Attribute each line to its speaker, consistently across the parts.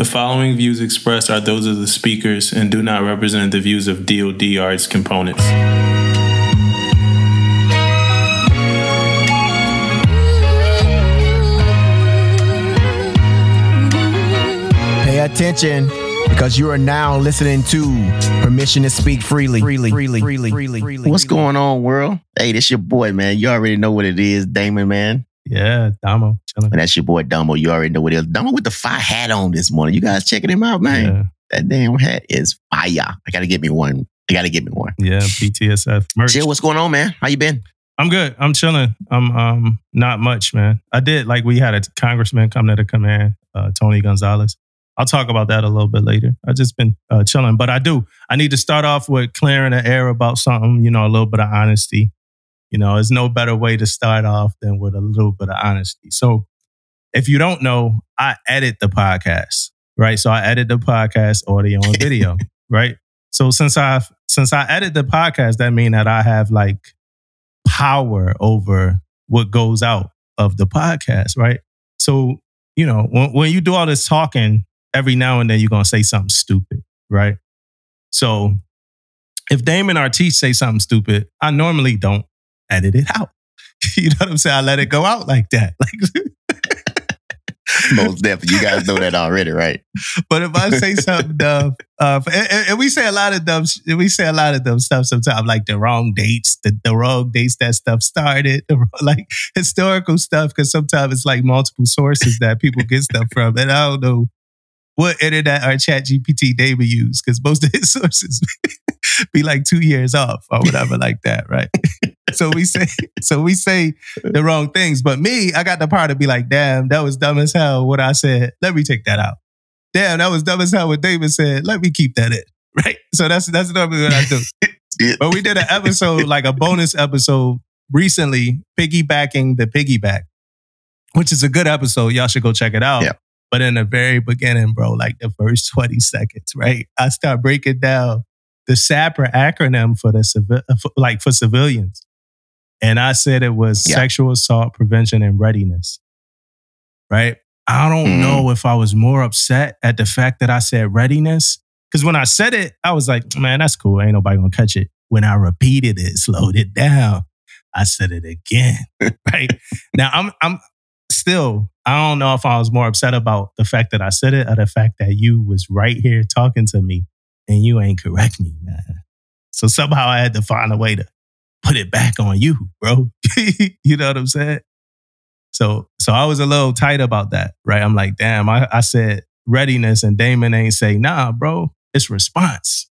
Speaker 1: The following views expressed are those of the speakers and do not represent the views of DoD or its components.
Speaker 2: Pay attention because you are now listening to Permission to Speak Freely. Freely, freely, freely, freely, freely.
Speaker 3: What's going on, world? Hey, this your boy, man. You already know what it is, Damon, man.
Speaker 4: Yeah, Damo. Chilling.
Speaker 3: And that's your boy, Dumbo. You already know what it is. Dumbo with the fire hat on this morning. You guys checking him out, man.
Speaker 4: Yeah,
Speaker 3: That damn hat is fire. I gotta get me one. I gotta get me one.
Speaker 4: yeah, PTSF merch.
Speaker 3: Chill, what's going on, man? How you been?
Speaker 4: I'm good. I'm chilling. I'm um not much, man. I did like we had a congressman come to the command, uh, Tony Gonzales. I'll talk about that a little bit later. I just been uh, chilling, but I do. I need to start off with clearing the air about something. You know, a little bit of honesty. You know, there's no better way to start off than with a little bit of honesty. So, if you don't know, I edit the podcast, right? So I edit the podcast audio and video, right? So since I've since I edit the podcast, that means that I have like power over what goes out of the podcast, right? So, you know, when, when you do all this talking, every now and then you're going to say something stupid, right? So, if Damon Artis say something stupid, I normally don't edit it out. you know what I'm saying? I let it go out like that. Like,
Speaker 3: Most definitely. You guys know that already, right?
Speaker 4: but if I say something dumb, uh, and, and- we say a lot of dumb, we say a lot of dumb stuff sometimes, like the wrong dates, the, the wrong dates that stuff started, wrong- like historical stuff, because sometimes it's like multiple sources that people get stuff from, and I don't know what internet or uh, ChatGPT they would use, because most of his sources be like two years off or whatever like that, right? so we say, so we say the wrong things, but me, I got the power to be like, damn, that was dumb as hell. What I said, let me take that out damn, that was dumb as hell what David said. Let me keep that in. Right. So that's that's normally what I do. But we did an episode, like a bonus episode recently, piggybacking the piggyback, which is a good episode. Y'all should go check it out.
Speaker 3: Yeah.
Speaker 4: But in the very beginning, bro, like the first 20 seconds, right? I start breaking down the SAPR acronym for the civi- for, like for civilians. And I said it was
Speaker 3: Yeah.
Speaker 4: sexual assault prevention and readiness. Right? I don't
Speaker 3: Mhm.
Speaker 4: know if I was more upset at the fact that I said readiness. Because when I said it, I was like, man, that's cool. Ain't nobody gonna catch it. When I repeated it, slowed it down, I said it again. right? Now I'm I'm still, I don't know if I was more upset about the fact that I said it or the fact that you was right here talking to me and you ain't correct me, man. So somehow I had to find a way to put it back on you, bro. you know what I'm saying? So so I was a little tight about that, right? I'm like, damn, I, I said readiness and Damon ain't say, nah, bro, it's response.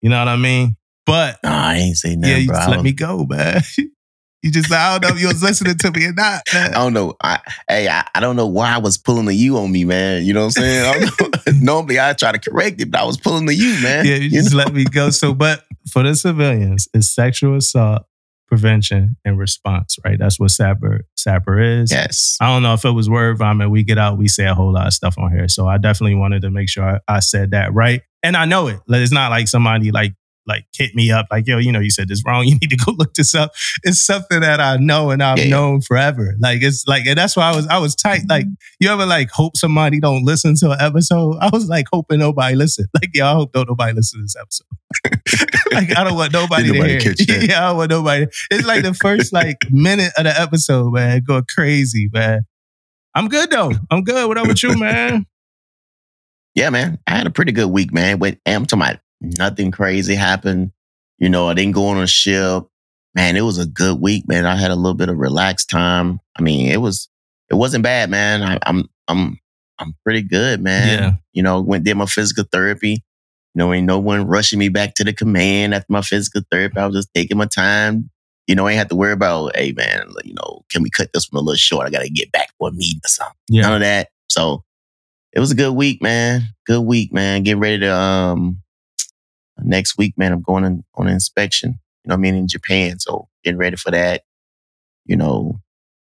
Speaker 4: You know what I mean? But
Speaker 3: Nah, I ain't say
Speaker 4: yeah,
Speaker 3: nothing,
Speaker 4: you
Speaker 3: bro.
Speaker 4: just let me go, man. you just I don't know if you was listening to me or not, man.
Speaker 3: I don't know. I, hey, I, I don't know why I was pulling the you on me, man. You know what I'm saying? I. Normally I try to correct it, but I was pulling the you, man.
Speaker 4: Yeah, you
Speaker 3: You
Speaker 4: just
Speaker 3: know?
Speaker 4: let me go. So, but for the civilians, it's sexual assault prevention and response, right? That's what SAPR SAPR is.
Speaker 3: Yes.
Speaker 4: I don't know if it was word vomit. We get out, we say a whole lot of stuff on here. So I definitely wanted to make sure I, I said that right. And I know it. It's not like somebody like like hit me up like, yo, you know, you said this wrong. You need to go look this up. It's something that I know and I've
Speaker 3: Yeah, yeah.
Speaker 4: known forever. Like it's like, and that's why I was I was tight. Like, mm-hmm. you ever like hope somebody don't listen to an episode? I was like hoping nobody listen. Like, yeah, I hope don't nobody listen to this episode. like, I don't want nobody
Speaker 3: Did
Speaker 4: to
Speaker 3: nobody
Speaker 4: hear.
Speaker 3: catch
Speaker 4: it.
Speaker 3: that?
Speaker 4: Yeah, I don't want nobody. It's like the first like minute of the episode, man, going crazy, man. I'm good though. I'm good. What up with you, man?
Speaker 3: Yeah, man. I had a pretty good week, man. With I'm talking about nothing crazy happened. You know, I didn't go on a ship. Man, it was a good week, man. I had a little bit of relaxed time. I mean, it was it wasn't bad, man. I, I'm I'm I'm pretty good, man.
Speaker 4: Yeah.
Speaker 3: You know, went did my physical therapy. You know, ain't no one rushing me back to the command after my physical therapy. I was just taking my time. You know, I ain't have to worry about, hey man, you know, can we cut this one a little short? I gotta get back for a meeting or something
Speaker 4: Yeah.
Speaker 3: none of that. So it was a good week, man. Good week, man. Getting ready to um next week, man. I'm going on, on an inspection. You know, what I mean in Japan. So getting ready for that. You know,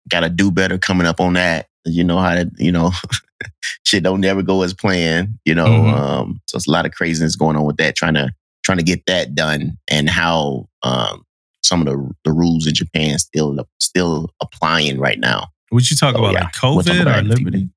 Speaker 3: gotta do better coming up on that. You know how to, you know, shit don't never go as planned. You know,
Speaker 4: Mhm.
Speaker 3: um, so it's a lot of craziness going on with that. Trying to trying to get that done and how um some of the the rules in Japan still still applying right now.
Speaker 4: What you talk
Speaker 3: Oh,
Speaker 4: about,
Speaker 3: yeah.
Speaker 4: like
Speaker 3: We'll
Speaker 4: COVID
Speaker 3: about
Speaker 4: or Liberty?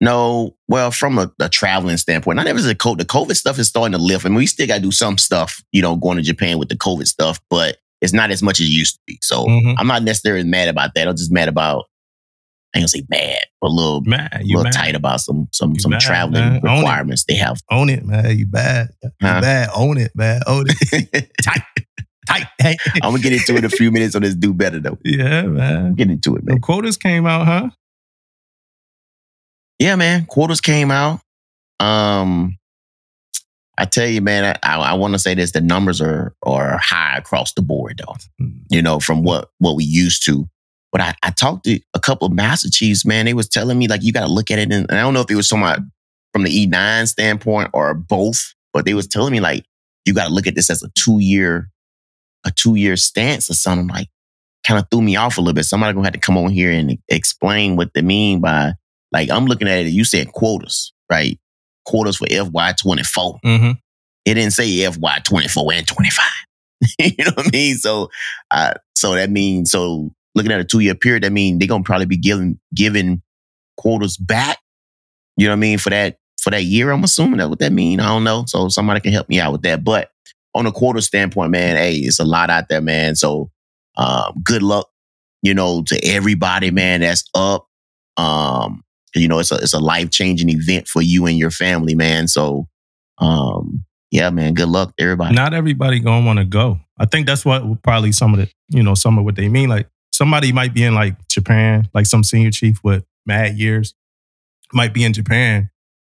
Speaker 3: No, well, from a, a traveling standpoint, not the COVID. The COVID stuff is starting to lift. I mean, we still got to do some stuff, you know, going to Japan with the COVID stuff, but it's not as much as it used to be. So
Speaker 4: Mhm.
Speaker 3: I'm not necessarily mad about that. I'm just mad about. I ain't gonna say mad, but a little,
Speaker 4: Mad, you
Speaker 3: little
Speaker 4: mad.
Speaker 3: tight about some some
Speaker 4: You
Speaker 3: some traveling
Speaker 4: man.
Speaker 3: Requirements they have.
Speaker 4: Own it, man. You bad. You
Speaker 3: Huh?
Speaker 4: bad. Own it, man. Own it. tight. Tight.
Speaker 3: I'm gonna get into it in a few minutes on this do better though.
Speaker 4: Yeah, man.
Speaker 3: Get into it,
Speaker 4: The
Speaker 3: man.
Speaker 4: quotas came out, huh?
Speaker 3: Yeah, man. Quarters came out. Um, I tell you, man, I, I, want to say this: the numbers are are high across the board, though. You know, from what what we used to. But I, I talked to a couple of Master Chiefs, man. They was telling me like you got to look at it, and, and I don't know if it was somewhat from the E9 standpoint or both, but they was telling me like you got to look at this as a two year a two year stance or something. Like, kind of threw me off a little bit. Somebody gonna have to come on here and explain what they mean by like I'm looking at it. You said quotas, right? Quotas for FY twenty four.
Speaker 4: Mm-hmm.
Speaker 3: It didn't say FY twenty four and twenty five. you know what I mean? So, uh, so that means so looking at a two year period, that means they're gonna probably be giving giving quotas back. You know what I mean for that for that year? I'm assuming that what that mean. I don't know. So somebody can help me out with that. But on a quota standpoint, man, hey, it's a lot out there, man. So um, good luck, you know, to everybody, man. That's up. Um, you know, it's a it's a life changing event for you and your family, man. So, um, yeah, man, good luck, everybody.
Speaker 4: Not everybody gonna want to go. I think that's what probably some of the, you know, some of what they mean. Like somebody might be in like Japan, like some senior chief with mad years, might be in Japan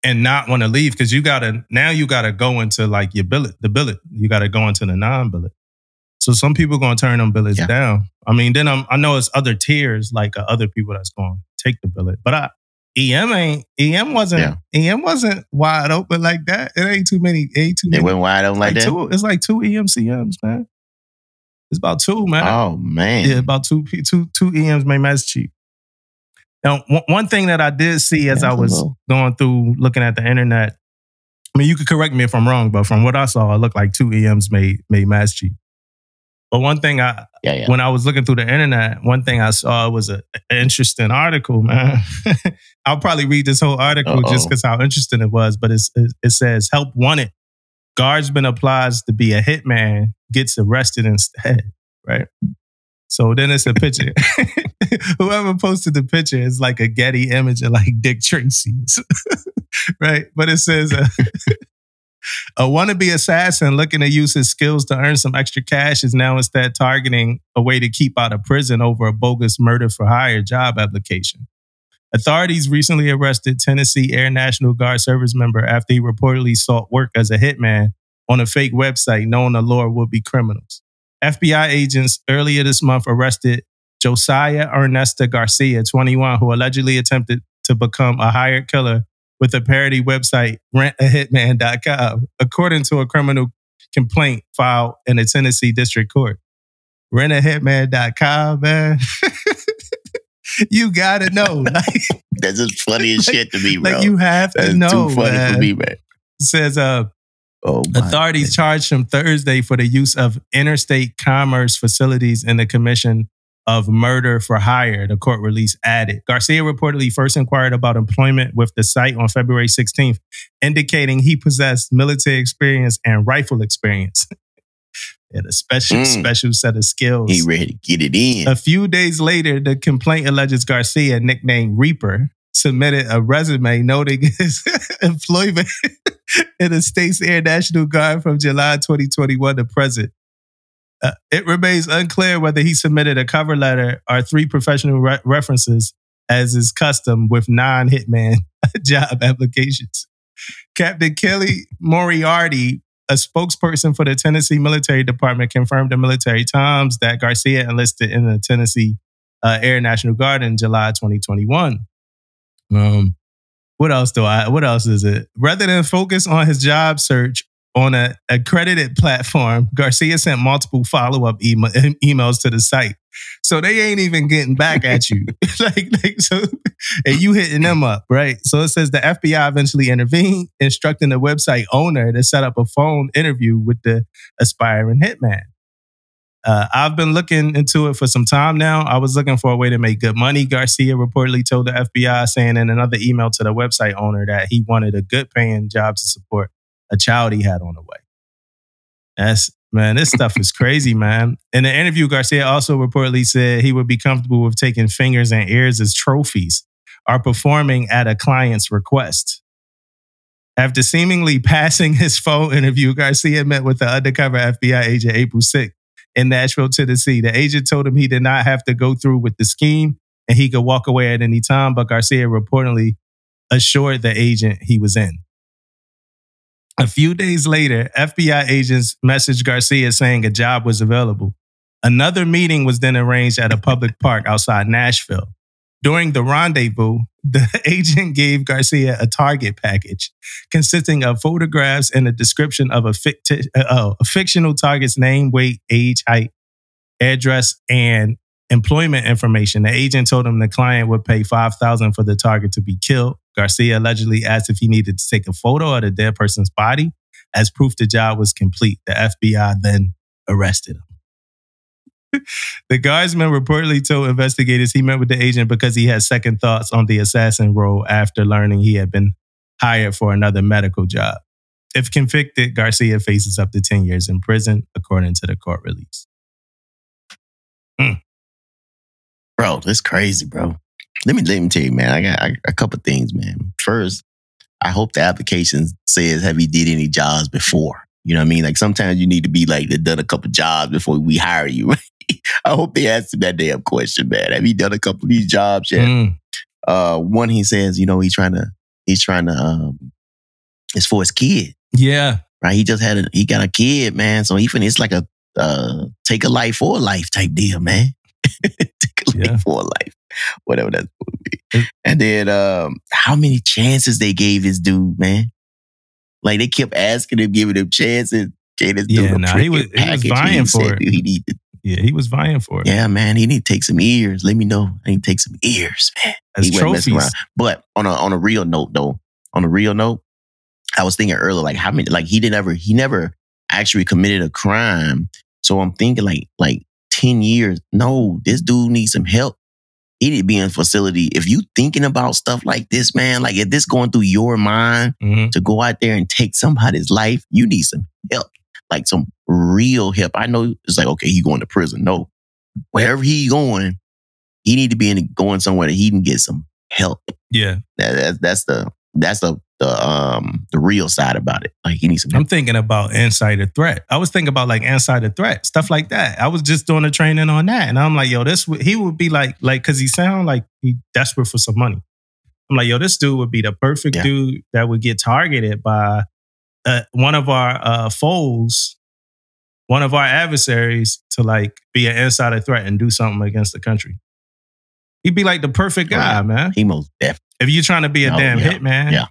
Speaker 4: and not want to leave because you gotta now you gotta go into like your billet, the billet. You gotta go into the non-billet. So some people gonna turn them billets
Speaker 3: Yeah.
Speaker 4: down. I mean, then I'm, I know it's other tiers like uh, other people that's gonna take the billet, but I. EM ain't EM wasn't EM wasn't wide open like that. It ain't too many. It ain't too many
Speaker 3: went wide open like
Speaker 4: like
Speaker 3: that.
Speaker 4: two, it's like two EMCMs, man. It's about two, man.
Speaker 3: Oh man,
Speaker 4: Yeah, about two two two EMs made Master Chief. Now, one- one thing that I did see as
Speaker 3: Yeah,
Speaker 4: I was going through looking at the internet, I mean, you could correct me if I'm wrong, but from what I saw, it looked like two EMs made made Master Chief. But one thing I
Speaker 3: yeah, yeah.
Speaker 4: when I was looking through the internet, one thing I saw was a- an interesting article, man. I'll probably read this whole article just
Speaker 3: Uh-oh.
Speaker 4: because how interesting it was. But it's, it, it says, "Help wanted. Guardsman applies to be a hitman, gets arrested instead." Right. So then it's a picture. Whoever posted the picture is like a Getty image of like Dick Tracy, right? But it says. Uh, a wannabe assassin looking to use his skills to earn some extra cash is now instead targeting a way to keep out of prison over a bogus murder for hire job application. Authorities recently arrested Tennessee Air National Guard service member after he reportedly sought work as a hitman on a fake website known to lure would be criminals. FBI agents earlier this month arrested Josiah Ernesto Garcia, 21, who allegedly attempted to become a hired killer with a parody website, rentahitman.com, according to a criminal complaint filed in the Tennessee District Court. Rentahitman.com, man. you gotta know. Like,
Speaker 3: That's just funny as shit to me, bro.
Speaker 4: like you have
Speaker 3: That's
Speaker 4: to know.
Speaker 3: too funny
Speaker 4: man.
Speaker 3: for me, man.
Speaker 4: It says uh
Speaker 3: Oh,
Speaker 4: Authorities charged him Thursday for the use of interstate commerce facilities in the commission of murder for hire, the court release added. Garcia reportedly first inquired about employment with the site on February 16th, indicating he possessed military experience and rifle experience. and a special,
Speaker 3: Mm.
Speaker 4: special set of skills.
Speaker 3: He ready to get it in.
Speaker 4: A few days later, the complaint alleges Garcia, nicknamed Reaper, submitted a resume noting his employment in the state's Air National Guard from July 2021 to present. Uh, it remains unclear whether he submitted a cover letter or three professional re- references, as is custom with non hitman job applications. Captain Kelly Moriarty, a spokesperson for the Tennessee Military Department, confirmed to Military Times that Garcia enlisted in the Tennessee uh, Air National Guard in July 2021. Um, what else do I? What else is it? Rather than focus on his job search on an accredited platform, Garcia sent multiple follow up email, emails to the site. So they ain't even getting back at you, like, like so, and you hitting them up, right? So it says the FBI eventually intervened, instructing the website owner to set up a phone interview with the aspiring hitman. Uh, I've been looking into it for some time now. I was looking for a way to make good money. Garcia reportedly told the FBI, saying in another email to the website owner that he wanted a good paying job to support a child he had on the way. That's man, this stuff is crazy, man. In the interview, Garcia also reportedly said he would be comfortable with taking fingers and ears as trophies or performing at a client's request. After seemingly passing his phone interview, Garcia met with the undercover FBI agent April 6th in Nashville, Tennessee. The agent told him he did not have to go through with the scheme and he could walk away at any time, but Garcia reportedly assured the agent he was in. A few days later, FBI agents messaged Garcia saying a job was available. Another meeting was then arranged at a public park outside Nashville. During the rendezvous, the agent gave Garcia a target package consisting of photographs and a description of a, ficti- uh, a fictional target's name, weight, age, height, address, and employment information. The agent told him the client would pay 5000 for the target to be killed. Garcia allegedly asked if he needed to take a photo of the dead person's body as proof the job was complete. The FBI then arrested him. the guardsman reportedly told investigators he met with the agent because he had second thoughts on the assassin role after learning he had been hired for another medical job. If convicted, Garcia faces up to 10 years in prison, according to the court release. Hmm.
Speaker 3: bro, that's crazy, bro. Let me let me tell you, man. I got I, a couple things, man. First, I hope the application says, "Have you did any jobs before?" You know what I mean? Like sometimes you need to be like, "They've done a couple jobs before we hire you." I hope they ask that damn question, man. Have you done a couple of these jobs yet?
Speaker 4: Mm,
Speaker 3: Uh, one, he says, you know, he's trying to he's trying to um, it's for his kid,
Speaker 4: yeah.
Speaker 3: right? He just had a he got a kid, man. So even it's like a uh, take a life for a life type deal, man. take a life for a life, whatever that's going to be. And then um, how many chances they gave this dude, man? Like they kept asking him, giving him chances. Gave this
Speaker 4: Yeah,
Speaker 3: dude
Speaker 4: nah, he was- he was vying for
Speaker 3: said
Speaker 4: it.
Speaker 3: He need to,
Speaker 4: Yeah, he was vying for it.
Speaker 3: yeah, man. He need to take some ears. Let me know. I need to take some ears, man
Speaker 4: As
Speaker 3: he
Speaker 4: trophies.
Speaker 3: around. But on a on a real note, though, on a real note, I was thinking earlier, like how many, like he didn't ever, he never actually committed a crime. So I'm thinking, like, like ten years. No, this dude needs some help. He need to be in facility. If you thinking about stuff like this, man, like if this going through your mind
Speaker 4: Mhm.
Speaker 3: to go out there and take somebody's life, you need some help, like some real help. I know it's like, okay, he going to prison. No, wherever he going, he need to be in going somewhere that he can get some help.
Speaker 4: Yeah.
Speaker 3: That, that, that's the that's the the um the real side about it. Like he needs some
Speaker 4: I'm thinking about insider threat. I was thinking about like insider threat, stuff like that. I was just doing a training on that. And I'm like, yo, this would, he would be like, like, cause he sound like he desperate for some money. I'm like, yo, this dude would be the perfect
Speaker 3: Yeah.
Speaker 4: dude that would get targeted by uh, one of our uh, foes, one of our adversaries to like be an insider threat and do something against the country. He'd be like the perfect guy,
Speaker 3: yeah.
Speaker 4: man.
Speaker 3: He most definitely.
Speaker 4: If you're trying to be a
Speaker 3: Oh,
Speaker 4: damn
Speaker 3: yeah.
Speaker 4: hitman.
Speaker 3: Yeah.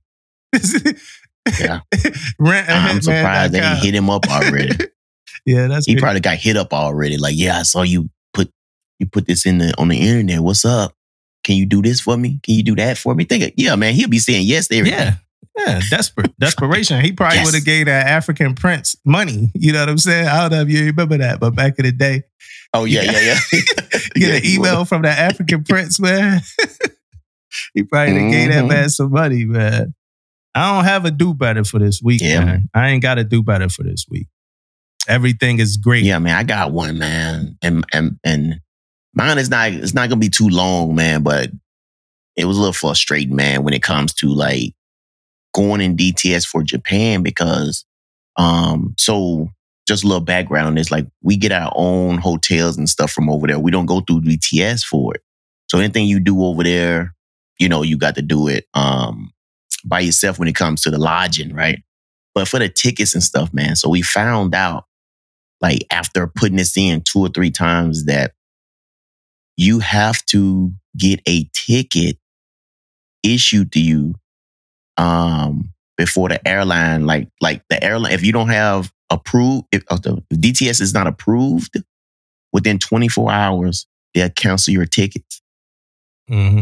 Speaker 3: Yeah.
Speaker 4: Rent a
Speaker 3: I'm
Speaker 4: hitman
Speaker 3: surprised they didn't hit him up already.
Speaker 4: yeah, that's
Speaker 3: he
Speaker 4: good.
Speaker 3: probably got hit up already. Like, yeah, I saw you put you put this in the on the internet. What's up? Can you do this for me? Can you do that for me? Think, of, yeah, man, he'll be saying yes to everything.
Speaker 4: Yeah. Yeah, desperate, desperation. He probably
Speaker 3: Yes.
Speaker 4: would have gave that African prince money. You know what I'm saying? I don't know if you remember that, but back in the day,
Speaker 3: Oh yeah, yeah, yeah. Yeah,
Speaker 4: get an
Speaker 3: he
Speaker 4: email from that African prince, man. He probably mm gave that
Speaker 3: Mhm.
Speaker 4: man some money, man. I don't have a do better for this week,
Speaker 3: Yeah,
Speaker 4: man.
Speaker 3: man.
Speaker 4: I ain't got to do better for this week. Everything is great.
Speaker 3: Yeah, man, I got one, man, and and and mine is not. It's not gonna be too long, man, but it was a little frustrating, man, when it comes to like going in DTS for Japan because, um, so just a little background is like we get our own hotels and stuff from over there. We don't go through DTS for it. So anything you do over there, you know, you got to do it um by yourself when it comes to the lodging, right? But for the tickets and stuff, man. So we found out like after putting this in two or three times that you have to get a ticket issued to you um before the airline like like the airline if you don't have approved if, if the DTS is not approved within 24 hours they'll cancel your tickets
Speaker 4: hmm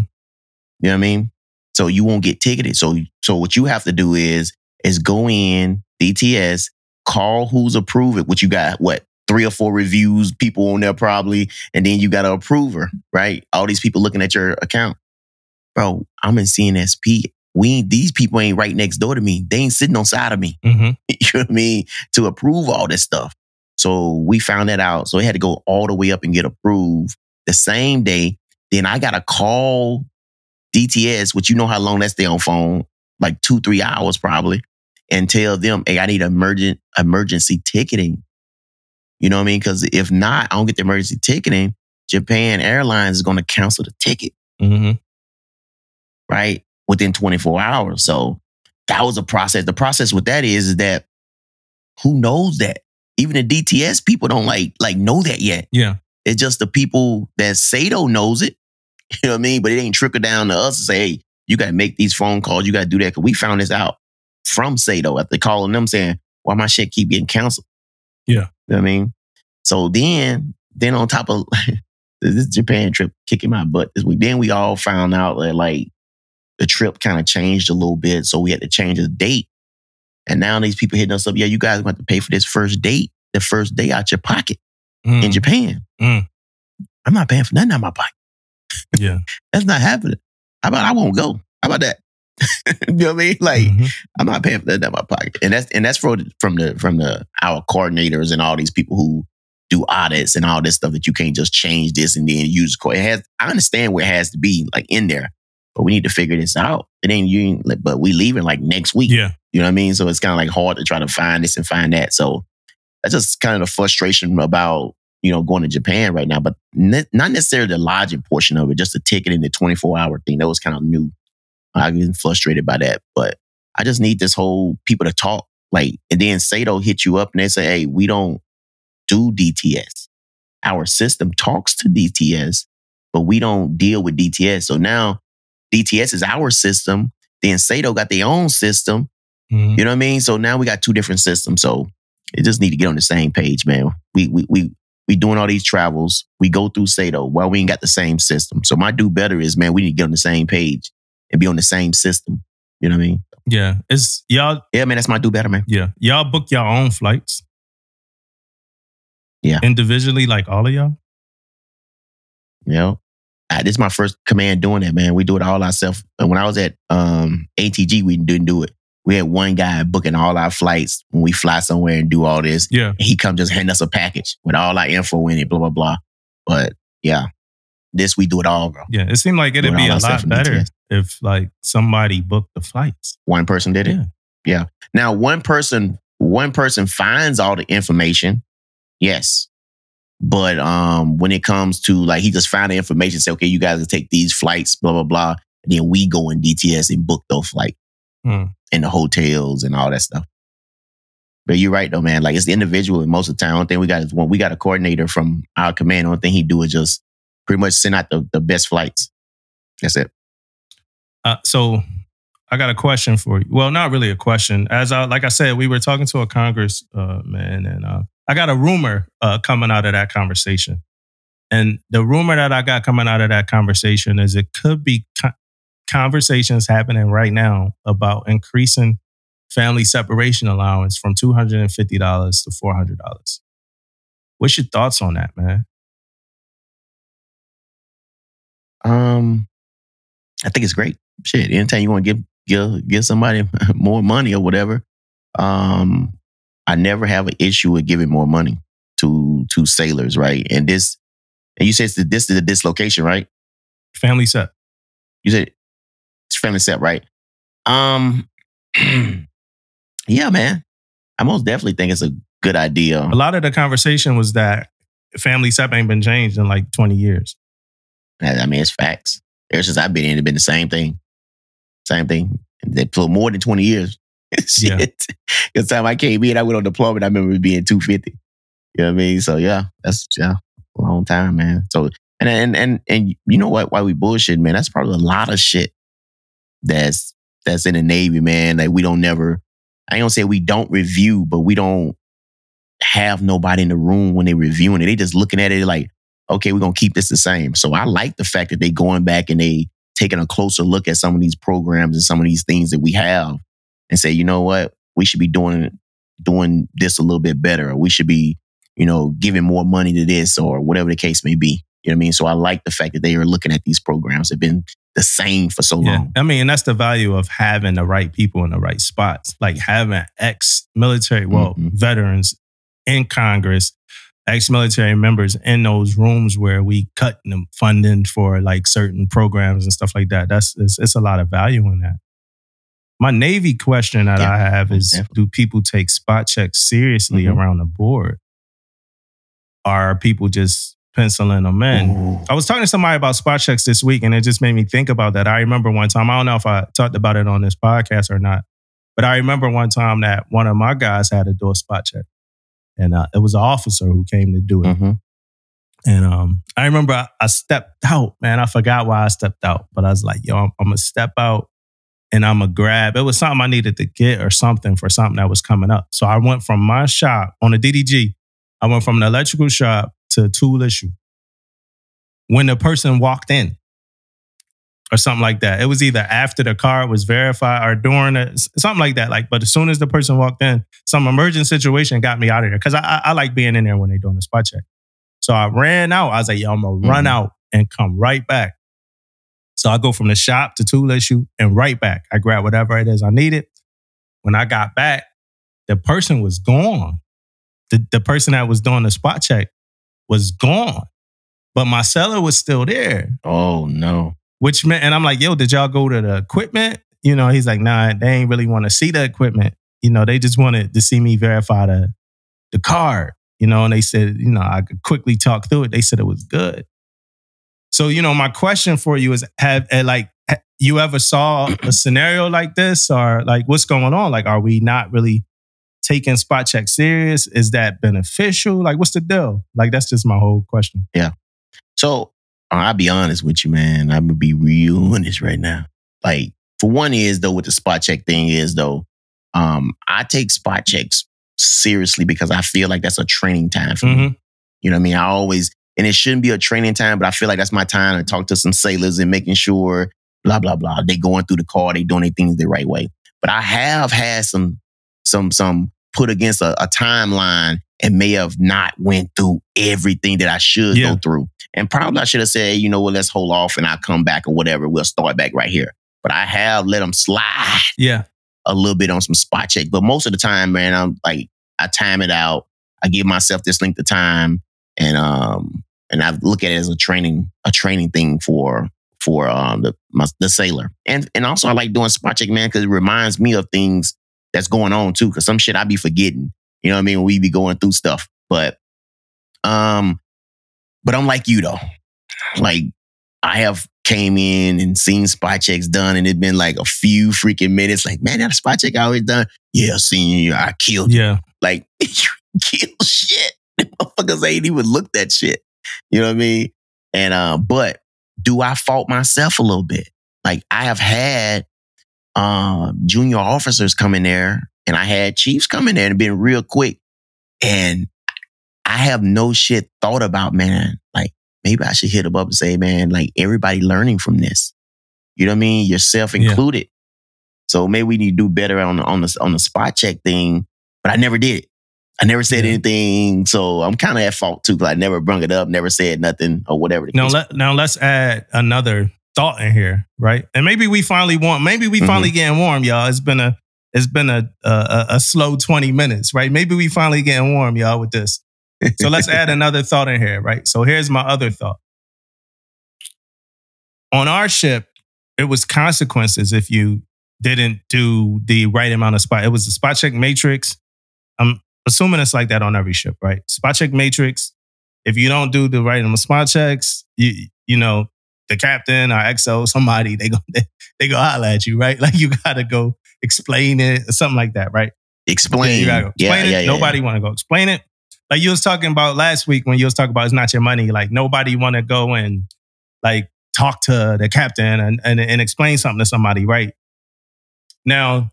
Speaker 3: you know what I mean so you won't get ticketed so so what you have to do is is go in DTS call who's approved it which you got what three or four reviews, people on there probably, and then you got an approver, right? All these people looking at your account. Bro, I'm in CNSP. We these people ain't right next door to me. They ain't sitting on side of me.
Speaker 4: hmm
Speaker 3: You know what I mean? To approve all this stuff. So we found that out. So it had to go all the way up and get approved the same day. Then I got to call DTS, which you know how long that stay on phone, like two, three hours probably, and tell them, hey, I need emergent emergency ticketing. You know what I mean? Because if not, I don't get the emergency ticketing. Japan Airlines is going to cancel the ticket
Speaker 4: hmm
Speaker 3: right? Within 24 hours. So that was a process. The process with that is, is that who knows that? Even the DTS people don't like like know that yet.
Speaker 4: Yeah.
Speaker 3: It's just the people that Sato knows it. You know what I mean? But it ain't trickle down to us to say, hey, you gotta make these phone calls, you gotta do that. Cause we found this out from Sato after calling them saying, why my shit keep getting canceled?
Speaker 4: Yeah.
Speaker 3: You know what I mean? So then, then on top of this Japan trip kicking my butt this week, then we all found out that like the trip kind of changed a little bit. So we had to change the date. And now these people hitting us up, yeah, you guys going to have to pay for this first date, the first day out your pocket
Speaker 4: Mm.
Speaker 3: in Japan.
Speaker 4: Mm.
Speaker 3: I'm not paying for nothing out my pocket.
Speaker 4: Yeah.
Speaker 3: That's not happening. How about I won't go? How about that? you know what I mean? Like
Speaker 4: Mhm.
Speaker 3: I'm not paying for that out my pocket. And that's and that's for, from the from the our coordinators and all these people who do audits and all this stuff that you can't just change this and then use it has I understand where it has to be like in there, but we need to figure this out. It ain't you but we leaving like next week.
Speaker 4: Yeah.
Speaker 3: You know what I mean? So it's kind of like hard to try to find this and find that. So that's just kind of the frustration about, you know, going to Japan right now, but ne- not necessarily the lodging portion of it, just the ticket and the 24 hour thing. That was kind of new. I've been frustrated by that, but I just need this whole people to talk. Like, and then Sato hit you up and they say, hey, we don't do DTS. Our system talks to DTS, but we don't deal with DTS. So now DTS is our system. Then Sato got their own system.
Speaker 4: Mhm.
Speaker 3: You know what I mean? So now we got two different systems. So it just need to get on the same page, man. We we we we doing all these travels. We go through Sato. Well, we ain't got the same system. So my do better is, man, we need to get on the same page and be on the same system. You know what I mean?
Speaker 4: Yeah. It's y'all.
Speaker 3: Yeah, man, that's my do better, man.
Speaker 4: Yeah. Y'all book your own flights.
Speaker 3: Yeah.
Speaker 4: Individually, like all of y'all.
Speaker 3: You know, I, this is my first command doing that, man. We do it all ourselves. And when I was at um, ATG, we didn't do it. We had one guy booking all our flights when we fly somewhere and do all this.
Speaker 4: Yeah.
Speaker 3: he come just hand us a package with all our info in it, blah blah blah. But yeah, this we do it all, bro.
Speaker 4: Yeah. It seemed like it'd
Speaker 3: Doing
Speaker 4: be a lot better
Speaker 3: DTS.
Speaker 4: if like somebody booked the flights.
Speaker 3: One person did it.
Speaker 4: Yeah.
Speaker 3: Yeah. Now one person, one person finds all the information. Yes. But um, when it comes to like, he just found the information, say, okay, you guys can take these flights, blah blah blah, and then we go in DTS and book those flights
Speaker 4: Hmm.
Speaker 3: and the hotels and all that stuff. But you're right though, man. Like it's the individual. And most of the time, only thing we got is one. We got a coordinator from our command. Only thing he do is just pretty much send out the, the best flights. That's it.
Speaker 4: Uh, so I got a question for you. Well, not really a question. As I, like I said, we were talking to a Congress uh, man, and uh, I got a rumor uh, coming out of that conversation. And the rumor that I got coming out of that conversation is it could be conversations happening right now about increasing family separation allowance from two hundred and fifty dollars to four hundred dollars. What's your thoughts on that, man?
Speaker 3: Um, I think it's great. Shit, anytime you want to give give give somebody more money or whatever, um, I never have an issue with giving more money to to sailors, right? And this, and you said this is a dislocation, right?
Speaker 4: Family set.
Speaker 3: You said family set, right? Um, yeah, man. I most definitely think it's a good idea.
Speaker 4: A lot of the conversation was that family sep ain't been changed in like 20 years.
Speaker 3: I mean, it's facts. Ever since I've been in, it's been the same thing. Same thing. They for more than 20 years.
Speaker 4: Yeah.
Speaker 3: Shit. The time I came in, I went on deployment. I remember it being 250. You know what I mean? So yeah, that's yeah, a long time, man. So and and and and you know what? Why we bullshit, man? That's probably a lot of shit that's that's in the Navy, man. Like we don't never. I gonna say we don't review, but we don't have nobody in the room when they reviewing it. They just looking at it like, okay, we're gonna keep this the same. So I like the fact that they going back and they taking a closer look at some of these programs and some of these things that we have and say, you know what, we should be doing doing this a little bit better. Or we should be you know, giving more money to this or whatever the case may be. You know what I mean? So I like the fact that they are looking at these programs. They've been the same for so
Speaker 4: Yeah.
Speaker 3: long.
Speaker 4: I mean, and that's the value of having the right people in the right spots. Like having ex military, well,
Speaker 3: Mhm.
Speaker 4: veterans in Congress, ex military members in those rooms where we cut them funding for like certain programs and stuff like that. That's it's, it's a lot of value in that. My Navy question that
Speaker 3: Yeah,
Speaker 4: I have is
Speaker 3: definitely.
Speaker 4: do people take spot checks seriously
Speaker 3: Mhm.
Speaker 4: around the board? Are people just penciling them in?
Speaker 3: Ooh.
Speaker 4: I was talking to somebody about spot checks this week, and it just made me think about that. I remember one time, I don't know if I talked about it on this podcast or not, but I remember one time that one of my guys had to do a spot check. And uh, it was an officer who came to do it.
Speaker 3: Mhm.
Speaker 4: And um, I remember I, I stepped out, man. I forgot why I stepped out, but I was like, yo, I'm, I'm going to step out and I'm to grab. It was something I needed to get or something for something that was coming up. So I went from my shop on the DDG, I went from the electrical shop to tool issue. When the person walked in, or something like that. It was either after the card was verified or during it, something like that. Like, but as soon as the person walked in, some emergent situation got me out of there because I, I, I like being in there when they're doing the spot check. So I ran out. I was like, yo, I'm gonna run
Speaker 3: Mhm.
Speaker 4: out and come right back. So I go from the shop to tool issue and right back. I grab whatever it is I needed. When I got back, the person was gone. The, the person that was doing the spot check was gone, but my seller was still there
Speaker 3: Oh no.
Speaker 4: which meant, and I'm like, yo, did y'all go to the equipment? You know, he's like, nah, they ain't really want to see the equipment. You know, they just wanted to see me verify the the card. You know, and they said, you know, I could quickly talk through it. They said it was good. So, you know, my question for you is, have eh, like you ever saw a scenario like this, or like what's going on? Like, are we not really taking spot check serious? Is that beneficial? Like, what's the deal? Like, that's just my whole question. Yeah.
Speaker 3: So uh, I'll be honest with you, man. I'm gonna be real honest right now. Like, for one is though, with the spot check thing is though, um, I take spot checks seriously because I feel like that's a training time for me.
Speaker 4: Mhm.
Speaker 3: You know what I mean? I always, and it shouldn't be a training time, but I feel like that's my time to talk to some sailors and making sure, blah, blah, blah. They going through the car, they doing their things the right way. But I have had some, some, some put against a, a timeline and may have not went through everything that I should
Speaker 4: Yeah.
Speaker 3: go through. And probably I should have said, you know what, let's hold off and I'll come back or whatever. We'll start back right here. But I have let them slide
Speaker 4: Yeah.
Speaker 3: a little bit on some spot check. But most of the time, man, I'm like, I time it out. I give myself this length of time and um and I look at it as a training, a training thing for for um the my, the sailor. And and also I like doing spot check, man, because it reminds me of things that's going on too. Cause some shit I be forgetting. You know what I mean? We be going through stuff. But um, but I'm like you though. Like I have came in and seen spot checks done, and it been like a few freaking minutes. Like, man, that spot check I always done. Yeah, seen you. I killed you.
Speaker 4: Yeah.
Speaker 3: Like, you kill shit. Motherfuckers ain't even looked at shit. You know what I mean? And uh, but do I fault myself a little bit? Like I have had um junior officers come in there, and I had chiefs come in there and been real quick. And I have no shit thought about, man. Like maybe I should hit them up and say, man, like everybody learning from this. You know what I mean? Yourself
Speaker 4: Yeah.
Speaker 3: included. So maybe we need to do better on the on the on the spot check thing. But I never did. I never said
Speaker 4: Yeah.
Speaker 3: anything. So I'm kind of at fault too, because I never brung it up, never said nothing or whatever.
Speaker 4: Now let now let's add another thought in here, right? And maybe we finally want, maybe we finally
Speaker 3: Mm-hmm.
Speaker 4: getting warm, y'all. It's been a it's been a, a a- a slow twenty minutes, right? Maybe we finally getting warm, y'all, with this. So let's add another thought in here, right? So here's my other thought. On our ship, it was consequences if you didn't do the right amount of spot. It was a spot check matrix. I'm assuming it's like that on every ship, right? Spot check matrix. If you don't do the right amount of spot checks, you you know the captain or XO somebody they go they, they go holler at you, right? Like you gotta go explain it or something like that, right?
Speaker 3: Explain.
Speaker 4: You gotta go explain
Speaker 3: yeah,
Speaker 4: it.
Speaker 3: yeah,
Speaker 4: nobody want to go explain it. Like you was talking about last week when you was talking about it's not your money. Like nobody want to go and like talk to the captain and, and and explain something to somebody, right? Now,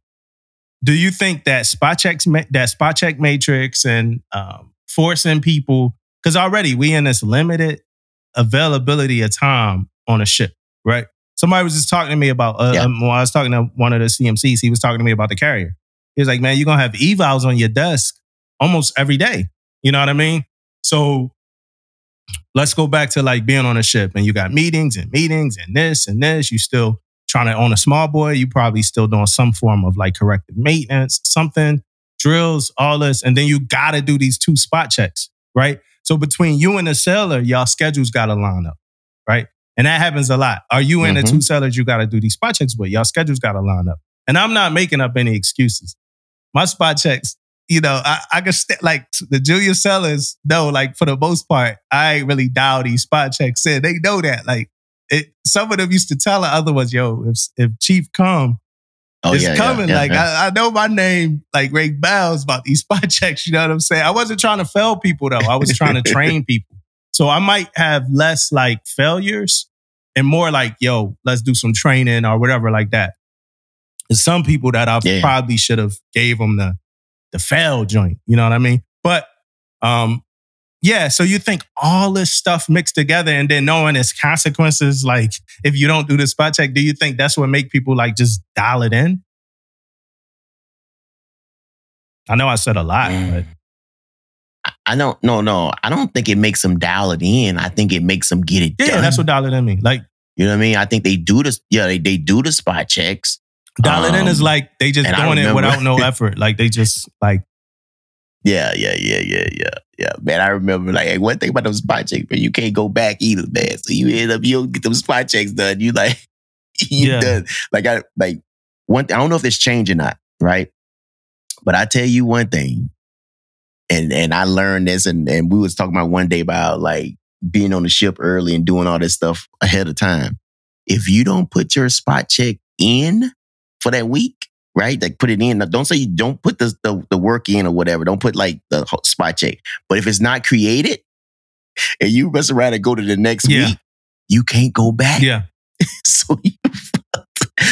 Speaker 4: do you think that spot checks that spot check matrix and um, forcing people because already we in this limited availability of time on a ship, right? Somebody was just talking to me about uh,
Speaker 3: Yeah.
Speaker 4: um, when I was talking to one of the CMCs. He was talking to me about the carrier. He was like, "Man, you're gonna have evals on your desk almost every day." You know what I mean? So let's go back to like being on a ship and you got meetings and meetings and this and this. You still trying to own a small boy. You probably still doing some form of like corrective maintenance, something, drills, all this. And then you got to do these two spot checks, right? So between you and the sailor, y'all schedules got to line up, right? And that happens a lot. Are you in the
Speaker 3: Mhm.
Speaker 4: two sellers you got to do these spot checks with? Y'all schedules got to line up. And I'm not making up any excuses. My spot checks, you know, I, I can st- like the junior sellers know, like for the most part, I ain't really dial these spot checks in. They know that. Like it, some of them used to tell the other ones, yo, if if Chief come,
Speaker 3: Oh
Speaker 4: it's
Speaker 3: yeah,
Speaker 4: coming.
Speaker 3: yeah,
Speaker 4: like
Speaker 3: yeah.
Speaker 4: I, I know my name, like Ray Bells about these spot checks. You know what I'm saying? I wasn't trying to fail people though. I was trying to train people. So I might have less like failures and more like, yo, let's do some training or whatever like that. There's some people that I
Speaker 3: Yeah.
Speaker 4: probably should have gave them the the fail joint. You know what I mean? But um, yeah. So you think all this stuff mixed together and then knowing its consequences, like if you don't do the spot check, do you think that's what make people like just dial it in? I know I said a lot,
Speaker 3: Mm.
Speaker 4: but
Speaker 3: I don't. No, no. I don't think it makes them dial it in. I think it makes them get it
Speaker 4: yeah,
Speaker 3: done.
Speaker 4: that's what dial it in mean. Like
Speaker 3: you know what I mean. I think they do this. Yeah, they, they do the spot checks.
Speaker 4: dial it in is
Speaker 3: Um,
Speaker 4: like they just doing it without no effort. Like they just like
Speaker 3: Yeah, yeah, yeah, yeah, yeah, yeah. Man, I remember like one thing about those spot checks, man, you can't go back either, man. So you end up you don't get them spot checks done. You like you
Speaker 4: Yeah.
Speaker 3: done. Like I like one. I don't know if it's changed or not, right? But I tell you one thing, and and I learned this, and and we was talking about one day about like being on the ship early and doing all this stuff ahead of time. If you don't put your spot check in for that week, right? Like put it in. Now, Don't say you don't put the, the the work in or whatever. Don't put like the spot check. But if it's not created, and you mess around and go to the next
Speaker 4: Yeah.
Speaker 3: week, you can't go back.
Speaker 4: yeah,
Speaker 3: So you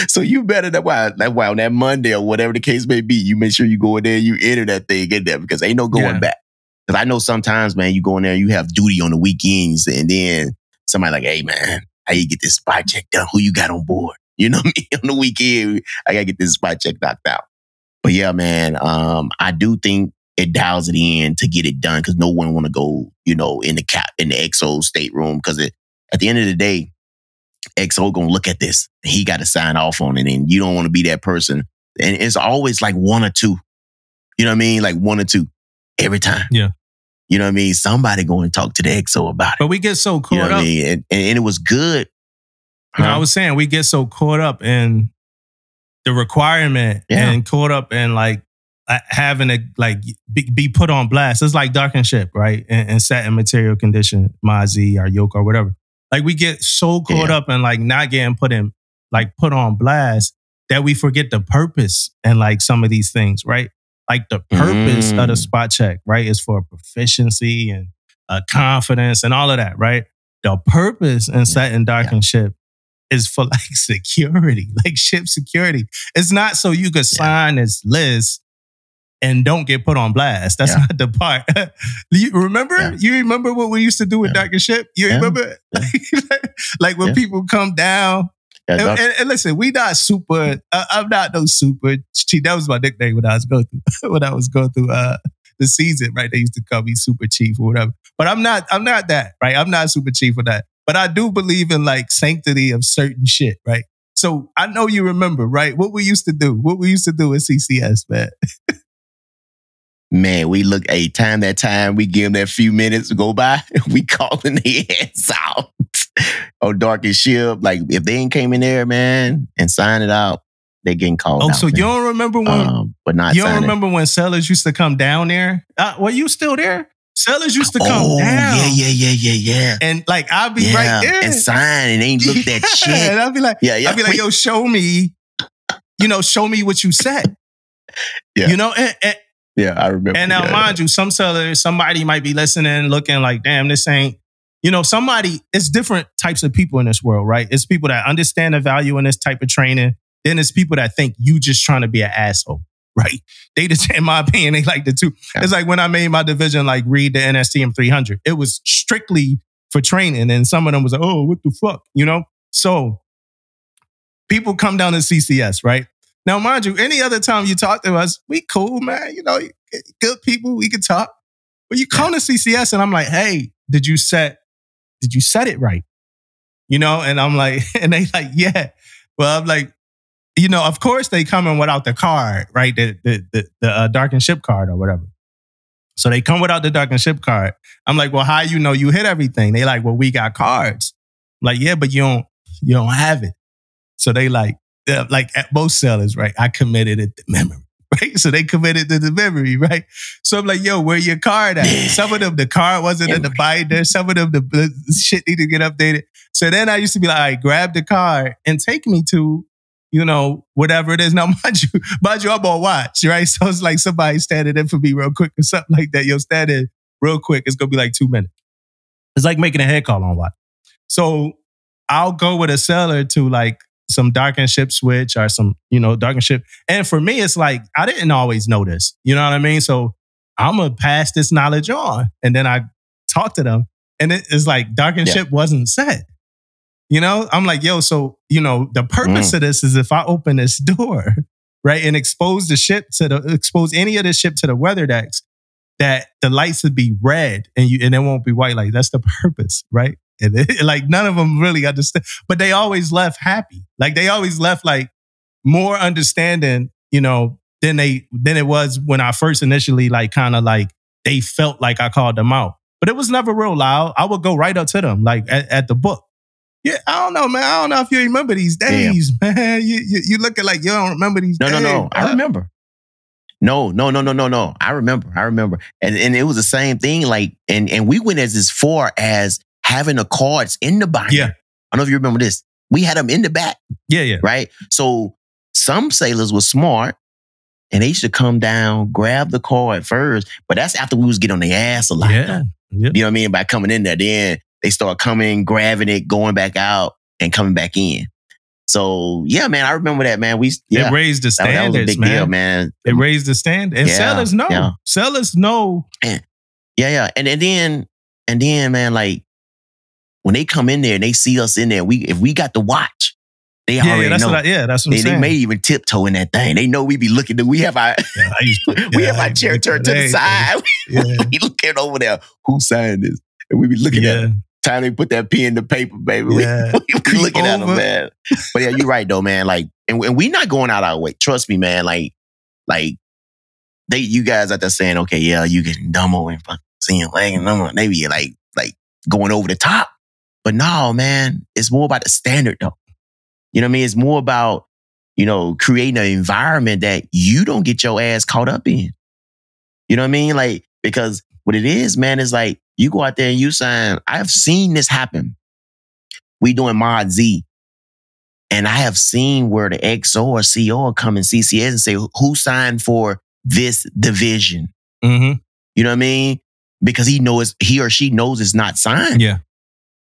Speaker 3: so you better that why that why on that Monday or whatever the case may be, you make sure you go in there you enter that thing in there because ain't no going
Speaker 4: Yeah.
Speaker 3: back. Because I know sometimes, man, you go in there, you have duty on the weekends, and then somebody like, hey man, how you get this spot check done? Who you got on board? You know mean? On the weekend, I gotta get this spot check knocked out. But yeah, man, um, I do think it dials it in to get it done because no one want to go, you know, in the cap in the XO stateroom because it at the end of the day, XO gonna look at this. He got to sign off on it, and you don't want to be that person. And it's always like one or two. You know what I mean? Like one or two every time.
Speaker 4: Yeah.
Speaker 3: You know what I mean? Somebody going to talk to the XO about it.
Speaker 4: but we get so caught
Speaker 3: You know
Speaker 4: up.
Speaker 3: I mean? And, and, it was good.
Speaker 4: No, I was saying we get so caught up in the requirement
Speaker 3: Yeah.
Speaker 4: and caught up in like having to like be, be put on blast. It's like darkened ship, right? And, and set in material condition, Mazi or Yoke or whatever. Like we get so caught
Speaker 3: Yeah.
Speaker 4: up in like not getting put in like put on blast that we forget the purpose and like some of these things, right? Like the purpose of the
Speaker 3: Mm.
Speaker 4: spot check, right, is for proficiency and uh, confidence and all of that, right? The purpose in setting dark
Speaker 3: Yeah.
Speaker 4: and ship is for like security, like ship security. It's not so you could sign this list and don't get put on blast. That's
Speaker 3: Yeah.
Speaker 4: not the part. you remember?
Speaker 3: Yeah.
Speaker 4: You remember what we used to do with
Speaker 3: Yeah.
Speaker 4: And Ship? You remember? like when
Speaker 3: Yeah.
Speaker 4: people come down. And, and- and listen, we not super. Uh, I'm not no super. Chief. That was my nickname when I was going through when I was going through uh, the season. Right? They used to call me Super Chief or whatever. But I'm not. I'm not that. Right? I'm not Super Chief for that. But I do believe in like sanctity of certain shit. Right? So I know you remember, right? What we used to do. What we used to do at CCS, man.
Speaker 3: Man, we look a time that time, we give them that few minutes to go by, we calling their ass out on darkened ship. Like if they ain't came in there, man, and signed it out, they getting called.
Speaker 4: Oh,
Speaker 3: out.
Speaker 4: so you don't remember when?
Speaker 3: um, but not
Speaker 4: you don't
Speaker 3: signing.
Speaker 4: remember when sellers used to come down there? Uh, were you still there? Sellers used to come
Speaker 3: oh,
Speaker 4: down.
Speaker 3: yeah, yeah, yeah, yeah, yeah.
Speaker 4: And like I'll be
Speaker 3: yeah,
Speaker 4: right there.
Speaker 3: and sign and ain't looked at
Speaker 4: Yeah,
Speaker 3: shit.
Speaker 4: And I'll be like,
Speaker 3: Yeah, yeah.
Speaker 4: I'll be like, yo, show me, you know, show me what you said.
Speaker 3: Yeah.
Speaker 4: You know, and, and,
Speaker 3: yeah, I remember.
Speaker 4: and now
Speaker 3: yeah.
Speaker 4: mind you, some sellers, somebody might be listening, looking like, damn, this ain't, you know, somebody, it's different types of people in this world, right? It's people that understand the value in this type of training. Then it's people that think you just trying to be an asshole, right? They just, in my opinion, they like the two.
Speaker 3: Yeah.
Speaker 4: It's like when I made my division, like read the NSTM 300. It was strictly for training, and some of them was like, oh, what the fuck, you know? So people come down to CCS, right? Now, mind you, any other time you talk to us, we cool, man. You know, good people, we can talk. But you come to CCS and I'm like, hey, did you set did you set it right? You know, and I'm like, and they like, yeah. Well, I'm like, you know, of course they come in without the card, right? The the the, the uh, darkened ship card or whatever. So they come without the darkened ship card. I'm like, well, how you know you hit everything? They like, well, we got cards. I'm like, yeah, but you don't you don't have it. So they like, they're like at both sellers, right? I committed it to memory. Right. So they committed to the memory, right? So I'm like, yo, where your card at? Some of them, the card wasn't in the binder. Some of them, the, the shit need to get updated. So then I used to be like, all right, grab the card and take me to, you know, whatever it is. Now, mind you, mind you, I'm on watch, right? So it's like somebody standing in for me real quick or something like that. Yo, stand in real quick. It's gonna be like two minutes. It's like making a head call on watch. So I'll go with a seller to like some darkened ship switch or some, you know, darkened ship. And for me, it's like I didn't always know this. You know what I mean? So I'm gonna pass this knowledge on. And then I talk to them. And it is like darkened
Speaker 3: Yeah.
Speaker 4: ship wasn't set. You know, I'm like, yo, so you know, the purpose mm. of this is if I open this door, right, and expose the ship to the expose any of the ship to the weather decks, that the lights would be red and you and it won't be white. Like that's the purpose, right? And it- like none of them really understand, but they always left happy. Like they always left like more understanding, you know, than they than it was when I first initially like kind of like they felt like I called them out. But it was never real loud. I would go right up to them, like at, at the book. Yeah, I don't know, man. I don't know if you remember these days, man. You, you you looking like you don't remember these
Speaker 3: No, no,
Speaker 4: days.
Speaker 3: no. I remember. No, no, no, no, no, no. I remember. I remember. And and it was the same thing. Like, and and we went as as far as having the cards in the binder.
Speaker 4: Yeah.
Speaker 3: I don't know if you remember this. We had them in the back,
Speaker 4: Yeah, yeah.
Speaker 3: right? So some sailors were smart and they should come down, grab the card first. But that's after we was getting on their ass a lot.
Speaker 4: Yeah. Yeah.
Speaker 3: You know what I mean? By coming in there, then they start coming, grabbing it, going back out, and coming back in. So yeah, man, I remember that, man. We yeah,
Speaker 4: It raised the
Speaker 3: that, that was a big
Speaker 4: man.
Speaker 3: deal, man.
Speaker 4: It raised the standard, and
Speaker 3: Yeah,
Speaker 4: sellers know.
Speaker 3: yeah.
Speaker 4: Sellers know.
Speaker 3: Yeah, yeah. And, and then and then, man, like when they come in there and they see us in there, we if we got the watch, they
Speaker 4: Yeah,
Speaker 3: already
Speaker 4: yeah, that's
Speaker 3: know.
Speaker 4: what. I, yeah, that's what
Speaker 3: they, they may even tiptoe in that thing. They know we be looking. To, We have our
Speaker 4: Yeah, to,
Speaker 3: we
Speaker 4: yeah,
Speaker 3: have
Speaker 4: I
Speaker 3: our chair turned to the side.
Speaker 4: Yeah,
Speaker 3: we looking over there. Who signed this? And we be looking at
Speaker 4: yeah,
Speaker 3: it. Time they put that pen to paper, baby. We-
Speaker 4: yeah.
Speaker 3: we be
Speaker 4: Creep
Speaker 3: looking at them, man. But yeah, you're right though, man. Like, and, and we not going out our way. Trust me, man. Like, like they, you guys out there saying, okay, yeah, you getting dumber and fucking seeing leg and. They be like, like going over the top. But no, man, it's more about the standard though. You know what I mean? It's more about, you know, creating an environment that you don't get your ass caught up in. You know what I mean? Like, because what it is, man, is like you go out there and you sign. I've seen this happen. We doing Mod Z. And I have seen where the XO or CO come in CCS and say, who signed for this division?
Speaker 4: hmm
Speaker 3: You know what I mean? Because he knows he or she knows it's not signed.
Speaker 4: Yeah.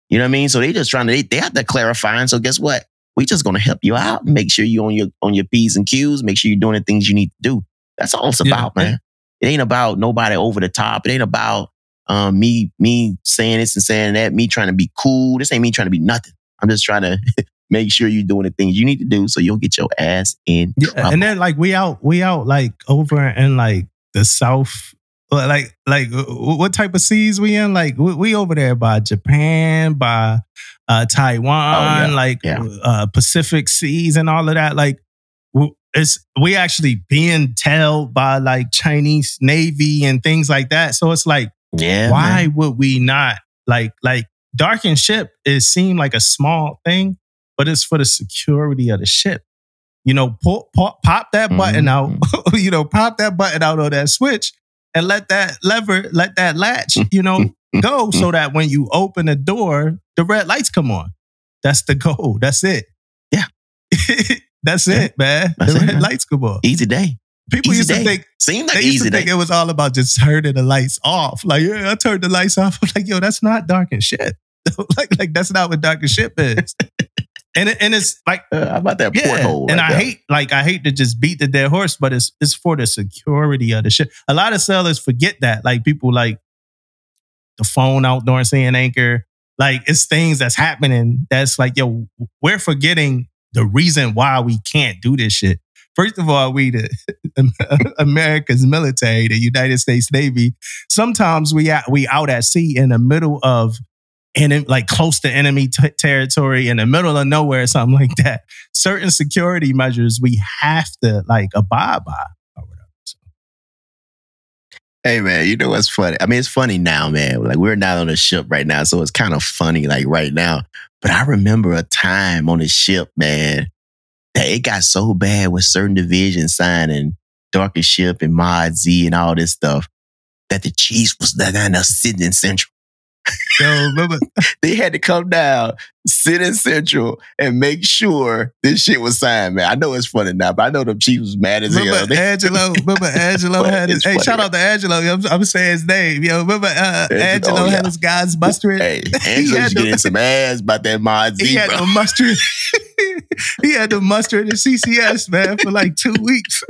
Speaker 3: You know what I mean? So they just trying to they, they have to clarify. And so guess what? We just gonna help you out make sure you on your on your P's and Q's, make sure you're doing the things you need to do. That's all it's
Speaker 4: Yeah.
Speaker 3: about, man. It ain't about nobody over the top. It ain't about um, me me saying this and saying that, me trying to be cool. This ain't me trying to be nothing. I'm just trying to make sure you're doing the things you need to do so you'll get your ass in
Speaker 4: Yeah,
Speaker 3: trouble.
Speaker 4: and then like we out, we out like over in like the south. Like, like uh, what type of seas we in? Like, we, we over there by Japan, by uh, Taiwan,
Speaker 3: Oh, yeah,
Speaker 4: like
Speaker 3: yeah.
Speaker 4: uh, Pacific seas and all of that. Like, it's we actually being tailed by like Chinese Navy and things like that. So it's like,
Speaker 3: yeah,
Speaker 4: why
Speaker 3: man.
Speaker 4: would we not like like darken ship? It seemed like a small thing, but it's for the security of the ship. You know, pull, pop, pop that button out.
Speaker 3: Mm-hmm.
Speaker 4: you know, pop that button out on that switch, and let that lever, let that latch, mm-hmm. you know, mm-hmm. go, mm-hmm. so that when you open the door, the red lights come on. That's the goal. That's it.
Speaker 3: Yeah.
Speaker 4: That's
Speaker 3: Yeah.
Speaker 4: it, man.
Speaker 3: That's
Speaker 4: the
Speaker 3: it,
Speaker 4: red
Speaker 3: man.
Speaker 4: lights come on.
Speaker 3: Easy day.
Speaker 4: People
Speaker 3: Easy
Speaker 4: used
Speaker 3: day.
Speaker 4: to think
Speaker 3: Seems like
Speaker 4: they used to
Speaker 3: day.
Speaker 4: think it was all about just turning the lights off. Like, yeah, I turned the lights off. I'm like, yo, that's not darken ship. like, like that's not what darken ship is. And it, and it's like,
Speaker 3: Uh, how about that
Speaker 4: yeah.
Speaker 3: porthole?
Speaker 4: and I
Speaker 3: there?
Speaker 4: hate, like, I hate to just beat the dead horse, but it's it's for the security of the shit. A lot of sellers forget that. Like people like the phone out during sea and anchor. Like it's things that's happening that's like, yo, we're forgetting the reason why we can't do this shit. First of all, we the America's military, the United States Navy. Sometimes we out, we out at sea in the middle of and like close to enemy t- territory in the middle of nowhere, or something like that. Certain security measures we have to like abide by
Speaker 3: Hey man, you know what's funny? I mean, it's funny now, man. Like we're not on a ship right now, so it's kind of funny, like right now. But I remember a time on the ship, man, that it got so bad with certain divisions signing Darkened Ship and Mod Z and all this stuff that the Chiefs was down there sitting in Central.
Speaker 4: yo, remember?
Speaker 3: They had to come down, sit in Central, and make sure this shit was signed, man. I know it's funny now, but I know the Chiefs was mad as hell.
Speaker 4: Remember
Speaker 3: They-
Speaker 4: Angelo? Remember Angelo had his. Hey, shout out to Angelo. I'm, I'm saying his name. Yo, remember uh,
Speaker 3: Angelo,
Speaker 4: Angelo
Speaker 3: oh,
Speaker 4: had his guys mustering.
Speaker 3: Hey,
Speaker 4: He
Speaker 3: Angela's
Speaker 4: had
Speaker 3: getting some ass about that Mod Z,
Speaker 4: he had
Speaker 3: bro.
Speaker 4: to muster. he had to muster in the CCS man for like two weeks.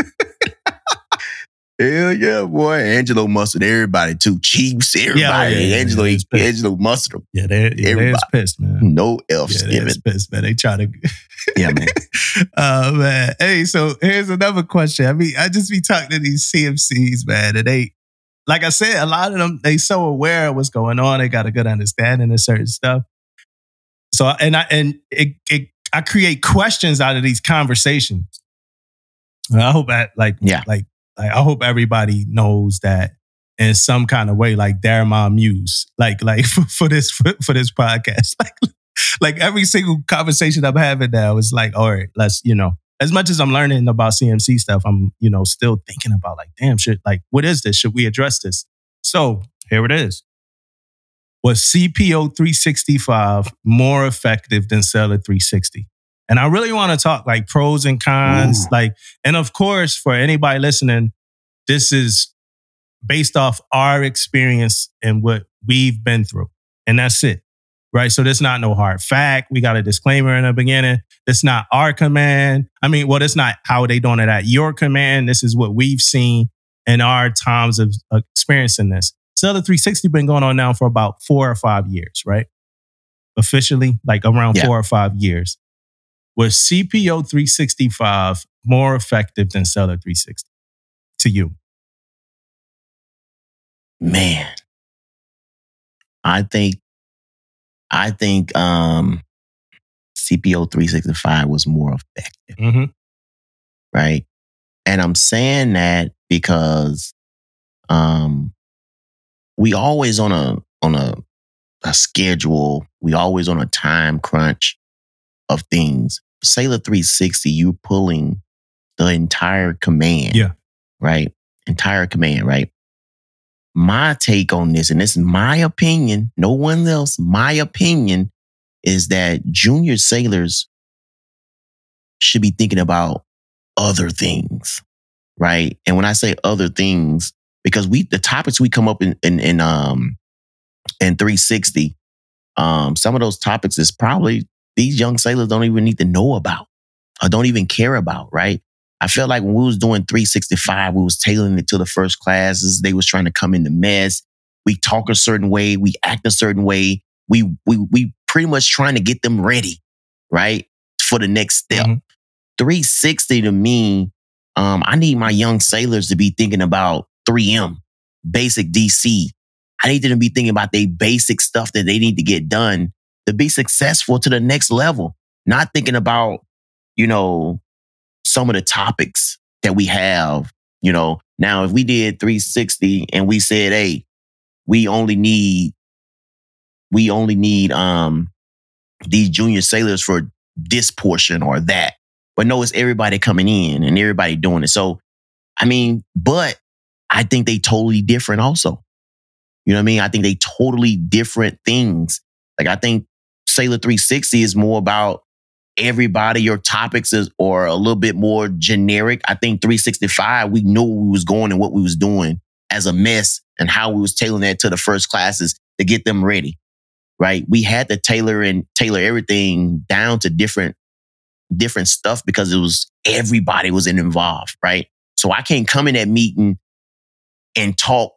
Speaker 3: Hell yeah, boy. Angelo mustered everybody too. Chiefs, oh, everybody.
Speaker 4: yeah, yeah,
Speaker 3: Angelo,
Speaker 4: yeah, bad.
Speaker 3: Angelo mustered them.
Speaker 4: Yeah, they yeah, they
Speaker 3: Everybody.
Speaker 4: was pissed, man.
Speaker 3: No F's
Speaker 4: Yeah, they
Speaker 3: given.
Speaker 4: was pissed, man. They try to.
Speaker 3: Yeah, man.
Speaker 4: Oh man. Hey, so here's another question. I mean, I just be talking to these CMCs, man, and they, like I said, a lot of them they so aware of what's going on. They got a good understanding of certain stuff. So and I and it, it I create questions out of these conversations. I hope that like
Speaker 3: Yeah.
Speaker 4: like like I hope everybody knows that in some kind of way, like they're my muse, like like for, for this for, for this podcast, like like every single conversation I'm having now is like, all right, let's you know. As much as I'm learning about CMC stuff, I'm you know still thinking about like, damn shit, like what is this? Should we address this? So here it is. Was CPO 365 more effective than Sailor 360? And I really want to talk like pros and cons,
Speaker 3: Ooh.
Speaker 4: like, and of course, for anybody listening, this is based off our experience and what we've been through. And that's it. Right. So there's not no hard fact. We got a disclaimer in the beginning. It's not our command. I mean, well, it's not how they doing it at your command. This is what we've seen in our times of of experiencing this. So the 360 been going on now for about four or five years, right? Officially, like around
Speaker 3: Yeah.
Speaker 4: four or five years. Was CPO 365 more effective than Sailor 360 to you?
Speaker 3: Man. I think I think um CPO 365 was more effective.
Speaker 4: Mm-hmm.
Speaker 3: right? And I'm saying that because um we always on a on a a schedule, we always on a time crunch of things. Sailor 360, you pulling the entire command.
Speaker 4: Yeah.
Speaker 3: Right? Entire command, right? My take on this, and this is my opinion, no one else, my opinion is that junior sailors should be thinking about other things, right? And when I say other things, because we the topics we come up in in, in um in 360, um, some of those topics is probably these young sailors don't even need to know about or don't even care about, right? I felt like when we was doing 365, we was tailoring it to the first classes. They was trying to come in the mess. We talk a certain way, we act a certain way. We we we pretty much trying to get them ready, right? For the next step.
Speaker 4: Mhm.
Speaker 3: 360 to me, um, I need my young sailors to be thinking about 3M, basic DC. I need them to be thinking about the basic stuff that they need to get done to be successful to the next level. Not thinking about, you know, some of the topics that we have. You know, now if we did 360 and we said, hey, we only need, we only need um these junior sailors for this portion or that. But no, it's everybody coming in and everybody doing it. So, I mean, but I think they totally different also. You know what I mean? I think they totally different things. Like I think Sailor 360 is more about everybody, your topics is or a little bit more generic. I think 365, we knew we was going and what we was doing as a mess and how we was tailoring that to the first classes to get them ready. Right. We had to tailor and tailor everything down to different different stuff because it was everybody was involved, right? So I can't come in that meeting and talk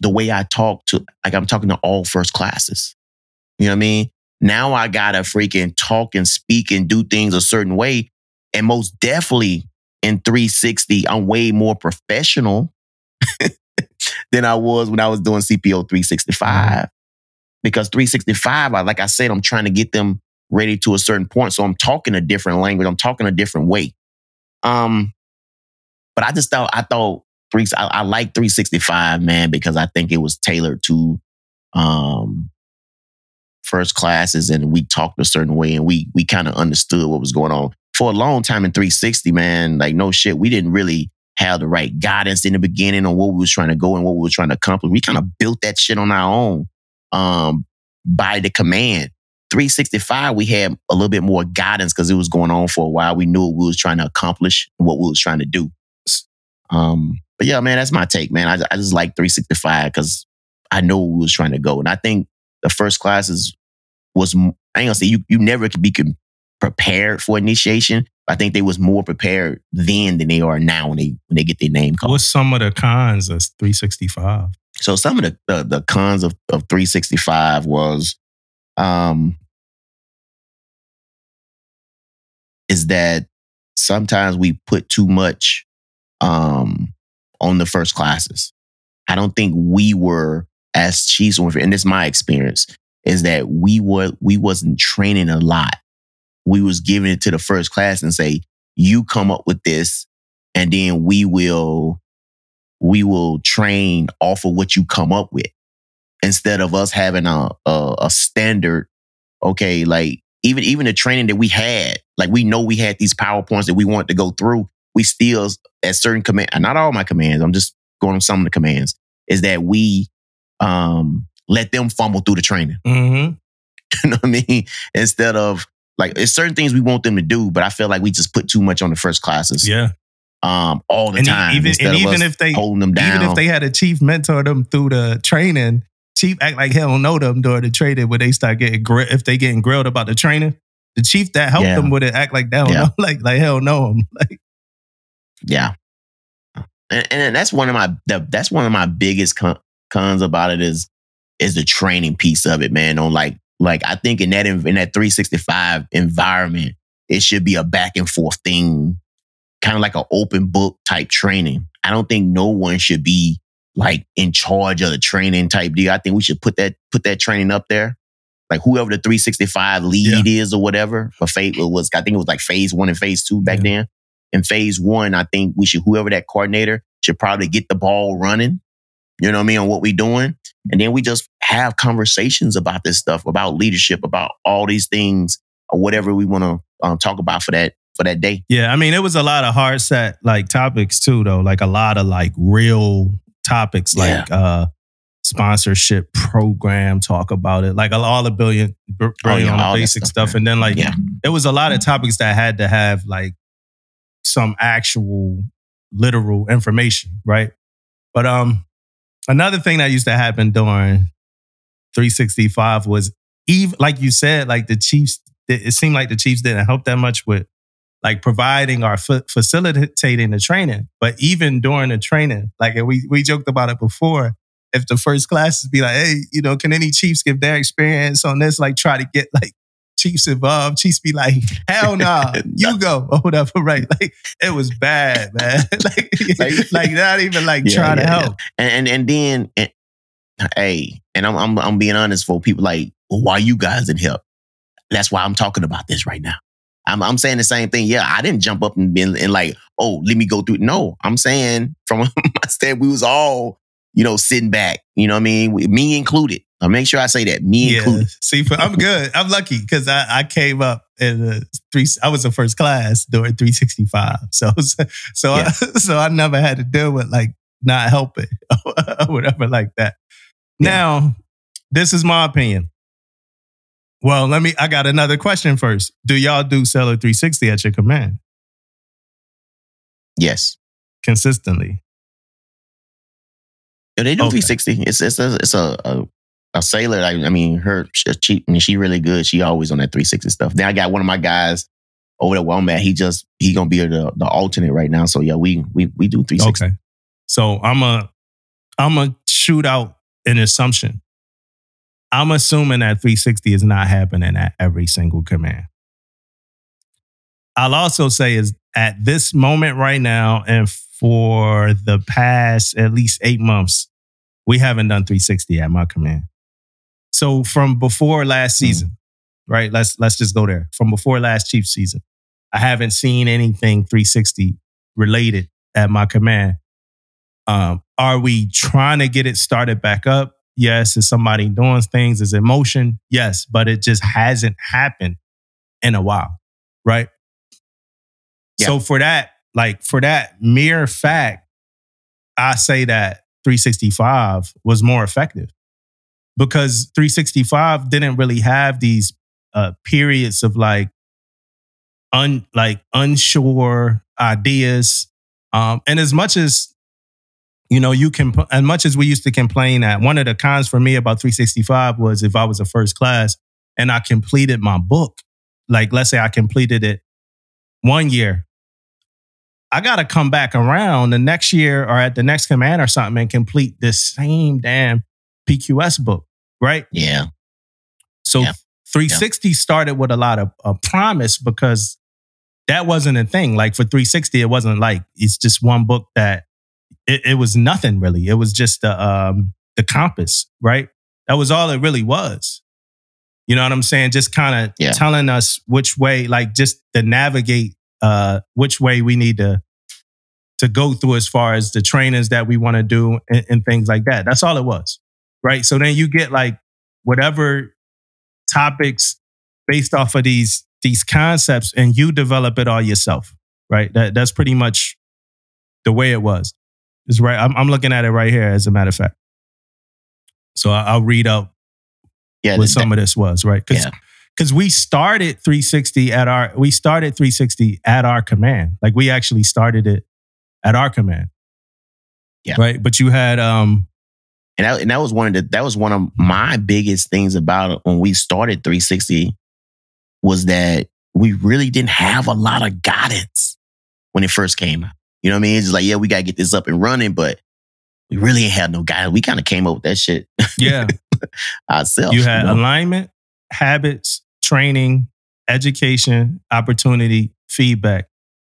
Speaker 3: the way I talk to like I'm talking to all first classes. You know what I mean? Now I gotta freaking talk and speak and do things a certain way. And most definitely in 360, I'm way more professional than I was when I was doing CPO 365. Because 365, I, like I said, I'm trying to get them ready to a certain point. So I'm talking a different language. I'm talking a different way. Um, but I just thought I thought three. I, I like 365, man, because I think it was tailored to um first classes, and we talked a certain way, and we we kind of understood what was going on. For a long time in 360, man, like no shit, we didn't really have the right guidance in the beginning on what we was trying to go and what we were trying to accomplish. We kind of built that shit on our own um, by the command. 365, we had a little bit more guidance because it was going on for a while. We knew what we was trying to accomplish and what we was trying to do. Um, but yeah, man, that's my take, man. I, I just like 365 because I know we was trying to go. And I think the first classes was, I ain't gonna say you, you never could be prepared for initiation. I think they was more prepared then than they are now when they when they get their name called.
Speaker 4: What's some of the cons of 365?
Speaker 3: So some of the the, the cons of, of 365 was um is that sometimes we put too much um on the first classes. I don't think we were as chiefs, and this is my experience, is that we were we wasn't training a lot we was giving it to the first class and say, you come up with this and then we will, we will train off of what you come up with instead of us having a, a, a standard. Okay. Like even, even the training that we had, like we know we had these PowerPoints that we wanted to go through. We still at certain command, not all my commands. I'm just going on some of the commands is that we, um, let them fumble through the training.
Speaker 4: Mm-hmm.
Speaker 3: you know what I mean? Instead of like it's certain things we want them to do, but I feel like we just put too much on the first classes.
Speaker 4: Yeah.
Speaker 3: Um, all the
Speaker 4: and
Speaker 3: time.
Speaker 4: Even, and even if they
Speaker 3: holding them down.
Speaker 4: Even if they had a chief mentor them through the training, chief act like he don't know them during the training when they start getting gr- if they getting grilled about the training. The chief that helped
Speaker 3: Yeah.
Speaker 4: them with it act like they don't
Speaker 3: Yeah.
Speaker 4: know, like like hell know them. Like
Speaker 3: Yeah. And, and that's one of my that's one of my biggest con- cons about it is is the training piece of it, man. On like like I think in that in that 365 environment, it should be a back and forth thing, kind of like an open book type training. I don't think no one should be like in charge of the training type deal. I think we should put that put that training up there. Like whoever the 365 lead is or whatever. But phase was I think it was like phase one and phase two back
Speaker 4: Yeah.
Speaker 3: then. In phase one, I think we should whoever that coordinator should probably get the ball running. You know what I mean? On what we doing. And then we just have conversations about this stuff, about leadership, about all these things or whatever we want to um, talk about for that for that day.
Speaker 4: Yeah, I mean, it was a lot of hard set like topics too, though. Like a lot of like real topics, like uh sponsorship program, talk about it, like all the billion,
Speaker 3: yeah, all
Speaker 4: basic
Speaker 3: stuff,
Speaker 4: stuff, and then like
Speaker 3: Yeah.
Speaker 4: it was a lot of topics that had to have like some actual literal information, right? But um, another thing that used to happen during 365 was even like you said, like the Chiefs. It seemed like the Chiefs didn't help that much with like providing or fa- facilitating the training. But even during the training, like we we joked about it before. If the first classes be like, hey, you know, can any Chiefs give their experience on this? Like, try to get like Chiefs involved. Chiefs be like, hell nah, you go or whatever. Right? Like, it was bad, man. like,
Speaker 3: Like-
Speaker 4: like not even like
Speaker 3: Yeah,
Speaker 4: trying to
Speaker 3: yeah, yeah.
Speaker 4: help.
Speaker 3: And and, and then and, hey, and I'm, I'm I'm being honest for people like, well, why you guys didn't help? That's why I'm talking about this right now. I'm I'm saying the same thing. Yeah, I didn't jump up and be and like, oh, let me go through. No, I'm saying from my stand, we was all, you know, sitting back. You know what I mean? We- Me included. I make sure I say that. Me
Speaker 4: Yeah.
Speaker 3: included.
Speaker 4: See, for, I'm good. I'm lucky because I, I came up in the three. I was in first class during 365. So so
Speaker 3: Yeah.
Speaker 4: I, so I never had to deal with like not helping or whatever like that.
Speaker 3: Yeah.
Speaker 4: Now, this is my opinion. Well, let me. I got another question first. Do y'all do Sailor 360 at your command
Speaker 3: Yes.
Speaker 4: consistently?
Speaker 3: Yeah, they do
Speaker 4: Okay.
Speaker 3: 360. It's it's a it's a, a a sailor. Like, I mean, her she, I mean, she really good. She always on that 360 stuff. Then I got one of my guys over at. He just he gonna be the the alternate right now. So yeah, we we we do 360.
Speaker 4: Okay. So I'm a I'm a shoot out an assumption. I'm assuming that 360 is not happening at every single command. I'll also say is at this moment right now, and for the past at least eight months, we haven't done 360 at my command. So from before last season, right? Let's let's just go there. From before last Chief season, I haven't seen anything 360 related at my command. Um, are we trying to get it started back up? Yes. Is somebody doing things? Is it motion? Yes, but it just hasn't happened in a while, right?
Speaker 3: Yeah.
Speaker 4: So for that, like for that mere fact, I say that 365 was more effective because 365 didn't really have these uh, periods of like un like unsure ideas. Um, and as much as you know, you can as much as we used to complain that one of the cons for me about 365 was if I was a first class and I completed my book, like let's say I completed it one year, I got to come back around the next year or at the next command or something and complete this same damn PQS book, right?
Speaker 3: Yeah.
Speaker 4: So
Speaker 3: Yeah.
Speaker 4: 360 started with a lot of uh, promise because that wasn't a thing. Like for 360, it wasn't like it's just one book that it, it was nothing really. It was just the um, the compass, right? That was all it really was. You know what I'm saying? Just kind of
Speaker 3: Yeah.
Speaker 4: telling us which way, like just to navigate uh, which way we need to to go through as far as the trainings that we want to do and, and things like that. That's all it was, right? So then you get like whatever topics based off of these these concepts, and you develop it all yourself, right? That that's pretty much the way it was. Is right. I'm, I'm looking at it right here, as a matter of fact. So I- I'll read out
Speaker 3: Yeah.
Speaker 4: what some of this was, right? Because
Speaker 3: Yeah.
Speaker 4: because we started 360 at our we started 360 at our command. Like we actually started it at our command.
Speaker 3: Yeah.
Speaker 4: Right. But you had um
Speaker 3: and that, and that was one of the that was one of my biggest things about it when we started 360 was that we really didn't have a lot of guidance when it first came out. You know what I mean? It's just like, yeah, we gotta get this up and running, but we really ain't had no guidance. We kind of came up with that shit
Speaker 4: yeah,
Speaker 3: ourselves.
Speaker 4: you had
Speaker 3: know?
Speaker 4: alignment, habits, training, education, opportunity, feedback.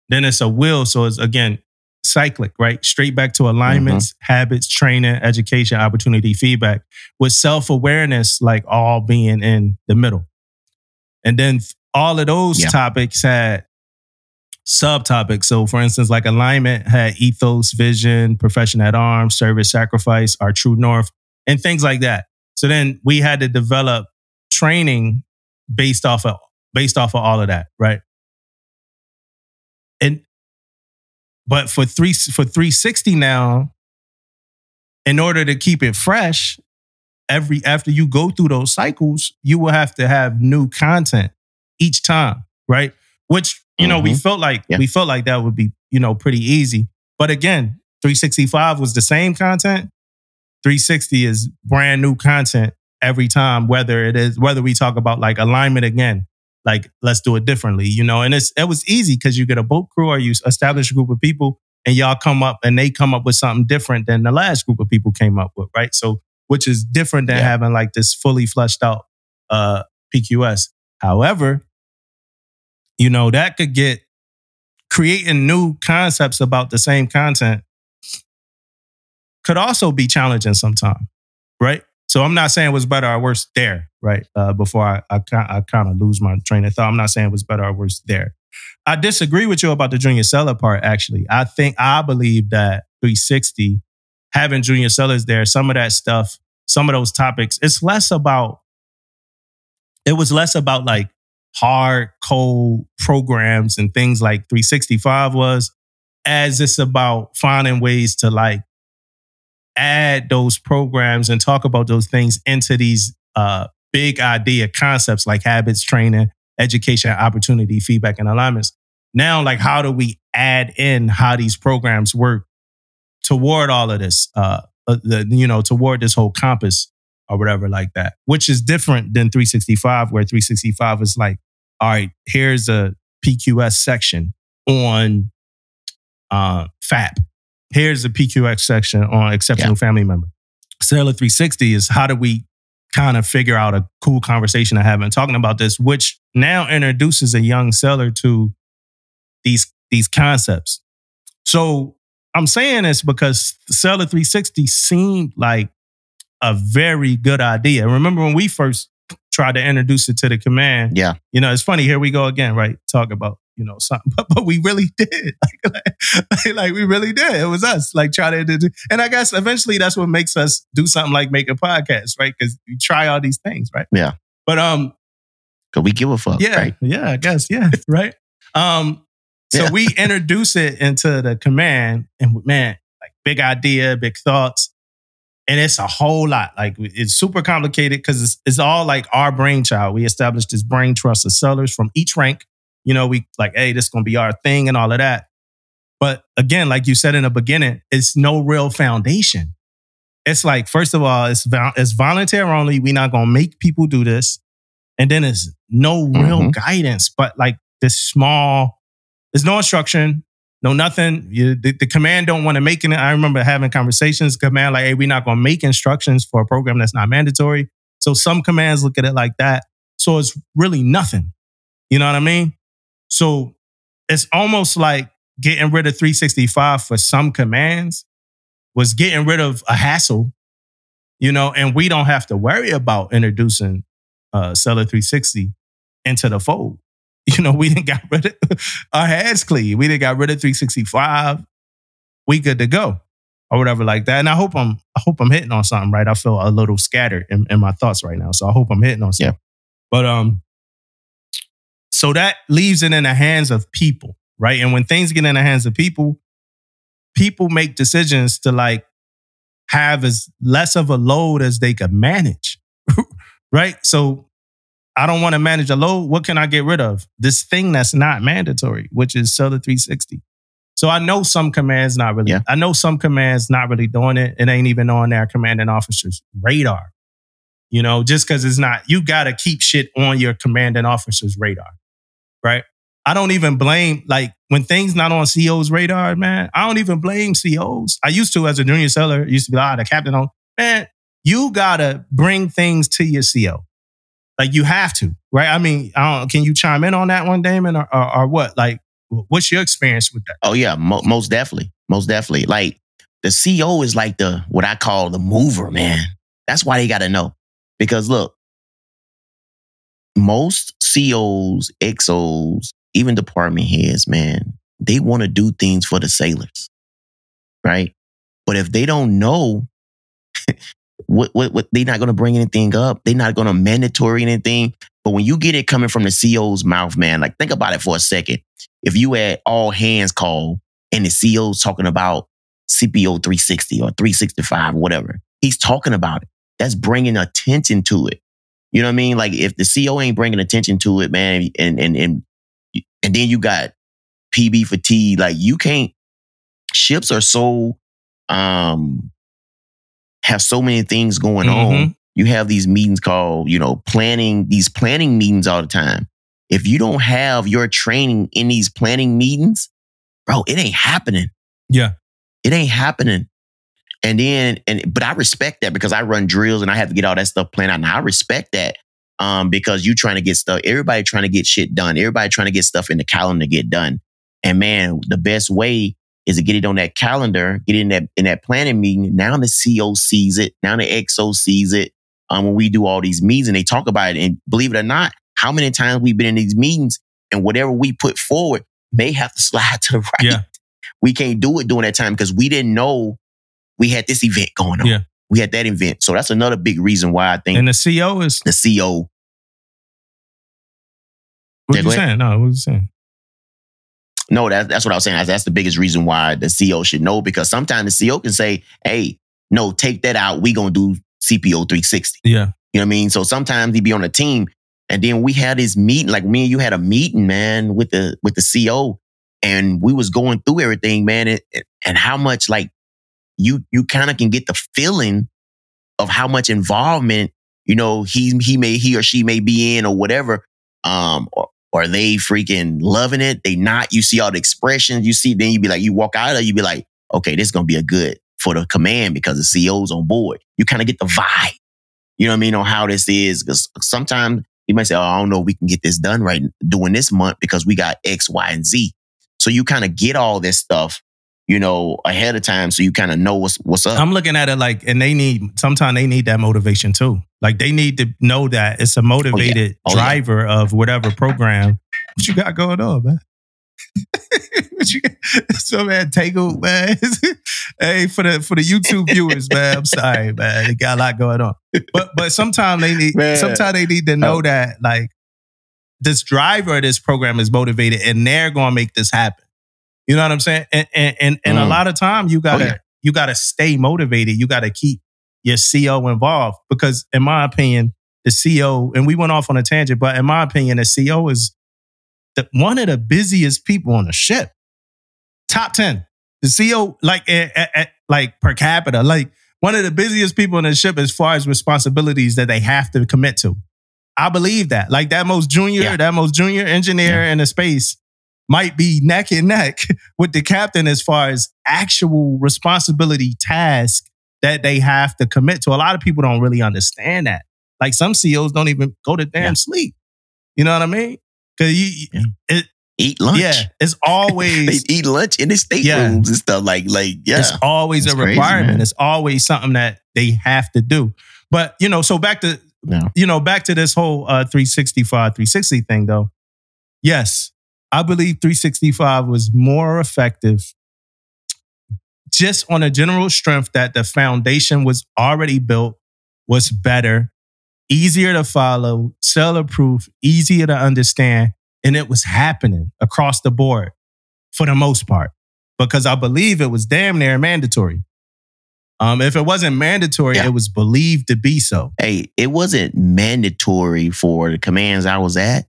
Speaker 4: Then it's a will. So it's again cyclic, right? Straight back to alignments,
Speaker 3: Mm-hmm.
Speaker 4: habits, training, education, opportunity, feedback, with self awareness, like all being in the middle. And then all of those
Speaker 3: Yeah.
Speaker 4: topics had subtopics. So, for instance, like alignment had ethos, vision, profession at arms, service, sacrifice, our true north, and things like that. So then we had to develop training based off of based off of all of that, right? And but for three for 360 now, in order to keep it fresh, every after you go through those cycles, you will have to have new content each time, right? Which you know we mm-hmm. felt like
Speaker 3: Yeah.
Speaker 4: we felt like that would be you know pretty easy, but again, 365 was the same content. 360 is brand new content every time, whether it is whether we talk about like alignment again, like let's do it differently, you know. And it's it was easy because you get a boat crew or you establish a group of people and y'all come up and they come up with something different than the last group of people came up with, right? So which is different than
Speaker 3: Yeah.
Speaker 4: having like this fully fleshed out uh PQS. However, you know, that could get creating new concepts about the same content could also be challenging sometimes right? So I'm not saying it was better or worse there, right? Uh, before I, I, I kind of lose my train of thought, I'm not saying it was better or worse there. I disagree with you about the junior seller part, actually. I think, I believe that 360, having junior sellers there, some of that stuff, some of those topics, it's less about, it was less about like hard, cold programs and things like 365 was, as it's about finding ways to like add those programs and talk about those things into these uh, big idea concepts like habits, training, education, opportunity, feedback, and alignments. Now, like, how do we add in how these programs work toward all of this? Uh, uh, the, you know, toward this whole compass or whatever like that, which is different than 365, where 365 is like, all right, here's a PQS section on uh, FAP. Here's a PQS section on exceptional family member. Sailor 360 is how do we kind of figure out a cool conversation to have and talking about this, which now introduces a young seller to these these concepts. So I'm saying this because Sailor 360 seemed like a very good idea. Remember when we first tried to introduce it to the command?
Speaker 3: Yeah.
Speaker 4: You know, it's funny. Here we go again, right? Talk about you know something, but, but we really did. Like, like, like, we really did. It was us. Like trying to do, and I guess eventually that's what makes us do something like make a podcast, right? Because we try all these things, right?
Speaker 3: Yeah.
Speaker 4: But um,
Speaker 3: Cause we give a fuck.
Speaker 4: yeah,
Speaker 3: Right?
Speaker 4: yeah, I guess, yeah, right. Um, so
Speaker 3: Yeah.
Speaker 4: we introduce it into the command, and man, like big idea, big thoughts, and it's a whole lot. Like it's super complicated because it's, it's all like our brainchild. We established this brain trust of sellers from each rank. You know, we like, hey, this is gonna be our thing and all of that. But again, like you said in the beginning, it's no real foundation. It's like, first of all, it's vol- it's volunteer only. We're not gonna make people do this, and then it's no real
Speaker 3: Mhm.
Speaker 4: guidance, but like this small. There's no instruction, no nothing. You, the, the command don't want to make it. I remember having conversations. Command like, hey, we're not gonna make instructions for a program that's not mandatory. So some commands look at it like that. So it's really nothing. You know what I mean? So it's almost like getting rid of 365 for some commands was getting rid of a hassle, you know, and we don't have to worry about introducing uh, Sailor 360 into the fold. You know, we didn't got rid of our hands clean. We didn't got rid of 365. We good to go. Or whatever like that. And I hope I'm I hope I'm hitting on something, right? I feel a little scattered in, in my thoughts right now. So I hope I'm hitting on something. But um, so that leaves it in the hands of people, right? And when things get in the hands of people, people make decisions to like have as less of a load as they could manage, right? So I don't want to manage a load. What can I get rid of? This thing that's not mandatory, which is Sailor 360. So I know some commands not really.
Speaker 3: Yeah.
Speaker 4: I know some commands not really doing it. It ain't even on their commanding officer's radar. You know, just because it's not, you got to keep shit on your commanding officer's radar, right? I don't even blame, like, when things not on CO's radar, man, I don't even blame COs. I used to as a junior seller, used to be, like, ah, the captain on, man, you got to bring things to your CO. Like, you have to, right? I mean, I don't, can you chime in on that one, Damon, or, or, or what? Like, what's your experience with that?
Speaker 3: Oh yeah, mo- most definitely, most definitely. Like the CO is like the what I call the mover, man. That's why they got to know because look, most COs, XOs, even department heads, man, they want to do things for the sailors, right? But if they don't know what what, what they're not going to bring anything up, they're not going to mandatory anything. But when you get it coming from the CO's mouth, man, like think about it for a second if you had all hands call and the CEO's talking about CPO 360 or 365 whatever, he's talking about it. That's bringing attention to it. You know what I mean? Like if the CO ain't bringing attention to it, man, and and and and then you got PB fatigue, like you can't. Ships are so um have so many things going on.
Speaker 4: Mhm.
Speaker 3: You have these meetings called, you know, planning these planning meetings all the time if you don't have your training in these planning meetings, bro, it ain't happening.
Speaker 4: Yeah.
Speaker 3: It ain't happening. And then, and but I respect that because I run drills and I have to get all that stuff planned out. And I respect that um, because you trying to get stuff, everybody trying to get shit done. Everybody trying to get stuff in the calendar to get done. And man, the best way is to get it on that calendar, get it in that in that planning meeting. Now the CO sees it. Now the XO sees it. Um, when we do all these meetings and they talk about it, and believe it or not, how many times we've been in these meetings and whatever we put forward may have to slide to the right.
Speaker 4: Yeah.
Speaker 3: We can't do it during that time because we didn't know we had this event going on.
Speaker 4: Yeah.
Speaker 3: We had that event. So that's another big reason why I think
Speaker 4: And the CO is,
Speaker 3: the CO,
Speaker 4: what
Speaker 3: Yeah,
Speaker 4: you saying? No, what you saying?
Speaker 3: no, that, that's what I was saying. That's, the biggest reason why the CO should know because sometimes the CO can say, hey, no, take that out. we going to do CPO 360.
Speaker 4: Yeah.
Speaker 3: You know what I mean? So sometimes he'd be on a team and then we had this meeting, like me and you had a meeting, man, with the with the CO, and we was going through everything, man, and, and how much like you you kind of can get the feeling of how much involvement you know he he may he or she may be in or whatever, um, or, or they freaking loving it, they not. You see all the expressions, you see, then you be like, you walk out of, you be like, okay, this is gonna be a good for the command because the CEO's on board. You kind of get the vibe. You know what I mean? On how this is. Because sometimes you might say, oh, I don't know we can get this done right during this month because we got X, Y, and Z. So you kind of get all this stuff, you know, ahead of time. So you kind of know what's what's up.
Speaker 4: I'm looking at it like, and they need sometimes they need that motivation too. Like they need to know that it's a motivated
Speaker 3: Oh, yeah.
Speaker 4: Oh, driver of whatever program. What you got going on, man? what you got? So man, Tangle, man. hey, for the for the YouTube viewers, man. I'm sorry, man. They got a lot going on. But but sometimes they need
Speaker 3: Man.
Speaker 4: sometimes they need to uh, know
Speaker 3: Oh.
Speaker 4: that like this driver of this program is motivated and they're gonna make this happen. You know what I'm saying? And and and, and a
Speaker 3: Mm.
Speaker 4: lot of time you gotta
Speaker 3: Oh, yeah.
Speaker 4: you gotta stay motivated. You gotta keep your CO involved because, in my opinion, the CO and we went off on a tangent, but in my opinion, the CO is the, one of the busiest people on the ship. Top ten. The CO, like eh, eh, eh, like per capita, like one of the busiest people on the ship as far as responsibilities that they have to commit to. I believe that. Like that most junior,
Speaker 3: Yeah.
Speaker 4: that most junior engineer in the space might be neck and neck with the captain as far as actual responsibility task that they have to commit to. A lot of people don't really understand that. Like some CEOs don't even go to damn
Speaker 3: Yeah.
Speaker 4: sleep. You know what I mean? Cause you,
Speaker 3: Yeah.
Speaker 4: it,
Speaker 3: eat lunch.
Speaker 4: yeah, it's always they
Speaker 3: eat lunch in the staterooms
Speaker 4: Yeah.
Speaker 3: and stuff like like yeah.
Speaker 4: it's always
Speaker 3: That's
Speaker 4: a requirement. it's always something that they have to do. But you know, so back to
Speaker 3: Yeah.
Speaker 4: you know, back to this whole uh 365, 360 thing though. Yes, I believe 365 was more effective just on a general strength that the foundation was already built, was better, easier to follow, seller proof, easier to understand, and it was happening across the board for the most part because I believe it was damn near mandatory. Um, if it wasn't mandatory,
Speaker 3: Yeah.
Speaker 4: it was believed to be so.
Speaker 3: hey, it wasn't mandatory for the commands I was at,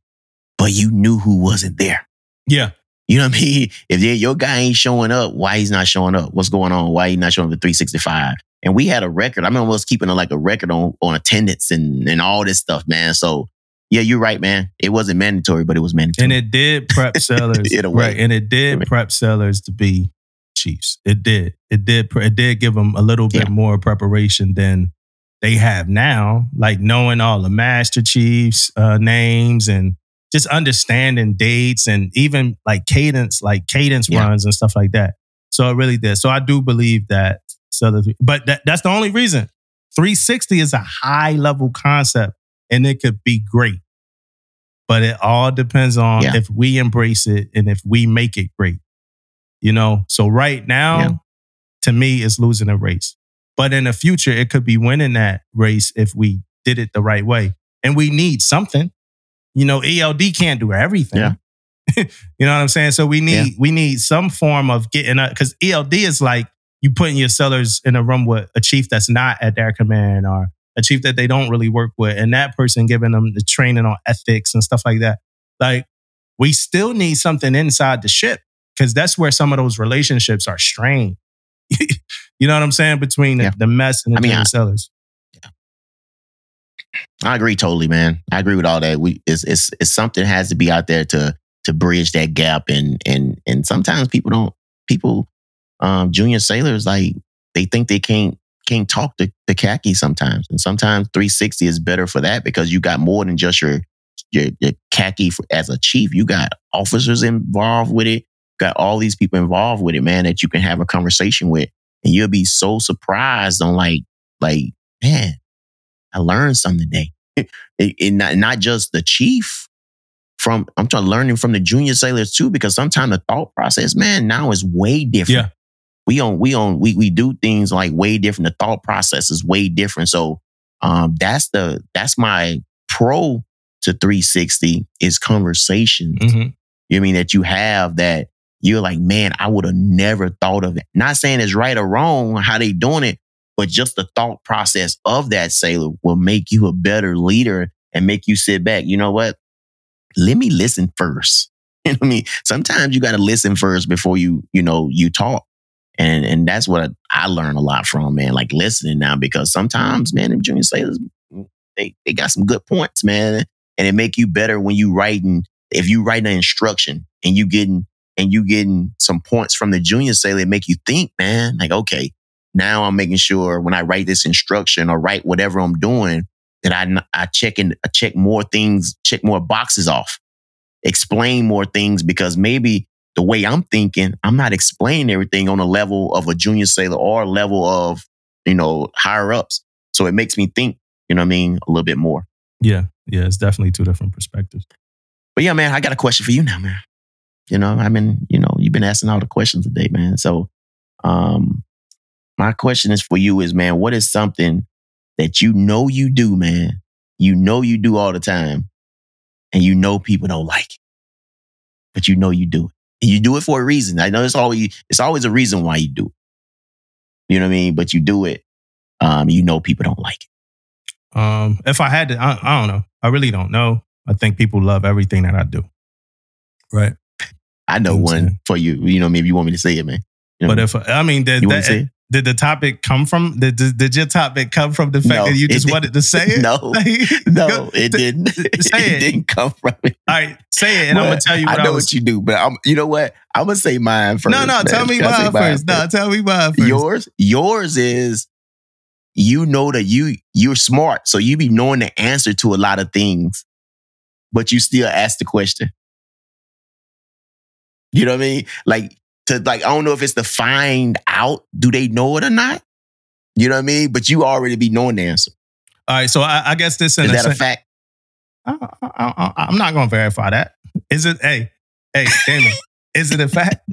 Speaker 3: but you knew who wasn't there.
Speaker 4: Yeah.
Speaker 3: You know what I mean? If your guy ain't showing up, why he's not showing up? What's going on? Why he not showing up at 365? And we had a record. I remember us keeping like a record on, on attendance and, and all this stuff, man. So yeah, you're right, man. It wasn't mandatory, but it was mandatory.
Speaker 4: And it did prep sellers.
Speaker 3: In a way.
Speaker 4: right. And it did prep sellers to be Chiefs. It did. It did. It did give them a little bit
Speaker 3: Yeah.
Speaker 4: more preparation than they have now, like knowing all the Master Chiefs uh, names and just understanding dates and even like cadence, like cadence
Speaker 3: Yeah.
Speaker 4: runs and stuff like that. So it really did. So I do believe that sellers, but that, that's the only reason. 360 is a high level concept and it could be great. But it all depends on
Speaker 3: Yeah.
Speaker 4: if we embrace it and if we make it great. You know, so right now,
Speaker 3: Yeah.
Speaker 4: to me, it's losing a race. But in the future, it could be winning that race if we did it the right way. And we need something. You know, ELD can't do everything.
Speaker 3: Yeah.
Speaker 4: you know what I'm saying? So we need we need some form of getting up because ELD is like you putting your sellers in a room with a chief that's not at their command or a chief that they don't really work with, and that person giving them the training on ethics and stuff like that. Like we still need something inside the ship because that's where some of those relationships are strained. you know what I'm saying? Between the,
Speaker 3: Yeah.
Speaker 4: the mess and the
Speaker 3: I mean, I-
Speaker 4: sellers.
Speaker 3: I agree totally, man. I agree with all that. We it's it's it's something has to be out there to to bridge that gap and and and sometimes people don't people um junior sailors like they think they can't can't talk to the khaki sometimes. And sometimes 360 is better for that because you got more than just your your, your khaki for, as a chief. You got officers involved with it. Got all these people involved with it, man, that you can have a conversation with. And you'll be so surprised on like, like, man, I learned something today. and and not, not just the chief from I'm talking learning from the junior sailors too, because sometimes the thought process, man, now is way different.
Speaker 4: Yeah.
Speaker 3: We on we on we we do things like way different. The thought process is way different. So um that's the that's my pro to 360 is conversation.
Speaker 4: Mhm.
Speaker 3: You mean that you have that you're like, man, I would have never thought of it. Not saying it's right or wrong how they doing it, but just the thought process of that sailor will make you a better leader and make you sit back. You know what? Let me listen first. You know what I mean? Sometimes you got to listen first before you, you know, you talk. And and that's what I learned a lot from, man. Like listening now, because sometimes, man, them junior sailors, they, they got some good points, man. And it make you better when you writing, if you write an instruction and you getting and you getting some points from the junior sailor, it make you think, man, like, okay, now I'm making sure when I write this instruction or write whatever I'm doing, that I, I check in, I check more things, check more boxes off, explain more things because maybe the way I'm thinking, I'm not explaining everything on a level of a junior sailor or a level of, you know, higher ups. So it makes me think, you know what I mean, a little bit more.
Speaker 4: Yeah, yeah, it's definitely two different perspectives.
Speaker 3: But yeah, man, I got a question for you now, man. You know, I mean, you know, you've been asking all the questions today, man. So um my question is for you is, man, what is something that you know you do, man? You know you do all the time, and you know people don't like it. But you know you do it. And you do it for a reason. I know it's always it's always a reason why you do it. You know what I mean? But you do it. Um, you know people don't like it.
Speaker 4: Um, if I had to, I, I don't know. I really don't know. I think people love everything that I do. Right.
Speaker 3: I know
Speaker 4: You know what I'm
Speaker 3: one
Speaker 4: saying?
Speaker 3: for you. You know, maybe you want me to say it, man. You know,
Speaker 4: But if I mean, did,
Speaker 3: you want to
Speaker 4: that,
Speaker 3: say it?
Speaker 4: Did the topic come from? Did, did, your topic come from the fact
Speaker 3: No,
Speaker 4: that you just wanted to say it?
Speaker 3: No, no, it didn't.
Speaker 4: it.
Speaker 3: it didn't come from it.
Speaker 4: All right, say it, and I'm gonna tell you what
Speaker 3: I
Speaker 4: I,
Speaker 3: know
Speaker 4: was.
Speaker 3: what you do, but I'm. You know what? I'm gonna say mine first.
Speaker 4: no, no,
Speaker 3: man.
Speaker 4: tell me
Speaker 3: I say
Speaker 4: mine first. No, tell me mine first.
Speaker 3: Yours, yours is you know that you you're smart, so you be knowing the answer to a lot of things, but you still ask the question. You know what I mean? Like to like, I don't know if it's to find out, do they know it or not? You know what I mean? But you already be knowing the answer.
Speaker 4: All right, so I, I guess this
Speaker 3: Is
Speaker 4: a
Speaker 3: that a fact?
Speaker 4: I, am not going to verify that. Is it? Hey, hey, Damon, is it a fact?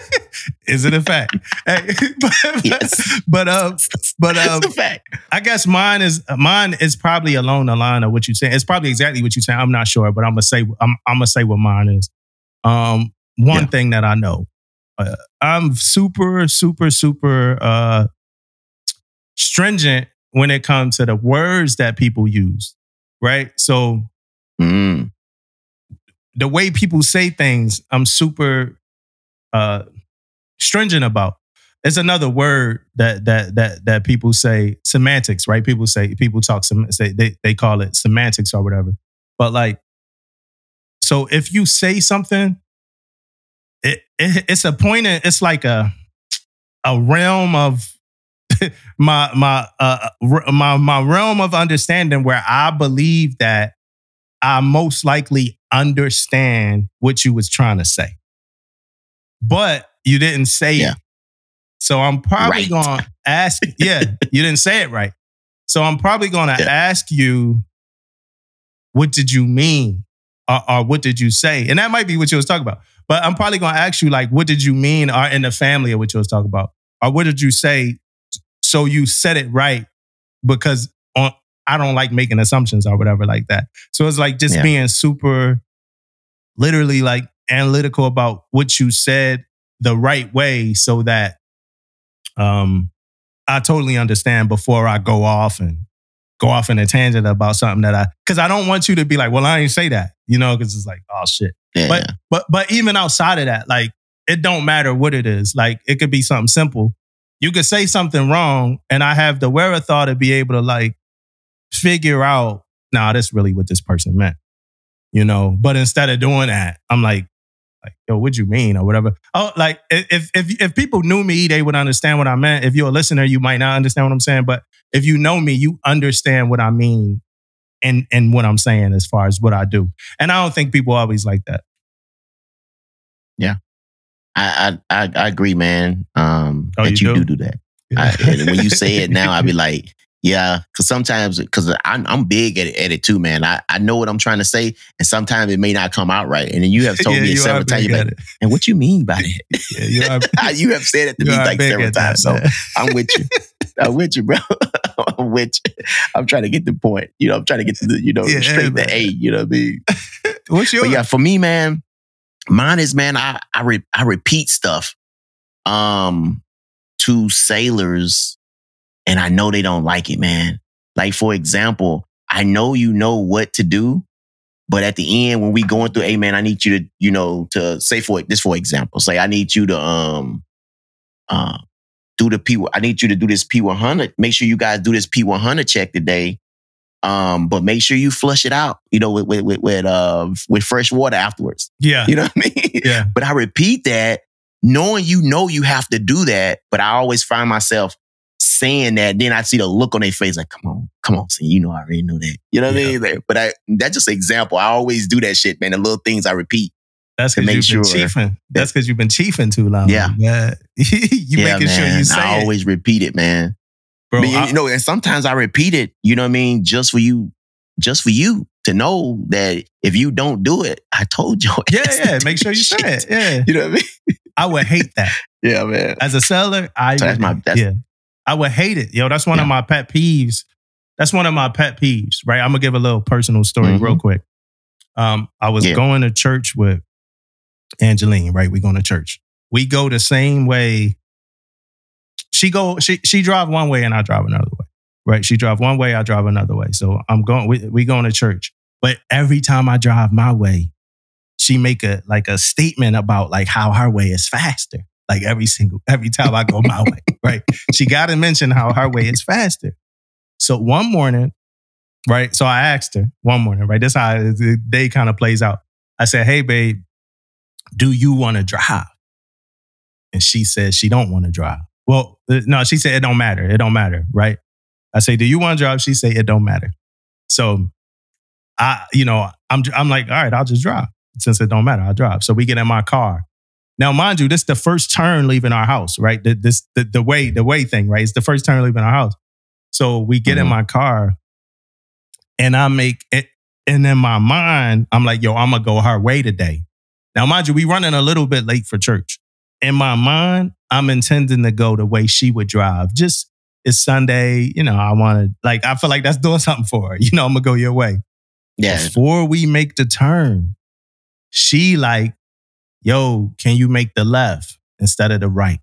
Speaker 4: is it a fact? Hey, but,
Speaker 3: Yes.
Speaker 4: but um, but um,
Speaker 3: it's a fact.
Speaker 4: I guess mine is mine is probably along the line of what you're saying. It's probably exactly what you're saying. I'm not sure, but I'm gonna say I'm I'm gonna say what mine is. Um, one
Speaker 3: Yeah.
Speaker 4: thing that I know, uh, I'm super super super uh stringent when it comes to the words that people use. Right, so
Speaker 3: Mm,
Speaker 4: the way people say things, I'm super uh stringent about. It's another word that that that that people say semantics, right? People say people talk sem- say they they call it semantics or whatever. But like, so if you say something, it, it it's a point. In, it's like a a realm of my my uh my my realm of understanding where I believe that I most likely understand what you was trying to say. But you didn't say
Speaker 3: Yeah.
Speaker 4: it. So I'm probably
Speaker 3: Right.
Speaker 4: going to ask, yeah, you didn't say it right. So I'm probably going to
Speaker 3: Yeah.
Speaker 4: ask you, what did you mean? Or, or what did you say? And that might be what you was talking about. But I'm probably going to ask you, like, what did you mean? Or in the family of what you was talking about? Or what did you say? So you said it right because on, I don't like making assumptions or whatever like that. So it's like just
Speaker 3: Yeah.
Speaker 4: being super, literally like analytical about what you said the right way so that um I totally understand before I go off and go off in a tangent about something that I because I don't want you to be like, well, I ain't say that, you know, because it's like, oh shit.
Speaker 3: Yeah.
Speaker 4: But but but even outside of that, like it don't matter what it is. Like it could be something simple. You could say something wrong, and I have the wherewithal to be able to like figure out, nah, that's really what this person meant. You know, but instead of doing that, I'm like, like, yo, what you mean or whatever. Oh, like if if if people knew me, they would understand what I meant. If you're a listener, you might not understand what I'm saying. But if you know me, you understand what I mean and and what I'm saying as far as what I do. And I don't think people always like that.
Speaker 3: I, I I I agree, man. Um,
Speaker 4: Oh,
Speaker 3: that
Speaker 4: you do?
Speaker 3: do do that. I, when you say it now, I'd be like, yeah, because sometimes because I'm I'm big at it, at it too, man. I, I know what I'm trying to say, and sometimes it may not come out right. And then you have told
Speaker 4: Yeah,
Speaker 3: me several times, like, and what you mean by that?
Speaker 4: Yeah, you are,
Speaker 3: you have said it to me like several
Speaker 4: at that,
Speaker 3: times, so. I'm with you. I'm with you, bro. I'm with you. I'm trying to get the point. You know, I'm trying to get to the, you know,
Speaker 4: Yeah,
Speaker 3: straight
Speaker 4: man.
Speaker 3: to A. You know what I mean?
Speaker 4: What's your
Speaker 3: But yeah, for me, man, mine is man. I I, re- I repeat stuff, um, to sailors, and I know they don't like it, man. Like for example, I know you know what to do, but at the end when we going through, hey man, I need you to you know to say for this for example, say I need you to um, uh, do the P. I need you to do this P one hundred. Make sure you guys do this P one hundred check today. Um, but make sure you flush it out, you know, with with with with, uh, with fresh water afterwards.
Speaker 4: yeah,
Speaker 3: You know what I mean?
Speaker 4: yeah,
Speaker 3: But I repeat that, knowing you know you have to do that, but I always find myself saying that. Then I see the look on their face, like, "Come on, come on, see, you know, I already know that." You know what
Speaker 4: Yeah.
Speaker 3: I mean? Like, But I, that's just an example. I always do that shit, man. The little things I repeat.
Speaker 4: That's because you've been
Speaker 3: sure
Speaker 4: chiefing. That's because you've been chiefing too long.
Speaker 3: Yeah.
Speaker 4: Yeah. you
Speaker 3: yeah,
Speaker 4: making sure you say
Speaker 3: I
Speaker 4: it.
Speaker 3: always repeat it, man.
Speaker 4: Bro,
Speaker 3: But, you know, and sometimes I repeat it, you know what I mean, just for you, just for you to know that if you don't do it, I told you.
Speaker 4: yeah, yeah. Make sure you say it. Yeah.
Speaker 3: You know what I mean?
Speaker 4: I would hate that.
Speaker 3: Yeah, man.
Speaker 4: As a seller, I
Speaker 3: So that's
Speaker 4: would,
Speaker 3: my- that's-
Speaker 4: yeah. I would hate it. Yo, that's one of my pet peeves. That's one of my pet peeves, right? I'm gonna give a little personal story
Speaker 3: Mhm.
Speaker 4: real quick. Um, I was
Speaker 3: Yeah.
Speaker 4: going to church with Angeline, right? We going to church. We go the same way. She go, she she drive one way and I drive another way. Right? She drive one way, I drive another way. So I'm going, we, we going to church. But every time I drive my way, she make a like a statement about like how her way is faster. Like every single every time I go my way, right? She got to mention how her way is faster. So one morning, right? So I asked her one morning, right? This how the day kind of plays out. I said, "Hey, babe, do you want to drive?" And she said she don't want to drive. Well, no, she said it don't matter. It don't matter, right? I say, "Do you want to drive?" She say it don't matter. So I, you know, I'm I'm like, all right, I'll just drive since it don't matter. I'll drive. So we get in my car. Now, mind you, this is the first turn leaving our house, right? The, this the, the way the way thing, right? It's the first turn leaving our house. So we get in
Speaker 3: Mhm.
Speaker 4: my car, and I make it. And in my mind, I'm like, yo, I'm gonna go her way today. Now, mind you, we running a little bit late for church. In my mind, I'm intending to go the way she would drive. Just it's Sunday, you know. I want to like. I feel like that's doing something for her. You know, I'm gonna go your way.
Speaker 3: Yeah.
Speaker 4: Before we make the turn, she like, yo, can you make the left instead of the right?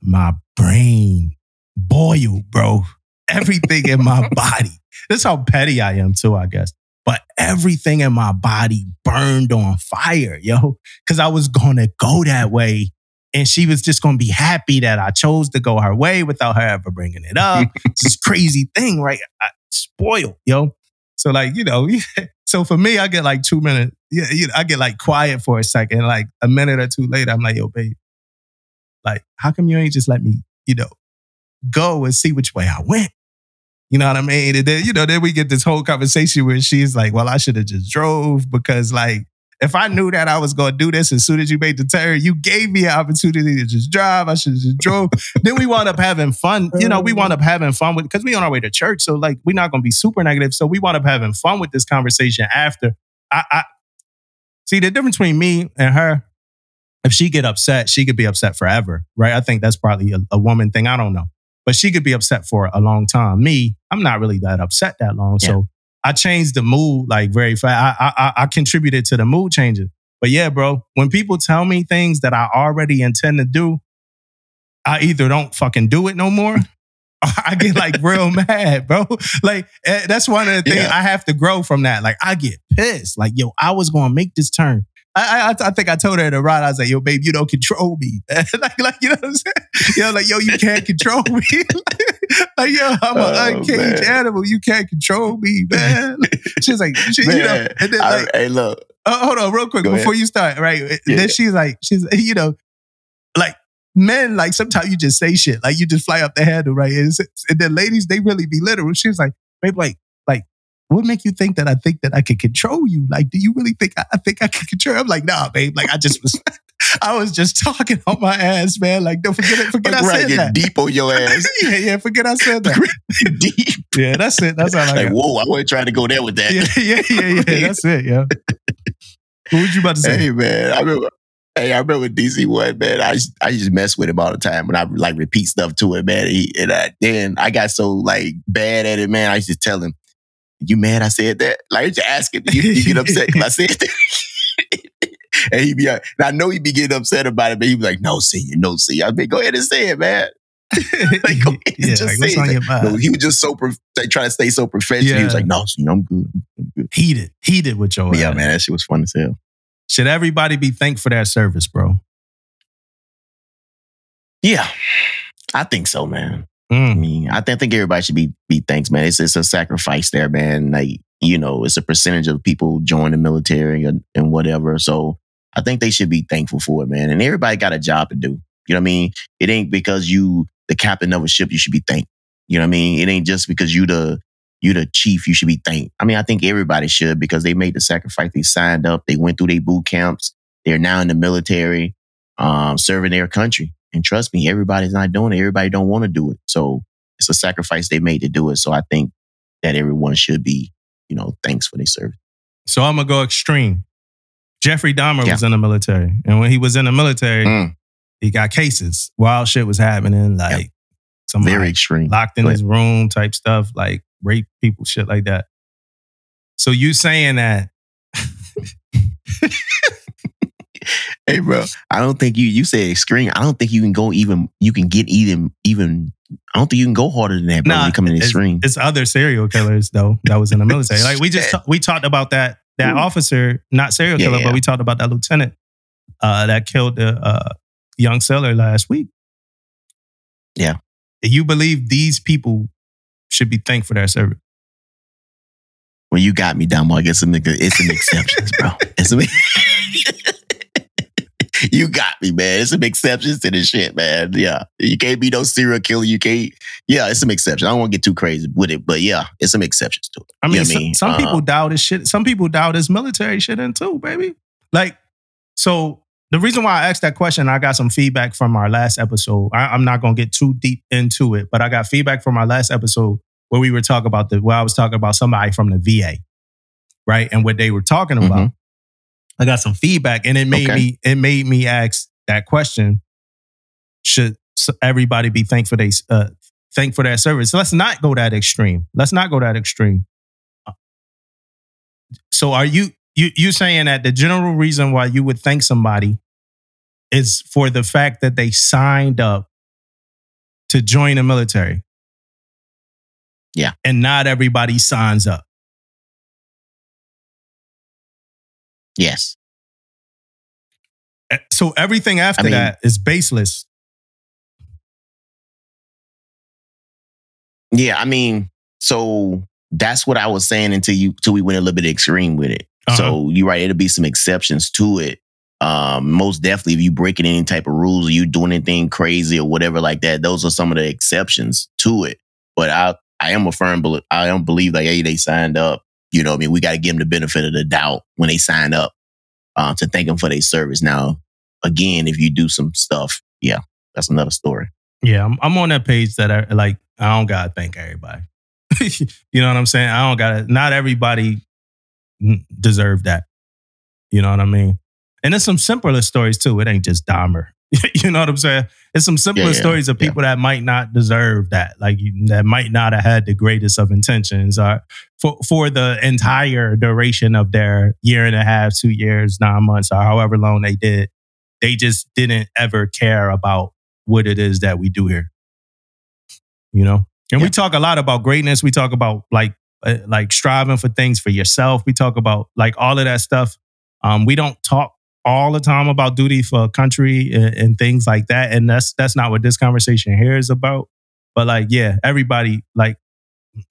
Speaker 4: My brain boiled, bro. Everything in my body. This is how petty I am too, I guess. But everything in my body burned on fire, yo. Cause I was gonna go that way. And she was just gonna be happy that I chose to go her way without her ever bringing it up. it's this crazy thing, right? I, spoiled, yo. So like, you know, so for me, I get like two minutes. Yeah, you know, I get like quiet for a second. Like a minute or two later, I'm like, yo, babe, like, how come you ain't just let me, you know, go and see which way I went? You know what I mean? And then, you know, then we get this whole conversation where she's like, well, I should have just drove because like if I knew that I was gonna do this as soon as you made the turn, you gave me an opportunity to just drive. I should have just drove. then we wound up having fun. You know, we uh-huh. wound up having fun with because we on our way to church. So like we're not gonna be super negative. So we wound up having fun with this conversation after. I, I see the difference between me and her. If she get upset, she could be upset forever, right? I think that's probably a, a woman thing. I don't know, but she could be upset for a long time. Me, I'm not really that upset that long, so I changed the mood like very fast. I, I I- I contributed to the mood changing. But yeah, bro, when people tell me things that I already intend to do, I either don't fucking do it no more. I get like real mad, bro. Like eh, that's one of the things
Speaker 3: Yeah.
Speaker 4: I have to grow from that. Like I get pissed. Like yo, I was gonna make this turn. I, I I think I told her to ride. I was like, "Yo, babe, you don't control me." like, like you know what I'm saying? Yo, like, yo, you can't control me. like, yo, I'm an
Speaker 3: Oh,
Speaker 4: uncaged
Speaker 3: man.
Speaker 4: animal. You can't control me, man. She's like, she, you know,
Speaker 3: Man,
Speaker 4: and then
Speaker 3: I-
Speaker 4: like,
Speaker 3: hey, look.
Speaker 4: Oh, hold on, real quick
Speaker 3: Go
Speaker 4: before you start. Right,
Speaker 3: Yeah.
Speaker 4: then she's like, she's you know, like men, like sometimes you just say shit, like you just fly up the handle, right? And, and then ladies, they really be literal. She's like, babe, like, what make you think that I think that I can control you? Like, do you really think I, I think I can control? I'm like, nah, babe. Like, I just was, I was just talking on my ass, man. Like, don't forget it. Forget
Speaker 3: Like,
Speaker 4: I
Speaker 3: right,
Speaker 4: said
Speaker 3: get
Speaker 4: that.
Speaker 3: deep on your ass.
Speaker 4: yeah, yeah. Forget I said that.
Speaker 3: deep.
Speaker 4: Yeah, that's it. That's all I
Speaker 3: Like,
Speaker 4: got.
Speaker 3: whoa, I wasn't trying to go there with that.
Speaker 4: Yeah, yeah, yeah, yeah. That's it. Yeah. What was you about to say?
Speaker 3: Hey man, I remember. Hey, I remember DC one man. I used, I to mess with him all the time, and I like repeat stuff to him, man. He, and I, then I got so like bad at it, man. I used to tell him, "You mad? I said that." Like to ask him, "You, you get upset because I said that?" and he'd be, uh, like, and I know he'd be getting upset about it, but he'd be like, "No, senior, no, senior." I'd be, "Go ahead and say it, man." Like, go ahead and
Speaker 4: yeah,
Speaker 3: just
Speaker 4: like,
Speaker 3: say it.
Speaker 4: your?
Speaker 3: No, he was just so prof- like, trying to stay so professional. He was like, "No, senior, I'm good." I'm good.
Speaker 4: heated, heated with your
Speaker 3: yeah, man, that shit was fun as hell.
Speaker 4: Should everybody be thankful for that service, bro?
Speaker 3: Yeah, I think so, man. I
Speaker 4: Mm.
Speaker 3: mean, I, th- I think everybody should be be thanks, man. It's it's a sacrifice there, man. Like you know, it's a percentage of people join the military and, and whatever. So I think they should be thankful for it, man. And everybody got a job to do. You know what I mean? It ain't because you the captain of a ship you should be thanked. You know what I mean? It ain't just because you the you the chief, you should be thanked. I mean, I think everybody should because they made the sacrifice. They signed up. They went through their boot camps. They're now in the military, um, serving their country. And trust me, everybody's not doing it. Everybody don't want to do it. So it's a sacrifice they made to do it. So I think that everyone should be, you know, thanks for their service.
Speaker 4: So I'm gonna go extreme. Jeffrey Dahmer was in the military, and when he was in the military,
Speaker 3: Mm.
Speaker 4: he got cases. Wild shit was happening, like somebody
Speaker 3: Very extreme.
Speaker 4: locked in his room type stuff, like rape people, shit like that. So you saying that?
Speaker 3: Hey, bro, I don't think you, you said extreme. I don't think you can go even, you can get even, even, I don't think you can go harder than that, bro, when you come in
Speaker 4: it's,
Speaker 3: extreme.
Speaker 4: it's other serial killers though that was in the military. Like we just we talked about that that
Speaker 3: Ooh.
Speaker 4: officer, not serial killer,
Speaker 3: yeah.
Speaker 4: but we talked about that lieutenant uh, that killed the uh, young sailor last week.
Speaker 3: Yeah.
Speaker 4: you believe these people should be thanked for their service?
Speaker 3: Well, you got me, Damo. I guess some, it's an exception, bro. It's some, you got me, man. It's some exceptions to this shit, man. Yeah. You can't be no serial killer. You can't. Yeah, it's some exceptions. I don't want to get too crazy with it, but yeah, it's some exceptions to it.
Speaker 4: I
Speaker 3: You
Speaker 4: mean,
Speaker 3: know
Speaker 4: some,
Speaker 3: I mean?
Speaker 4: some
Speaker 3: Uh,
Speaker 4: people doubt his shit. Some people doubt his military shit in too, baby. Like, so the reason why I asked that question, I got some feedback from our last episode. I, I'm not gonna get too deep into it, but I got feedback from our last episode where we were talking about the where I was talking about somebody from the VA, right, and what they were talking about. I got some feedback, and it made
Speaker 3: Okay.
Speaker 4: me it made me ask that question: Should everybody be thankful they uh, thank for their service? Let's not go that extreme. Let's not go that extreme. So are you you you saying that the general reason why you would thank somebody is for the fact that they signed up to join the military?
Speaker 3: Yeah.
Speaker 4: And not everybody signs up.
Speaker 3: Yes.
Speaker 4: Eh, So everything after
Speaker 3: I mean-
Speaker 4: that is baseless.
Speaker 3: Yeah, I mean, so that's what I was saying until you till we went a little bit extreme with it.
Speaker 4: Uh-huh.
Speaker 3: So you're right, it'll be some exceptions to it. Um, most definitely, if you breaking any type of rules or you doing anything crazy or whatever like that, those are some of the exceptions to it. But I, I am a firm, I don't believe like, hey, they signed up. You know, what I mean, we got to give them the benefit of the doubt when they sign up uh, to thank them for their service. Now, again, if you do some stuff, yeah, that's another story.
Speaker 4: Yeah, I'm, I'm on that page that I like. I don't gotta thank everybody. you know what I'm saying? I don't gotta. Not everybody deserve that. You know what I mean? And there's some simpler stories too. It ain't just Dahmer. you know what I'm saying? It's some simpler
Speaker 3: Yeah, yeah,
Speaker 4: stories of
Speaker 3: yeah.
Speaker 4: people that might not deserve that, like that might not have had the greatest of intentions, or for for the entire duration of their year and a half, two years, nine months, or however long they did. They just didn't ever care about what it is that we do here. You know, and we talk a lot about greatness. We talk about like uh, like striving for things for yourself. We talk about like all of that stuff. Um, we don't talk all the time about duty for country and, and things like that, and that's that's not what this conversation here is about. But like, yeah, everybody like,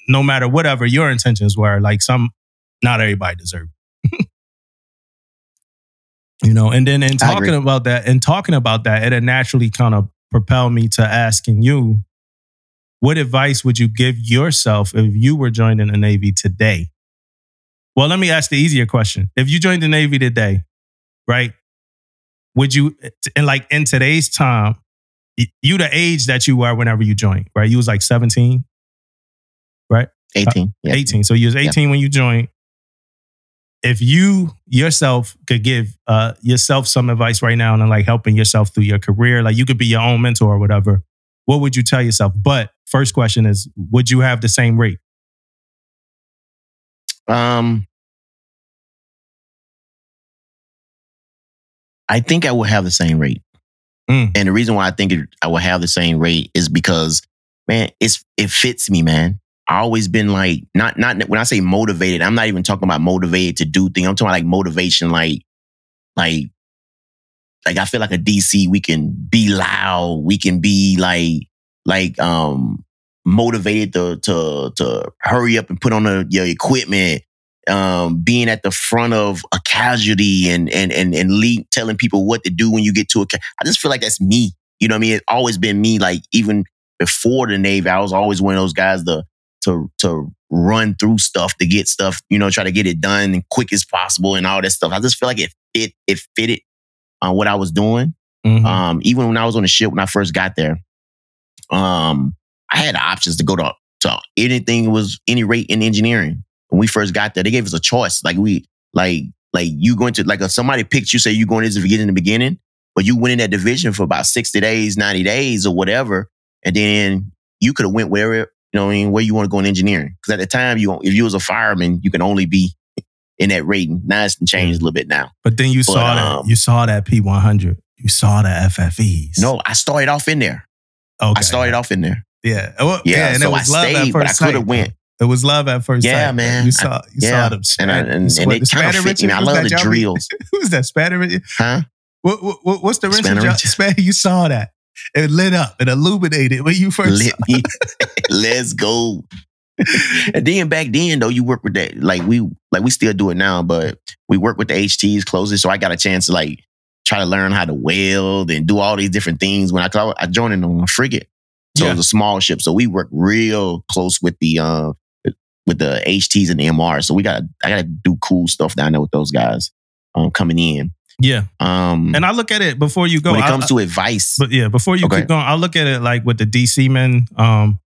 Speaker 4: no matter whatever your intentions were, like some, not everybody deserved. you know, and then in talking about that, and talking about that, it naturally kind of propelled me to asking you, what advice would you give yourself if you were joining the Navy today? Well, let me ask the easier question. If you joined the Navy today, right? Would you, and like in today's time, you the age that you were whenever you joined, right? You was like 17, right?
Speaker 3: 18. Yeah.
Speaker 4: 18. So you was 18 when you joined. If you yourself could give uh, yourself some advice right now and like helping yourself through your career, like you could be your own mentor or whatever, what would you tell yourself? But first question is, would you have the same rate?
Speaker 3: Um, I think I will have the same rate.
Speaker 4: Mm.
Speaker 3: And the reason why I think it, I will have the same rate is because, man, it's it fits me, man. I always been like not not when I say motivated, I'm not even talking about motivated to do things. I'm talking about like motivation, like like like I feel like a DC. We can be loud. We can be like like um motivated to to to hurry up and put on the, your equipment um, being at the front of a casualty and and and and lead, telling people what to do when you get to a. Ca- I just feel like that's me. You know what I mean? It's always been me. Like even before the Navy, I was always one of those guys to to to run through stuff to get stuff, you know, try to get it done and quick as possible and all that stuff. I just feel like it fit, it fitted on what I was doing.
Speaker 4: Mhm.
Speaker 3: Um, even when I was on the ship when I first got there, um, I had options to go to, to anything was any rate in engineering. When we first got there, they gave us a choice. Like we like like you going to like if somebody picked you, say you going to get in the beginning, but you went in that division for about 60 days, 90 days or whatever, and then you could have went wherever, you know what I mean, where you want to go in engineering. Because at the time you if you was a fireman, you can only be in that rating. Now it's changed a little bit now.
Speaker 4: but then you
Speaker 3: but,
Speaker 4: saw
Speaker 3: um,
Speaker 4: that you saw that P100. You saw the FFEs.
Speaker 3: No, I started off in there.
Speaker 4: okay.
Speaker 3: I started off in there.
Speaker 4: Yeah, Well,
Speaker 3: Yeah,
Speaker 4: and
Speaker 3: so
Speaker 4: it was
Speaker 3: I stayed, but I could have went.
Speaker 4: It was love at first
Speaker 3: Yeah,
Speaker 4: sight.
Speaker 3: man.
Speaker 4: You saw, you
Speaker 3: yeah.
Speaker 4: saw them.
Speaker 3: And,
Speaker 4: Span-
Speaker 3: I, and, and
Speaker 4: saw
Speaker 3: it kind of fit me. I love the drills.
Speaker 4: Who's that? Richards?
Speaker 3: Huh?
Speaker 4: What, what, what- what's the Richard?
Speaker 3: Richard.
Speaker 4: You saw that. It lit up. It illuminated when you first
Speaker 3: Let me, let's go. and then back then though, you work with that like we like we still do it now, but we work with the HTs closely. So I got a chance to like try to learn how to weld and do all these different things. When I I joined in on a frigate, so
Speaker 4: Yeah.
Speaker 3: it was a small ship. So we work real close with the uh with the HTs and the MR. So we got I got to do cool stuff down there with those guys um coming in.
Speaker 4: Yeah.
Speaker 3: Um,
Speaker 4: And I look at it before you go.
Speaker 3: when it comes
Speaker 4: I-
Speaker 3: to advice,
Speaker 4: But yeah, before you
Speaker 3: Okay.
Speaker 4: keep going, I'll look at it like with the DC men. Um,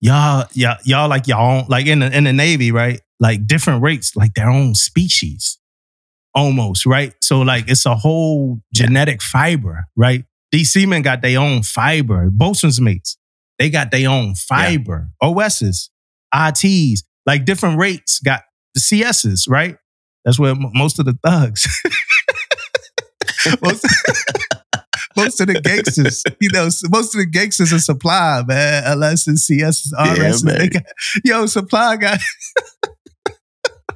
Speaker 4: y'all, y'all, y'all like y'all own, like in the in the Navy, right? Like different rates, like their own species, almost, right? So like it's a whole genetic fiber, right? DC men got their own fiber. Bosun's mates, they got their own fiber. OSs, ITs, like different rates got the CSs, right? That's where m- most of the thugs. most, most of the gangsters, you know, most of the gangsters are supply, man. Unless it's CS,
Speaker 3: Yeah,
Speaker 4: RS. they got, yo, supply got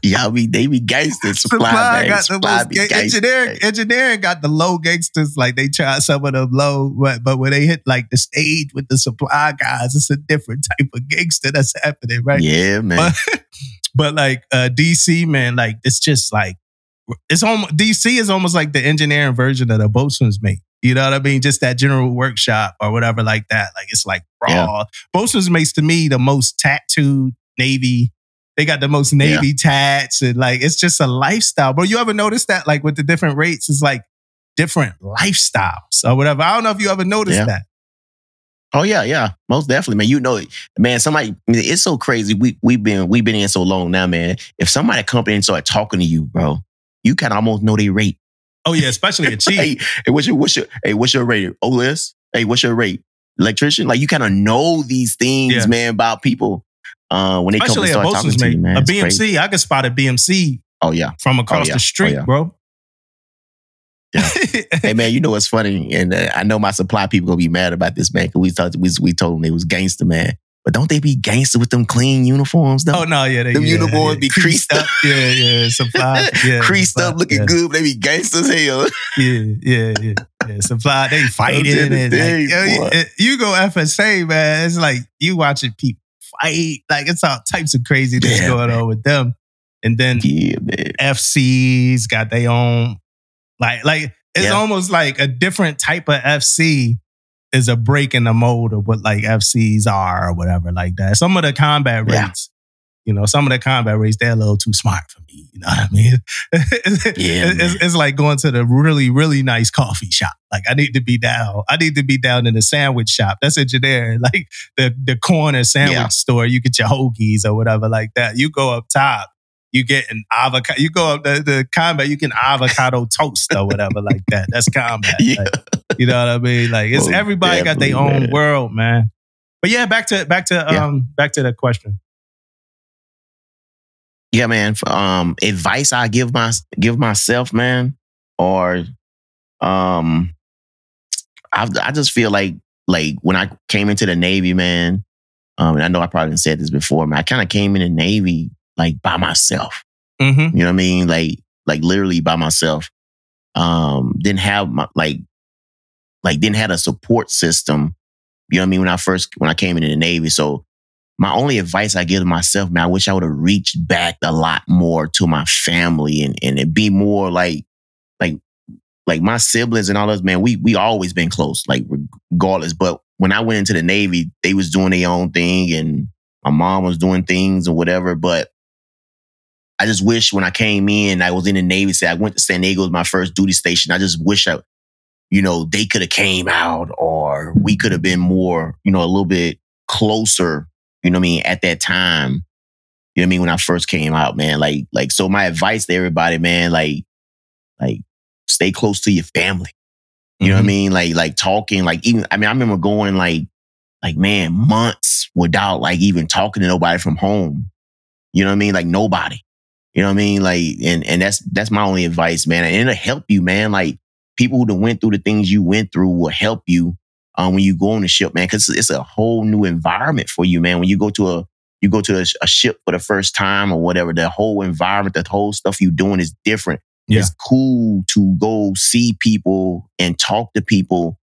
Speaker 3: y'all be they be gangsters. Supply,
Speaker 4: supply got the
Speaker 3: Supply
Speaker 4: most ga- engineering. Engineering got the low gangsters. Like they try some of them low, but but when they hit like the stage with the supply guys, it's a different type of gangster that's happening, right?
Speaker 3: Yeah, man.
Speaker 4: But, but like uh, DC, man, like it's just like it's almost DC is almost like the engineering version of the bosun's mate. You know what I mean? Just that general workshop or whatever like that. Like it's like raw. Bosun's mates to me the most tattooed Navy. They got the most Navy tats and like it's just a lifestyle. Bro, you ever notice that? Like with the different rates, it's like different lifestyles or whatever. I don't know if you ever noticed
Speaker 3: Yeah.
Speaker 4: that.
Speaker 3: Oh yeah, yeah, most definitely, man. You know it, man. Somebody, I mean, it's so crazy. We we've been we've been in so long now, man. If somebody come in and start talking to you, bro, you can almost know their rate.
Speaker 4: Oh yeah, especially a chief.
Speaker 3: hey, hey, what's your what's your hey, what's your rate? OS? Hey, what's your rate? Electrician? Like you kind of know these things,
Speaker 4: Yeah.
Speaker 3: man, about people. Uh, when they come
Speaker 4: Especially
Speaker 3: and start talking
Speaker 4: bosun's
Speaker 3: to
Speaker 4: mate.
Speaker 3: you, man.
Speaker 4: a BMC,
Speaker 3: crazy.
Speaker 4: I can spot a BMC
Speaker 3: Oh yeah.
Speaker 4: from across
Speaker 3: yeah.
Speaker 4: the street,
Speaker 3: Oh, yeah.
Speaker 4: bro.
Speaker 3: Yeah. Hey man, you know what's funny? And uh, I know my supply people gonna be mad about this, man. Cause we talked, we, we told them they was gangster, man. But don't they be gangster with them clean uniforms, though?
Speaker 4: oh no, yeah, they,
Speaker 3: Them
Speaker 4: yeah,
Speaker 3: uniforms
Speaker 4: yeah.
Speaker 3: be creased up.
Speaker 4: Yeah, yeah, supply, yeah,
Speaker 3: creased
Speaker 4: supply,
Speaker 3: up, looking
Speaker 4: yeah,
Speaker 3: good. But they be gangsters hell.
Speaker 4: Yeah, yeah, yeah, yeah. Supply, they fighting and
Speaker 3: day,
Speaker 4: like, you- you go FSA, man. It's like you watching people fight. Like it's all types of craziness
Speaker 3: Yeah,
Speaker 4: going on with them. And then
Speaker 3: Yeah, man.
Speaker 4: FCs got their own, like, like it's
Speaker 3: Yeah.
Speaker 4: almost like a different type of FC is a break in the mold of what like FCs are or whatever like that. Some of the combat rates, you know, some of that combat race, they're a little too smart for me. You know what I mean?
Speaker 3: Yeah,
Speaker 4: it's, it's like going to the really, really nice coffee shop. Like I need to be down. I need to be down in the sandwich shop. That's engineering. Like the, the corner sandwich
Speaker 3: Yeah.
Speaker 4: store, you get your hoagies or whatever like that. You go up top, you get an avocado. You go up the, the combat, you get an avocado toast or whatever like that. That's combat.
Speaker 3: Yeah.
Speaker 4: Like, you know what I mean? Like it's everybody got their own
Speaker 3: man.
Speaker 4: world, man. But yeah, back to back to
Speaker 3: Yeah.
Speaker 4: um back to the question.
Speaker 3: Yeah, man. Um, advice I give my give myself, man, or um, I I just feel like like when I came into the Navy, man. Um, and I know I probably said this before, man. I kind of came in the Navy like by myself.
Speaker 4: Mm-hmm.
Speaker 3: You know what I mean? Like like literally by myself. Um, didn't have my like like didn't have a support system. You know what I mean? When I first when I came into the Navy. So my only advice I give to myself, man, I wish I would have reached back a lot more to my family and and it be more like like like my siblings and all those, man, we we always been close, like regardless. But when I went into the Navy, they was doing their own thing and My mom was doing things or whatever, but I just wish when I came in, I was in the Navy. Say I went to San Diego, was my first duty station. I just wish I, you know, they could have came out, or we could have been more, you know, a little bit closer. You know what I mean? At that time, you know what I mean? When I first came out, man, like, like, so my advice to everybody, man, like, like, stay close to your family. You know what I
Speaker 4: Mhm.
Speaker 3: mean? Like, like talking, like even, I mean, I remember going like, like, man, months without like even talking to nobody from home. You know what I mean? Like nobody. You know what I mean? Like, and, and that's, that's my only advice, man. And it'll help you, man. Like people who went through the things you went through will help you, um, when you go on the ship, man. Cause it's a whole new environment for you, man. When you go to a, you go to a, a ship for the first time or whatever, the whole environment, the whole stuff you doing is different.
Speaker 4: Yeah.
Speaker 3: It's cool to go see people and talk to people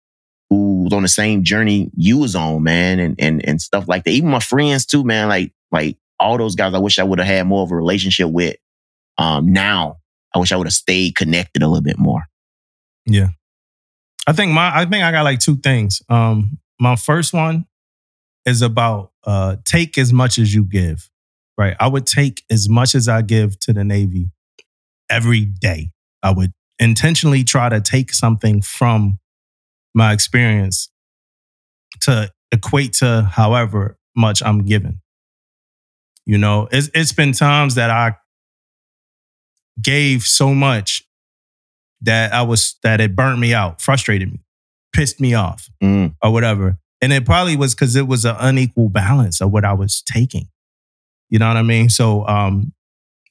Speaker 3: who's on the same journey you was on, man, and and and stuff like that. Even my friends too, man. Like like all those guys, I wish I would have had more of a relationship with. Um, now I wish I would have stayed connected a little bit more.
Speaker 4: I think my I think I got like two things. Um, my first one is about uh take as much as you give. Right. I would take as much as I give to the Navy every day. I would intentionally try to take something from my experience to equate to however much I'm given. You know, it's it's been times that I gave so much that I was that it burnt me out, frustrated me, pissed me off,
Speaker 3: Mm,
Speaker 4: or whatever. And it probably was because it was an unequal balance of what I was taking. You know what I mean? So, um,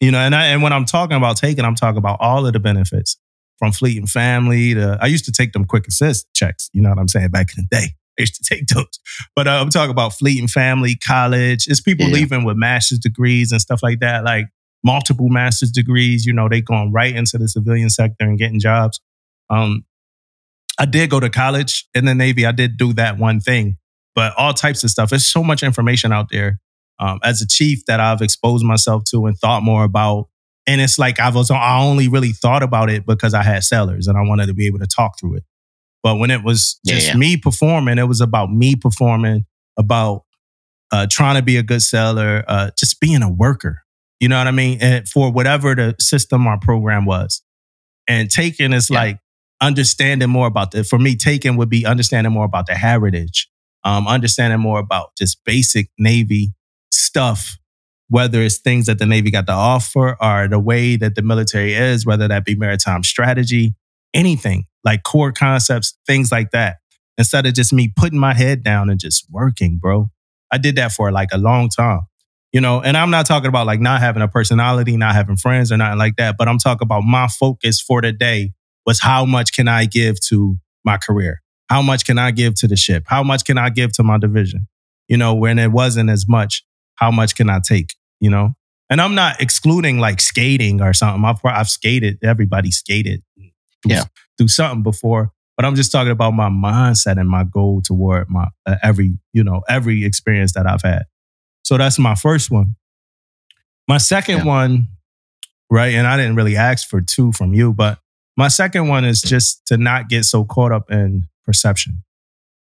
Speaker 4: you know, and I and when I'm talking about taking, I'm talking about all of the benefits from Fleet and Family to I used to take them quick assist checks. You know what I'm saying? Back in the day, I used to take those. But uh, I'm talking about Fleet and Family, college. It's people
Speaker 3: Yeah.
Speaker 4: leaving with master's degrees and stuff like that, like multiple master's degrees. You know, they going right into the civilian sector and getting jobs. Um, I did go to college in the Navy. I did do that one thing, but all types of stuff. There's so much information out there. Um, as a chief, that I've exposed myself to and thought more about, and it's like I was I only really thought about it because I had sellers and I wanted to be able to talk through it. But when it was
Speaker 3: Yeah,
Speaker 4: just
Speaker 3: yeah.
Speaker 4: me performing, it was about me performing, about uh, trying to be a good seller, uh, just being a worker. You know what I mean? And for whatever the system or program was, and taking is
Speaker 3: Yeah.
Speaker 4: like understanding more about the. For me, taking would be understanding more about the heritage, um, understanding more about just basic Navy stuff, whether it's things that the Navy got to offer or the way that the military is, whether that be maritime strategy, anything like core concepts, things like that. Instead of just me putting my head down and just working, bro. I did that for like a long time, you know, and I'm not talking about like not having a personality, not having friends or nothing like that, but I'm talking about my focus for the day was how much can I give to my career? How much can I give to the ship? How much can I give to my division? You know, when it wasn't as much, how much can I take? You know, and I'm not excluding like skating or something. I've, I've skated. Everybody skated. through-
Speaker 3: Yeah.
Speaker 4: through something before, but I'm just talking about my mindset and my goal toward my uh, every you know every experience that I've had. So that's my first one. My second
Speaker 3: Yeah.
Speaker 4: one, right? And I didn't really ask for two from you, but my second one is just to not get so caught up in perception.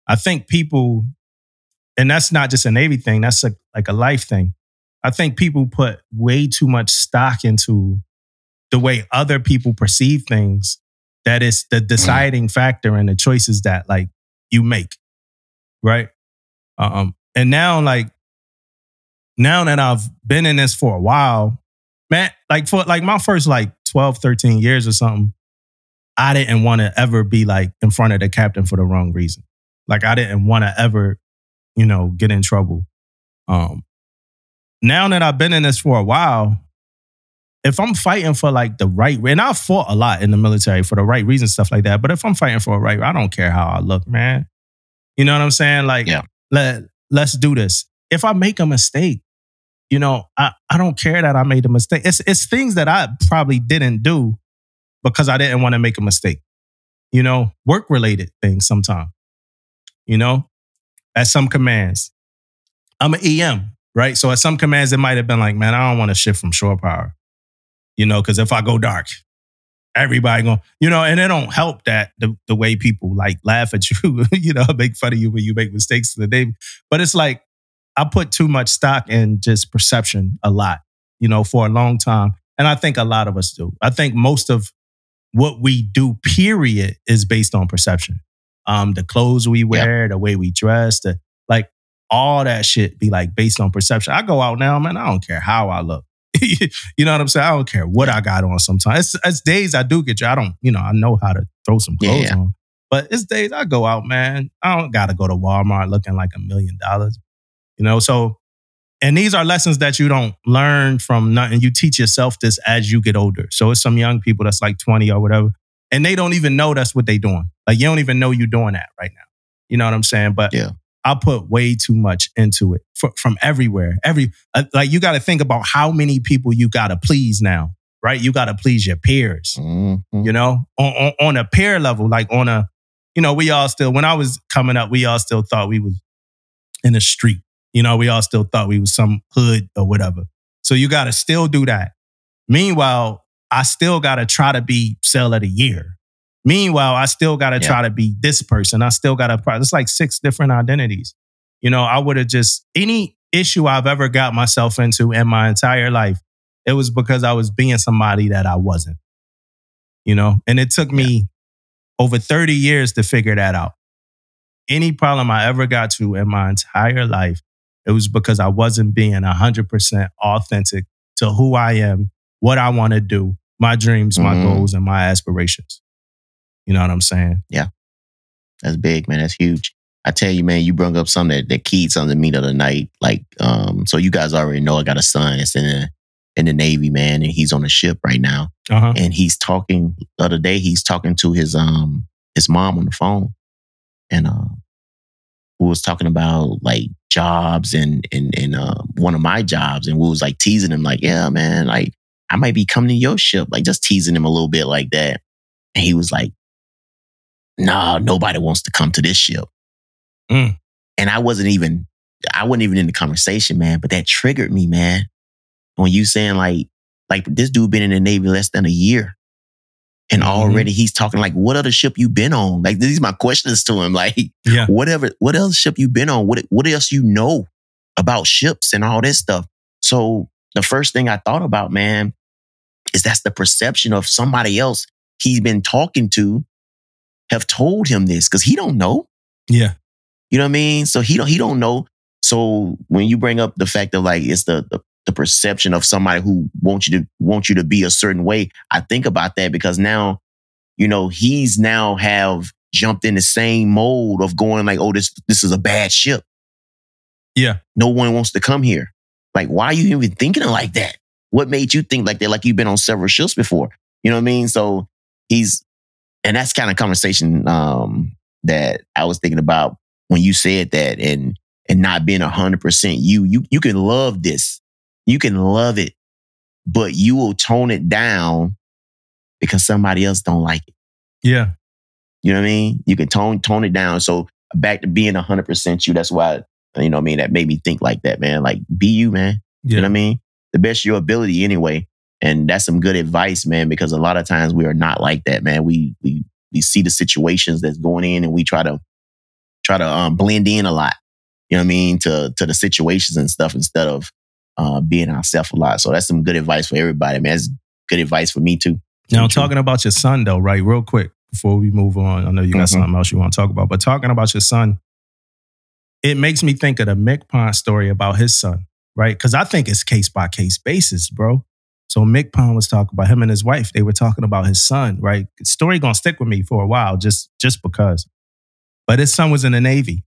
Speaker 4: I think people, and that's not just a Navy thing, that's a, like a life thing. I think people put way too much stock into the way other people perceive things that is the deciding factor in the choices that like you make. Right. Um, and now like now that I've been in this for a while, man, like for like my first like 12, 13 years or something, I didn't want to ever be like in front of the captain for the wrong reason. Like I didn't want to ever, you know, get in trouble. Um now that I've been in this for a while, if I'm fighting for like the right, and I fought a lot in the military for the right reason, stuff like that. But if I'm fighting for a right, I don't care how I look, man. You know what I'm saying? Like,
Speaker 3: Yeah.
Speaker 4: let let's do this. If I make a mistake, you know, I, I don't care that I made a mistake. It's it's things that I probably didn't do because I didn't want to make a mistake. You know, work related things sometimes. You know, at some commands. I'm an EM, right? So at some commands, it might have been like, man, I don't want to shift from shore power. You know, because if I go dark, everybody going, you know, and it don't help that the, the way people like laugh at you, you know, make fun of you when you make mistakes to the Navy. But it's like, I put too much stock in just perception a lot, you know, for a long time. And I think a lot of us do. I think most of what we do, period, is based on perception. Um, the clothes we wear, the way we dress, the like all that shit be like based on perception. I go out now, man, I don't care how I look. you know what I'm saying? I don't care what I got on sometimes. It's, it's days I do get you. I don't, you know, I know how to throw some clothes
Speaker 3: Yeah.
Speaker 4: on. But it's days I go out, man. I don't gotta go to Walmart looking like a million dollars. You know, so and these are lessons that you don't learn from nothing. You teach yourself this as you get older. So it's some young people that's like 20 or whatever, and they don't even know that's what they're doing. Like you don't even know you're doing that right now. You know what I'm saying? But
Speaker 3: Yeah.
Speaker 4: I put way too much into it fr- from everywhere. Every uh, like you got to think about how many people you got to please now, right? You got to please your peers
Speaker 3: Mhm.
Speaker 4: you know, on, on, on a peer level, like on a, you know, we all still, when I was coming up, we all still thought we was in the street. You know, we all still thought we was some hood or whatever. So you got to still do that. Meanwhile, I still got to try to be sell of the year. Meanwhile, I still got to
Speaker 3: Yeah.
Speaker 4: try to be this person. I still got to, it's like six different identities. You know, I would have just, any issue I've ever got myself into in my entire life, it was because I was being somebody that I wasn't you know and it took me over 30 years to figure that out any problem i ever got to in my entire life it was because i wasn't being 100% authentic to who i am what i want to do my dreams my
Speaker 3: Mhm.
Speaker 4: goals and my aspirations you know what i'm saying Yeah.
Speaker 3: That's big, man. That's huge. I tell you, man, you brought up something that, that keyed something to me the other night. Like, um, so you guys already know I got a son that's in the in the Navy, man, and he's on a ship right now.
Speaker 4: uh-huh
Speaker 3: And he's talking the other day, he's talking to his um his mom on the phone. And um we was talking about like jobs and and and uh, one of my jobs, and we was like teasing him, like, yeah, man, like I might be coming to your ship, like just teasing him a little bit like that. And he was like, nah, nobody wants to come to this ship.
Speaker 4: Mm.
Speaker 3: And I wasn't even, I wasn't even in the conversation, man, but that triggered me, man. When you saying like, like this dude been in the Navy less than a year. And
Speaker 4: Mhm.
Speaker 3: already he's talking like, what other ship you been on? Like these are my questions to him. Like,
Speaker 4: yeah
Speaker 3: whatever, what else ship you been on? What what else you know about ships and all this stuff? So the first thing I thought about, man, is that's the perception of somebody else he's been talking to have told him this because he don't know.
Speaker 4: yeah
Speaker 3: You know what I mean? So he don't he don't know. So when you bring up the fact of like it's the the, the perception of somebody who wants you to want you to be a certain way, I think about that because now, you know, he's now have jumped in the same mode of going like, oh, this this is a bad ship.
Speaker 4: Yeah.
Speaker 3: No one wants to come here. Like, why are you even thinking like that? What made you think like that? Like you've been on several ships before. You know what I mean? So he's and that's kind of conversation um that I was thinking about when you said that and and not being a hundred percent you. You you can love this. You can love it, but you will tone it down because somebody else don't like it.
Speaker 4: yeah
Speaker 3: You know what I mean? You can tone tone it down. So back to being a hundred percent you. That's why you know what I mean. That made me think like that, man. Like be you, man. You know what I mean? The best of your ability anyway. And that's some good advice, man, because a lot of times we are not like that, man. We we we see the situations that's going in and we try to try to um, blend in a lot. You know what I mean? To to the situations and stuff instead of uh, being ourselves a lot. So that's some good advice for everybody, man. That's good advice for me too.
Speaker 4: Now,
Speaker 3: True.
Speaker 4: talking about your son, though, right? Real quick before we move on, I know you got
Speaker 3: Mhm.
Speaker 4: something else you want to talk about, but talking about your son, it makes me think of the MCPON story about his son, right? Because I think it's case by case basis, bro. So MCPON was talking about him and his wife. They were talking about his son, right? The story gonna stick with me for a while, just just because. But his son was in the Navy,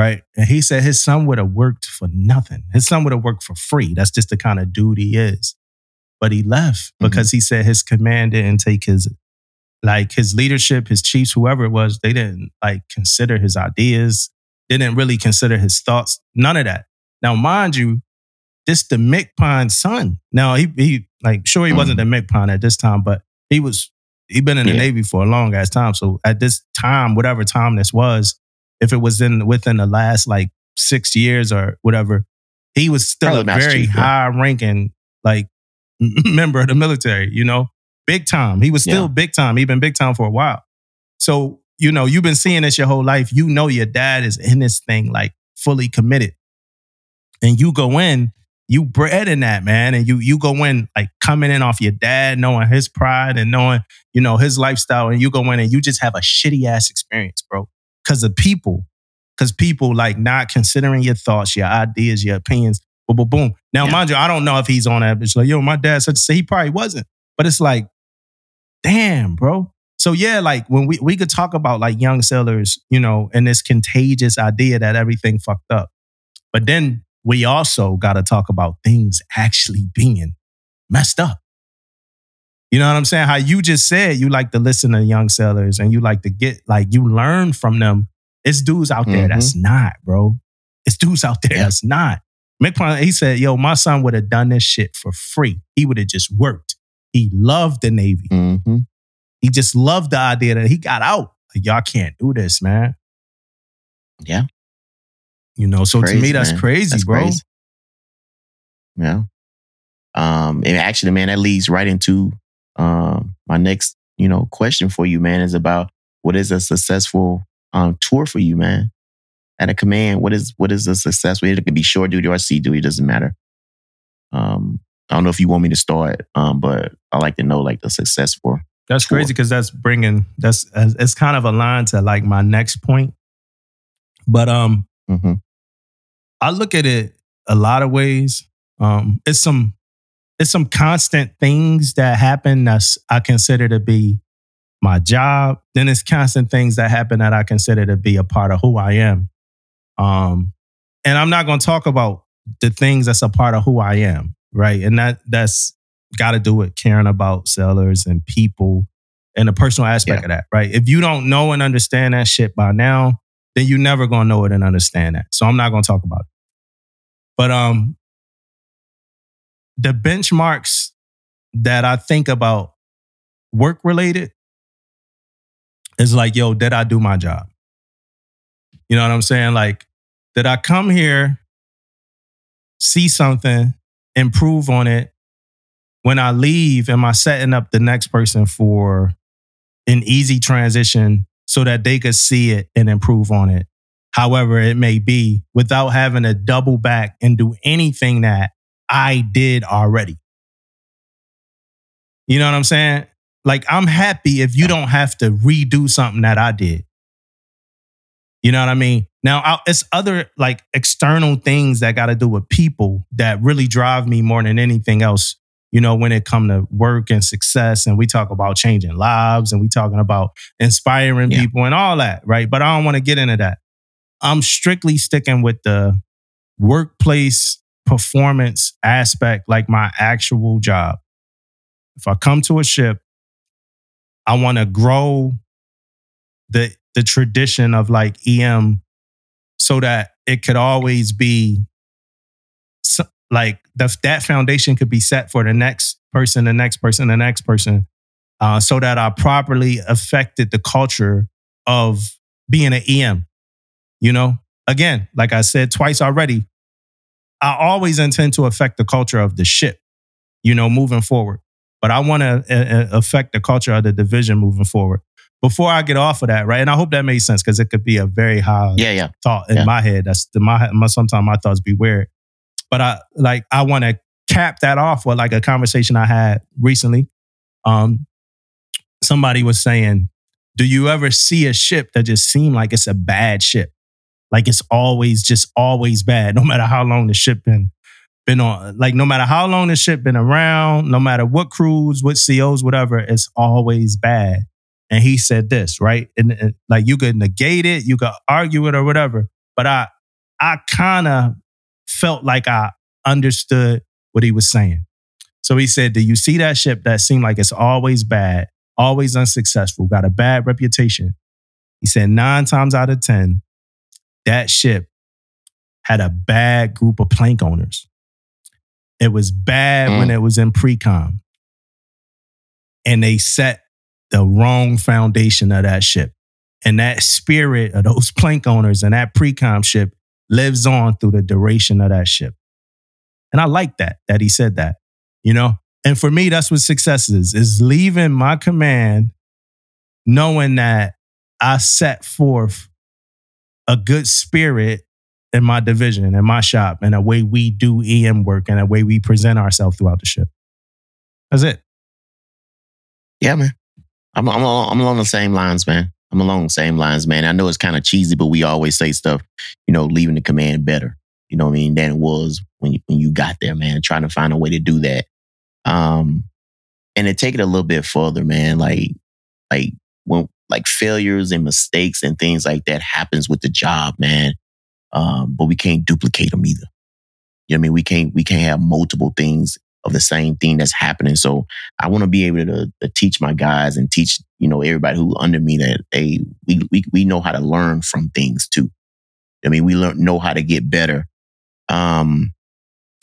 Speaker 4: right? And he said his son would have worked for nothing. His son would have worked for free. That's just the kind of dude he is. But he left
Speaker 3: Mhm.
Speaker 4: because he said his command didn't take his like his leadership, his chiefs, whoever it was, they didn't like consider his ideas. They didn't really consider his thoughts. None of that. Now, mind you, this the MCPON son. Now he he like sure he wasn't the MCPON at this time, but he was He'd been in the
Speaker 3: Yeah.
Speaker 4: Navy for a long ass time. So at this time, whatever time this was, if it was in within the last like six years or whatever, he was still
Speaker 3: Probably
Speaker 4: a very
Speaker 3: Chief, yeah.
Speaker 4: high ranking like member of the military. You know, big time. He was still
Speaker 3: Yeah.
Speaker 4: big time. He'd been big time for a while. So you know, you've been seeing this your whole life. You know, your dad is in this thing like fully committed. and you go in, you bred in that, man. And you you go in like coming in off your dad, knowing his pride and knowing, you know, his lifestyle, and you go in and you just have a shitty ass experience, bro. Cause of people. Cause people like not considering your thoughts, your ideas, your opinions. Boom, boom, boom. Now,
Speaker 3: Yeah.
Speaker 4: mind you, I don't know if he's on that bitch. Like, yo, my dad said to say he probably wasn't. But it's like, damn, bro. So yeah, like when we we could talk about like young sellers, you know, and this contagious idea that everything fucked up. But then we also got to talk about things actually being messed up. You know what I'm saying? How you just said you like to listen to young sellers and you like to get like you learn from them. It's dudes out there that's not, bro. It's dudes out there
Speaker 3: Yeah.
Speaker 4: that's not. MCPON, he said, yo, my son would have done this shit for free. He would have just worked. He loved the Navy.
Speaker 3: Mm-hmm.
Speaker 4: He just loved the idea that he got out. Like, y'all can't do this, man.
Speaker 3: Yeah.
Speaker 4: You know, so to me, that's
Speaker 3: man.
Speaker 4: crazy,
Speaker 3: That's
Speaker 4: bro.
Speaker 3: crazy. Yeah. Um, and actually, man, that leads right into um my next, you know, question for you, man, is about what is a successful um tour for you, man? At a command, what is what is a successful? It could be short duty or sea duty, doesn't matter. Um, I don't know if you want me to start, um, but I like to know like the successful.
Speaker 4: That's
Speaker 3: Sure.
Speaker 4: crazy because that's bringing that's it's kind of aligned to like my next point. But um,
Speaker 3: Mm-hmm.
Speaker 4: I look at it a lot of ways. Um, it's some it's some constant things that happen that I consider to be my job. Then it's constant things that happen that I consider to be a part of who I am. Um, and I'm not going to talk about the things that's a part of who I am, right? And that that's got to do with caring about sellers and people and the personal aspect
Speaker 3: Yeah.
Speaker 4: of that, right? If you don't know and understand that shit by now, then you're never gonna know it and understand that. So I'm not gonna talk about it. But um the benchmarks that I think about work related is like, yo, did I do my job? You know what I'm saying? Like, did I come here, see something, improve on it? When I leave, am I setting up the next person for an easy transition so that they could see it and improve on it? However, it may be without having to double back and do anything that I did already. You know what I'm saying? Like, I'm happy if you don't have to redo something that I did. You know what I mean? Now, I, it's other like external things that got to do with people that really drive me more than anything else. You know, when it come to work and success, and we talk about changing lives, and we talking about inspiring
Speaker 3: Yeah.
Speaker 4: people and all that, right? But I don't want to get into that. I'm strictly sticking with the workplace performance aspect, like my actual job. If I come to a ship, I want to grow the the tradition of like EM so that it could always be so, like the, that foundation could be set for the next person, the next person, the next person, uh, so that I properly affected the culture of being an EM. You know, again, like I said twice already, I always intend to affect the culture of the ship, you know, moving forward. But I want to uh, affect the culture of the division moving forward. Before I get off of that, right? And I hope that made sense because it could be a very high
Speaker 3: Yeah, yeah.
Speaker 4: thought in
Speaker 3: Yeah.
Speaker 4: my head. That's the, my, my sometimes my thoughts be weird. But I like I want to cap that off with like a conversation I had recently. Um, somebody was saying, "Do you ever see a ship that just seem like it's a bad ship? Like it's always just always bad, no matter how long the ship been been on. Like no matter how long the ship been around, no matter what crews, what COs, whatever, it's always bad." And he said this, right? And, and like you could negate it, you could argue it or whatever. But I I kind of felt like I understood what he was saying. So he said, Do you see that ship that seemed like it's always bad, always unsuccessful, got a bad reputation? He said, Nine times out of 10, that ship had a bad group of plank owners. It was bad when
Speaker 3: Mm.
Speaker 4: it was in pre com. And they set the wrong foundation of that ship. And that spirit of those plank owners and that pre-com ship lives on through the duration of that ship. And I like that, that he said that, you know? And for me, that's what success is, is leaving my command knowing that I set forth a good spirit in my division, in my shop, and the way we do EM work and the way we present ourselves throughout the ship. That's it.
Speaker 3: Yeah, man. I'm I'm along, I'm along the same lines, man. I'm along the same lines, man. I know it's kind of cheesy, but we always say stuff, you know, leaving the command better. You know what I mean? Than it was when you when you got there, man. Trying to find a way to do that. Um, and to take it a little bit further, man. Like like when like failures and mistakes and things like that happens with the job, man. Um, but we can't duplicate them either. You know what I mean? We can't we can't have multiple things of the same thing that's happening. So I want to be able to, to teach my guys and teach, you know, everybody who under me that hey, we we we know how to learn from things too. I mean, we learn know how to get better. Um,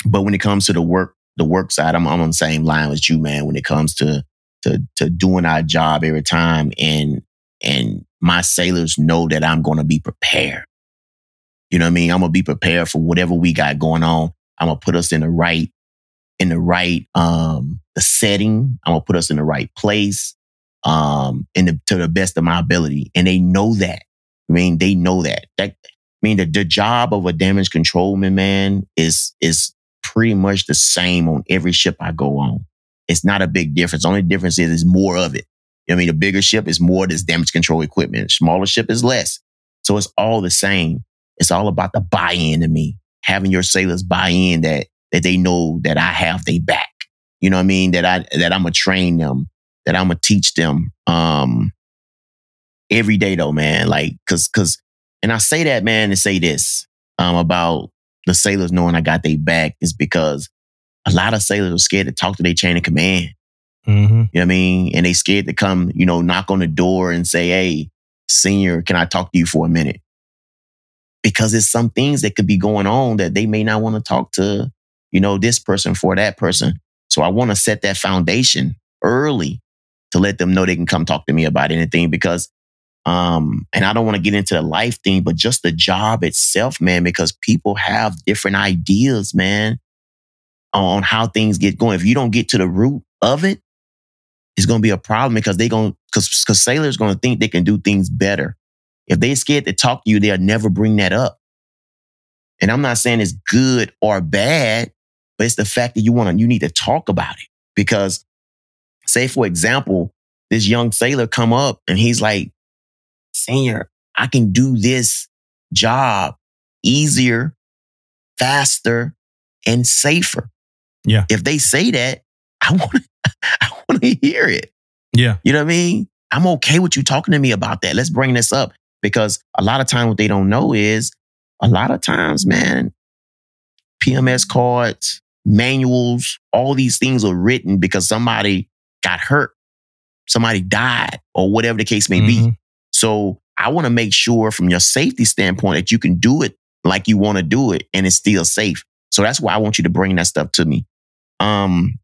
Speaker 3: but when it comes to the work, the work side, I'm, I'm on the same line with you, man. When it comes to to to doing our job every time, and and my sailors know that I'm going to be prepared. You know what I mean? I'm gonna be prepared for whatever we got going on. I'm gonna put us in the right in the right um the setting. I'm gonna put us in the right place um in the to the best of my ability. And they know that. I mean, they know that. That I mean the, the job of a damage controlman, man, is is pretty much the same on every ship I go on. It's not a big difference. The only difference is, is more of it. You know I mean? a bigger ship is more this damage control equipment. Smaller ship is less. So it's all the same. It's all about the buy-in to me. Having your sailors buy in that that they know that I have their back. You know what I mean? That I that I'm gonna train them, that I'm gonna teach them. Um every day though, man. Like cause cause and I say that, man, to say this um about the sailors knowing I got their back is because a lot of sailors are scared to talk to their chain of command.
Speaker 4: Mm-hmm.
Speaker 3: You know what I mean? And they scared to come, you know, knock on the door and say, Hey, senior, can I talk to you for a minute? Because there's some things that could be going on that they may not want to talk to, you know, this person for that person. So I want to set that foundation early to let them know they can come talk to me about anything because um and I don't want to get into the life thing, but just the job itself, man, because people have different ideas, man, on how things get going. If you don't get to the root of it, it's going to be a problem because they going because because sailors going to think they can do things better. If they scared to talk to you, they'll never bring that up. And I'm not saying it's good or bad, but it's the fact that you want to you need to talk about it because, say for example, this young sailor come up and he's like, "Senior, I can do this job easier, faster, and safer."
Speaker 4: Yeah.
Speaker 3: If they say that, I want I want to hear it.
Speaker 4: Yeah.
Speaker 3: You know what I mean? I'm okay with you talking to me about that. Let's bring this up because a lot of times what they don't know is a lot of times, man, PMS cards, manuals, all these things are written because somebody got hurt, somebody died, or whatever the case may be.
Speaker 4: Mhm.
Speaker 3: So I want to make sure from your safety standpoint that you can do it like you want to do it and it's still safe. So that's why I want you to bring that stuff to me. Um,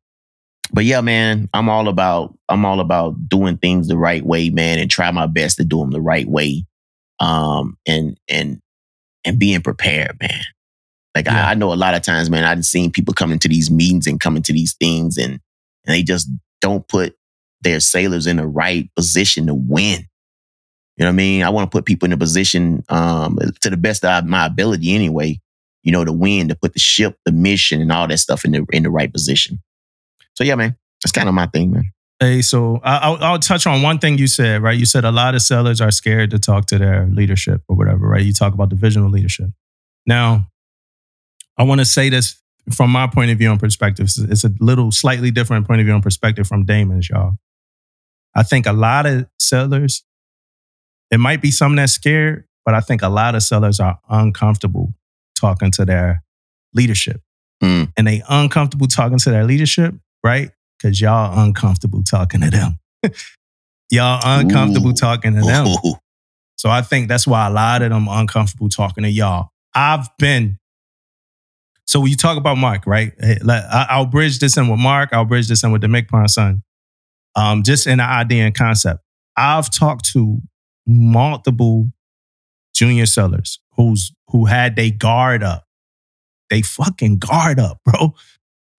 Speaker 3: but yeah, man, I'm all about I'm all about doing things the right way, man, and try my best to do them the right way. Um, and and and being prepared, man. Like
Speaker 4: Yeah.
Speaker 3: I, I know a lot of times, man, I've seen people come into these meetings and come into these things and and they just don't put their sailors in the right position to win. You know what I mean? I want to put people in a position um, to the best of my ability anyway, you know, to win, to put the ship, the mission, and all that stuff in the in the right position. So yeah, man, that's kind of my thing, man.
Speaker 4: Hey, so I'll, I'll touch on one thing you said, right? You said a lot of sellers are scared to talk to their leadership or whatever, right? You talk about divisional leadership. Now, I want to say this from my point of view and perspective. It's- It's a little slightly different point of view and perspective from Damon's, y'all. I think a lot of sellers, it might be some that's scared, but I think a lot of sellers are uncomfortable talking to their leadership.
Speaker 3: Mm.
Speaker 4: And they uncomfortable talking to their leadership, right? Because y'all uncomfortable talking to them. y'all uncomfortable
Speaker 3: Ooh.
Speaker 4: talking to them.
Speaker 3: Ooh.
Speaker 4: So I think that's why a lot of them uncomfortable talking to y'all. I've been. So when you talk about Mark, right? I'll bridge this in with Mark. I'll bridge this in with the MCPON son. Um, just in the idea and concept. I've talked to multiple junior sellers who's who had they guard up. They fucking guard up, bro.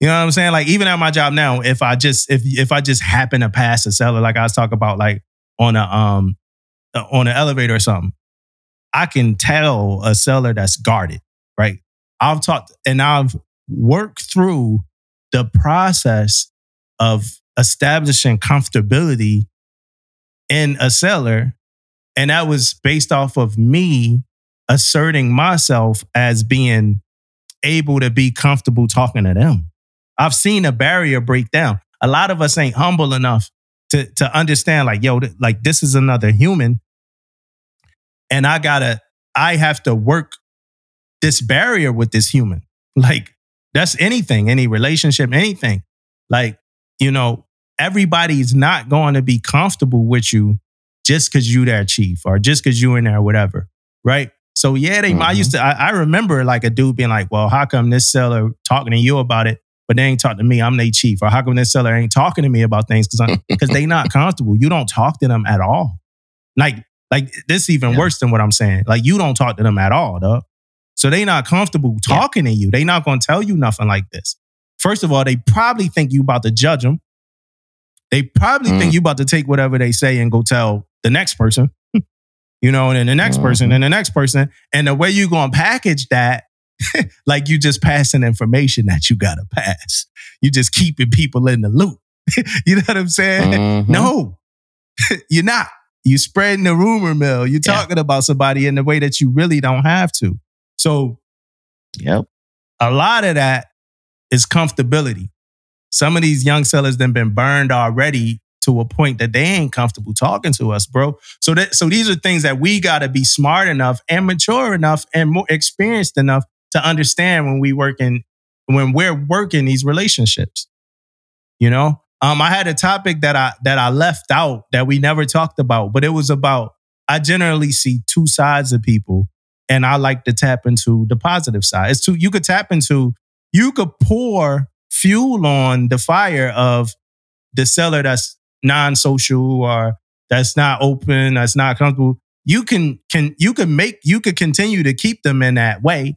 Speaker 4: You know what I'm saying? Like even at my job now, if I just if if I just happen to pass a seller, like I was talking about, like on a um uh, on an elevator or something, I can tell a seller that's guarded. right? I've talked and I've worked through the process of establishing comfortability in a seller. And that was based off of me asserting myself as being able to be comfortable talking to them. I've seen a barrier break down. A lot of us ain't humble enough to, to understand, like, yo, th- like this is another human. And I gotta, I have to work this barrier with this human. Like, that's anything, any relationship, anything. Like, you know, everybody's not going to be comfortable with you just because you their chief or just because you in there, whatever. Right. So yeah, they I
Speaker 3: Mhm.
Speaker 4: used to I, I remember like a dude being like, Well, how come this seller talking to you about it, but they ain't talking to me? I'm their chief. Or how come this seller ain't talking to me about things? Because because they not comfortable. You don't talk to them at all. Like, like this even
Speaker 3: Yeah.
Speaker 4: worse than what I'm saying. Like you don't talk to them at all, dog. So they not comfortable
Speaker 3: Yeah.
Speaker 4: talking to you. They not gonna tell you nothing like this. First of all, they probably think you about to judge them. They probably
Speaker 3: Mm.
Speaker 4: think you about to take whatever they say and go tell the next person. you know, and then the next person
Speaker 3: Mhm.
Speaker 4: and the next person. And the way you gonna package that, like you just passing information that you gotta pass. You just keeping people in the loop. you know what I'm saying?
Speaker 3: Mhm.
Speaker 4: No, you're not. You spreading the rumor mill. You're
Speaker 3: Yeah.
Speaker 4: talking about somebody in the way that you really don't have to. So
Speaker 3: Yep.
Speaker 4: a lot of that is comfortability. Some of these young sellers then been burned already to a point that they ain't comfortable talking to us, bro. So that so these are things that we got to be smart enough and mature enough and more experienced enough to understand when we work in when we're working these relationships. You know, um, I had a topic that I that I left out that we never talked about, but it was about I generally see two sides of people, and I like to tap into the positive side. It's two you could tap into you could pour fuel on the fire of the seller that's non-social or that's not open, that's not comfortable. You can can you can make you could continue to keep them in that way,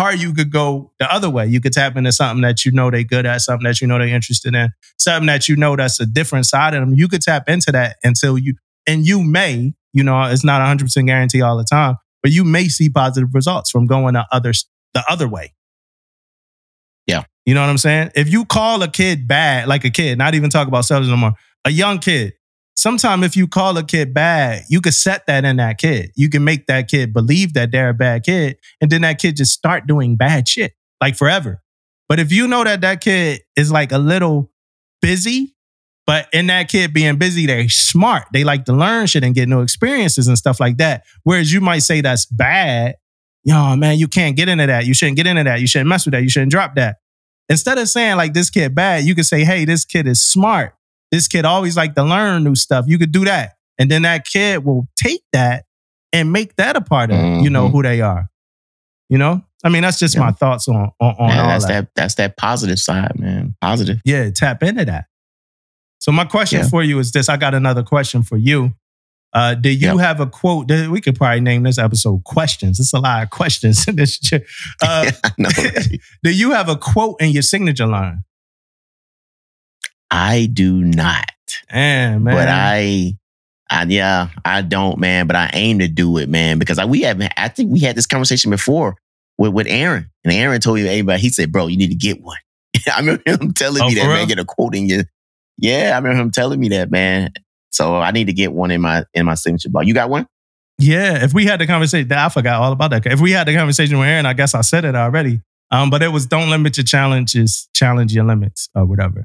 Speaker 4: or you could go the other way. You could tap into something that you know they're good at, something that you know they're interested in, something that you know that's a different side of them. You could tap into that until you and you may, you know, it's not a hundred percent guarantee all the time, but you may see positive results from going the other the other way.
Speaker 3: Yeah.
Speaker 4: You know what I'm saying? If you call a kid bad, like a kid, not even talk about sellers no more, a young kid, sometime if you call a kid bad, you could set that in that kid. You can make that kid believe that they're a bad kid, and then that kid just start doing bad shit like forever. But if you know that that kid is like a little busy, but in that kid being busy, they're smart. They like to learn shit and get new experiences and stuff like that. Whereas you might say that's bad. Yo, man, you can't get into that. You shouldn't get into that. You shouldn't mess with that. You shouldn't drop that. Instead of saying like this kid bad, you could say, hey, this kid is smart. This kid always like to learn new stuff. You could do that. And then that kid will take that and make that a part of, you know,
Speaker 3: Mhm.
Speaker 4: who they are. You know? I mean, that's just
Speaker 3: Yeah.
Speaker 4: my thoughts on on, on all
Speaker 3: that's
Speaker 4: that.
Speaker 3: that. That's that positive side, man. Positive.
Speaker 4: Yeah, tap into that. So my question
Speaker 3: Yeah.
Speaker 4: for you is this. I got another question for you. Uh, do you
Speaker 3: Yeah.
Speaker 4: have a quote? that- We could probably name this episode questions. It's a lot of questions in this. Uh,
Speaker 3: right?
Speaker 4: do you have a quote in your signature line?
Speaker 3: I do not,
Speaker 4: Damn, man.
Speaker 3: but I, I, yeah, I don't, man. But I aim to do it, man, because I, we haven't. I think we had this conversation before with with Aaron, and Aaron told you "Hey, but he said, bro, you need to get one." I remember him telling
Speaker 4: Oh,
Speaker 3: me that,
Speaker 4: real?
Speaker 3: man. Get a quote in your. Yeah, I remember him telling me that, man. So I need to get one in my in my signature bar. You got one?
Speaker 4: Yeah, if we had the conversation, I forgot all about that. If we had the conversation with Aaron, I guess I said it already. Um, but it was don't limit your challenges, challenge your limits, or whatever.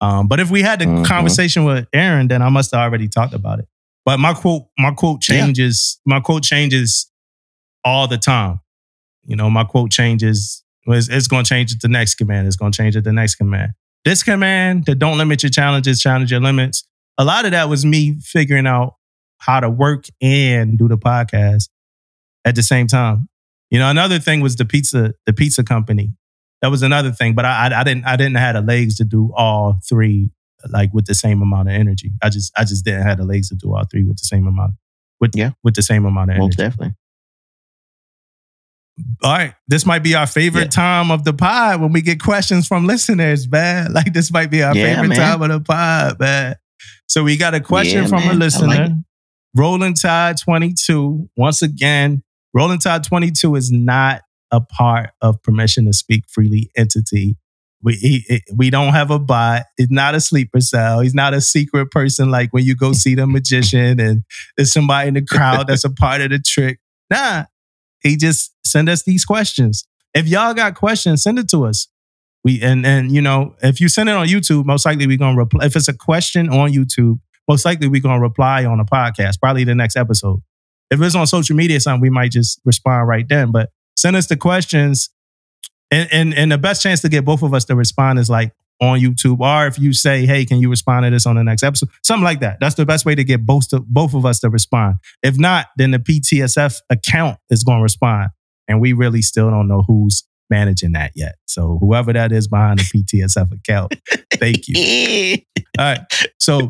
Speaker 4: Um, but if we had the
Speaker 3: Mhm.
Speaker 4: conversation with Aaron, then I must have already talked about it. But my quote, my quote
Speaker 3: Yeah.
Speaker 4: changes. My quote changes all the time. You know, my quote changes. It's, it's going to change at the next command. It's going to change at the next command. This command, the don't limit your challenges, challenge your limits. A lot of that was me figuring out how to work and do the podcast at the same time. You know, another thing was the pizza, the pizza company. That was another thing, but I, I, I didn't, I didn't have the legs to do all three like with the same amount of energy. I just, I just didn't have the legs to do all three with the same amount, with
Speaker 3: Yeah.
Speaker 4: with the same amount of
Speaker 3: Most
Speaker 4: energy.
Speaker 3: definitely.
Speaker 4: All right, this might be our favorite
Speaker 3: Yeah.
Speaker 4: time of the pod when we get questions from listeners, man. Like this might be our
Speaker 3: Yeah,
Speaker 4: favorite
Speaker 3: man.
Speaker 4: time of the pod, man. So we got a question
Speaker 3: Yeah,
Speaker 4: from
Speaker 3: man.
Speaker 4: a listener.
Speaker 3: like.
Speaker 4: Rolling Tide 22. Once again, Rolling Tide 22 is not a part of permission to speak freely entity. We he, we don't have a bot. It's not a sleeper cell. He's not a secret person like when you go see the magician and there's somebody in the crowd that's a part of the trick. Nah, he just send us these questions. If y'all got questions, send it to us. We and and you know if you send it on YouTube, most likely we're gonna reply. If it's a question on YouTube, most likely we're gonna reply on a podcast, probably the next episode. If it's on social media, something we might just respond right then. But send us the questions, and and and the best chance to get both of us to respond is like on YouTube, or if you say, "Hey, can you respond to this on the next episode?" Something like that. That's the best way to get both to, both of us to respond. If not, then the PTSF account is going to respond, and we really still don't know who's managing that yet. So whoever that is behind the PTSF account, thank you. All right. So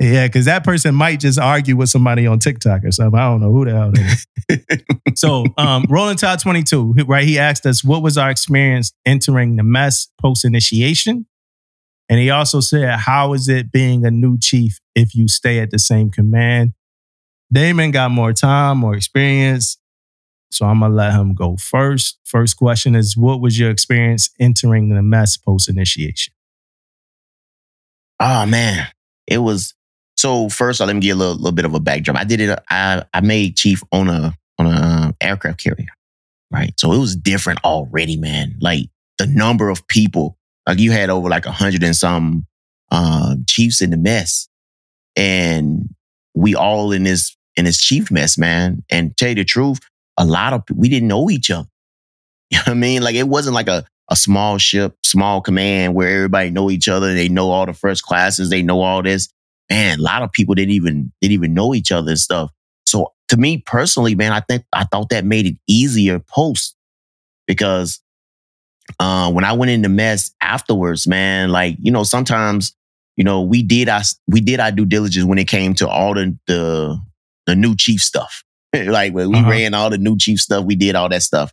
Speaker 4: yeah, because that person might just argue with somebody on TikTok or something. I don't know who the hell that is. so um Rolling Tide 22, right? He asked us what was our experience entering the mess post initiation. And he also said, How is it being a new chief if you stay at the same command? Damon got more time, more experience. So I'm gonna let him go first. First question is what was your experience entering the mess post initiation?
Speaker 3: Oh man, it was so. First, let me you a little, little bit of a backdrop. I did it. I I made chief on a on a um, aircraft carrier, right? So it was different already, man. Like the number of people, like you had over like a hundred and some um, chiefs in the mess, and we all in this in this chief mess, man. And tell you the truth, a lot of we didn't know each other. You know what I mean? Like it wasn't like a a small ship, small command where everybody know each other. They know all the first classes. They know all this. Man, a lot of people didn't even didn't even know each other and stuff. So to me personally, man, I think I thought that made it easier post because uh, when I went in the mess afterwards, man, like you know, sometimes you know we did our we did our due diligence when it came to all the the, the new chief stuff. like when we
Speaker 4: Uh-huh.
Speaker 3: ran all the new chief stuff, we did all that stuff.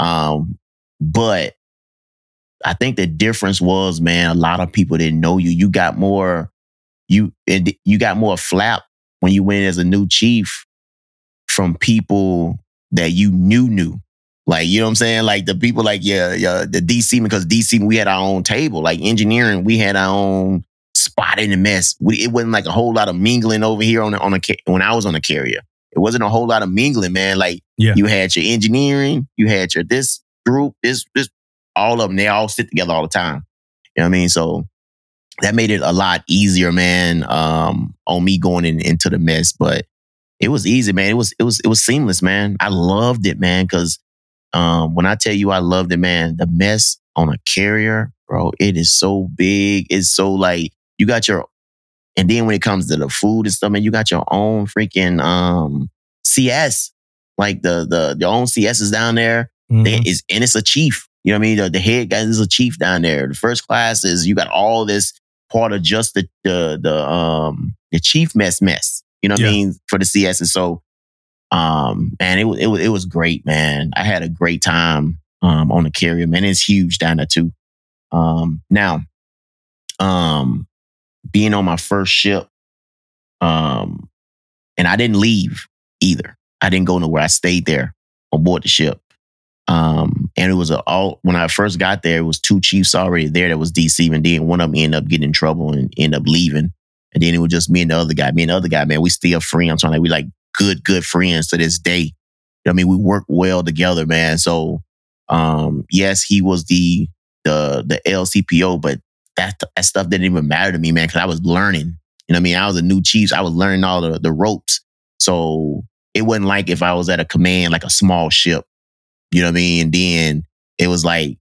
Speaker 3: Um, but I think the difference was, man, a lot of people didn't know you. You got more, you and you got more flap when you went as a new chief from people that you knew knew. Like, you know what I'm saying? Like the people like yeah, yeah, the DC because DC we had our own table. Like engineering, we had our own spot in the mess. We, it wasn't like a whole lot of mingling over here on a, on a when I was on a carrier. It wasn't a whole lot of mingling, man. Like
Speaker 4: Yeah.
Speaker 3: you had your engineering, you had your this group, this this all of them. They all sit together all the time. You know what I mean? So that made it a lot easier, man. Um, on me going in, into the mess, but it was easy, man. It was it was it was seamless, man. I loved it, man, because um, when I tell you I loved it, man, the mess on a carrier, bro, it is so big. It's so like you got your, and then when it comes to the food and stuff, man, you got your own freaking um CS, like the the your own CS is down there.
Speaker 4: Mhm.
Speaker 3: They, is and it's a chief. You know what I mean? The, the head guy is a chief down there. The first class is you got all this part of just the the the um the chief mess mess. You know what I mean for the CS. And so, um, man, it was it was it was great, man. I had a great time um on the carrier, man. It's huge down there too. Um, now, um, being on my first ship, um, and I didn't leave either. I didn't go nowhere. I stayed there on board the ship. Um, and it was a all when I first got there, it was two chiefs already there that was DC, and then one of them ended up getting in trouble and ended up leaving. And then it was just me and the other guy. Me and the other guy, man, we still friends. I'm like we like good, good friends to this day. You know I mean, we work well together, man. So um, yes, he was the the the LCPO, but that that stuff didn't even matter to me, man, because I was learning. You know what I mean? I was a new chief. I was learning all the, the ropes. So it wasn't like if I was at a command, like a small ship. You know what I mean? And then it was like,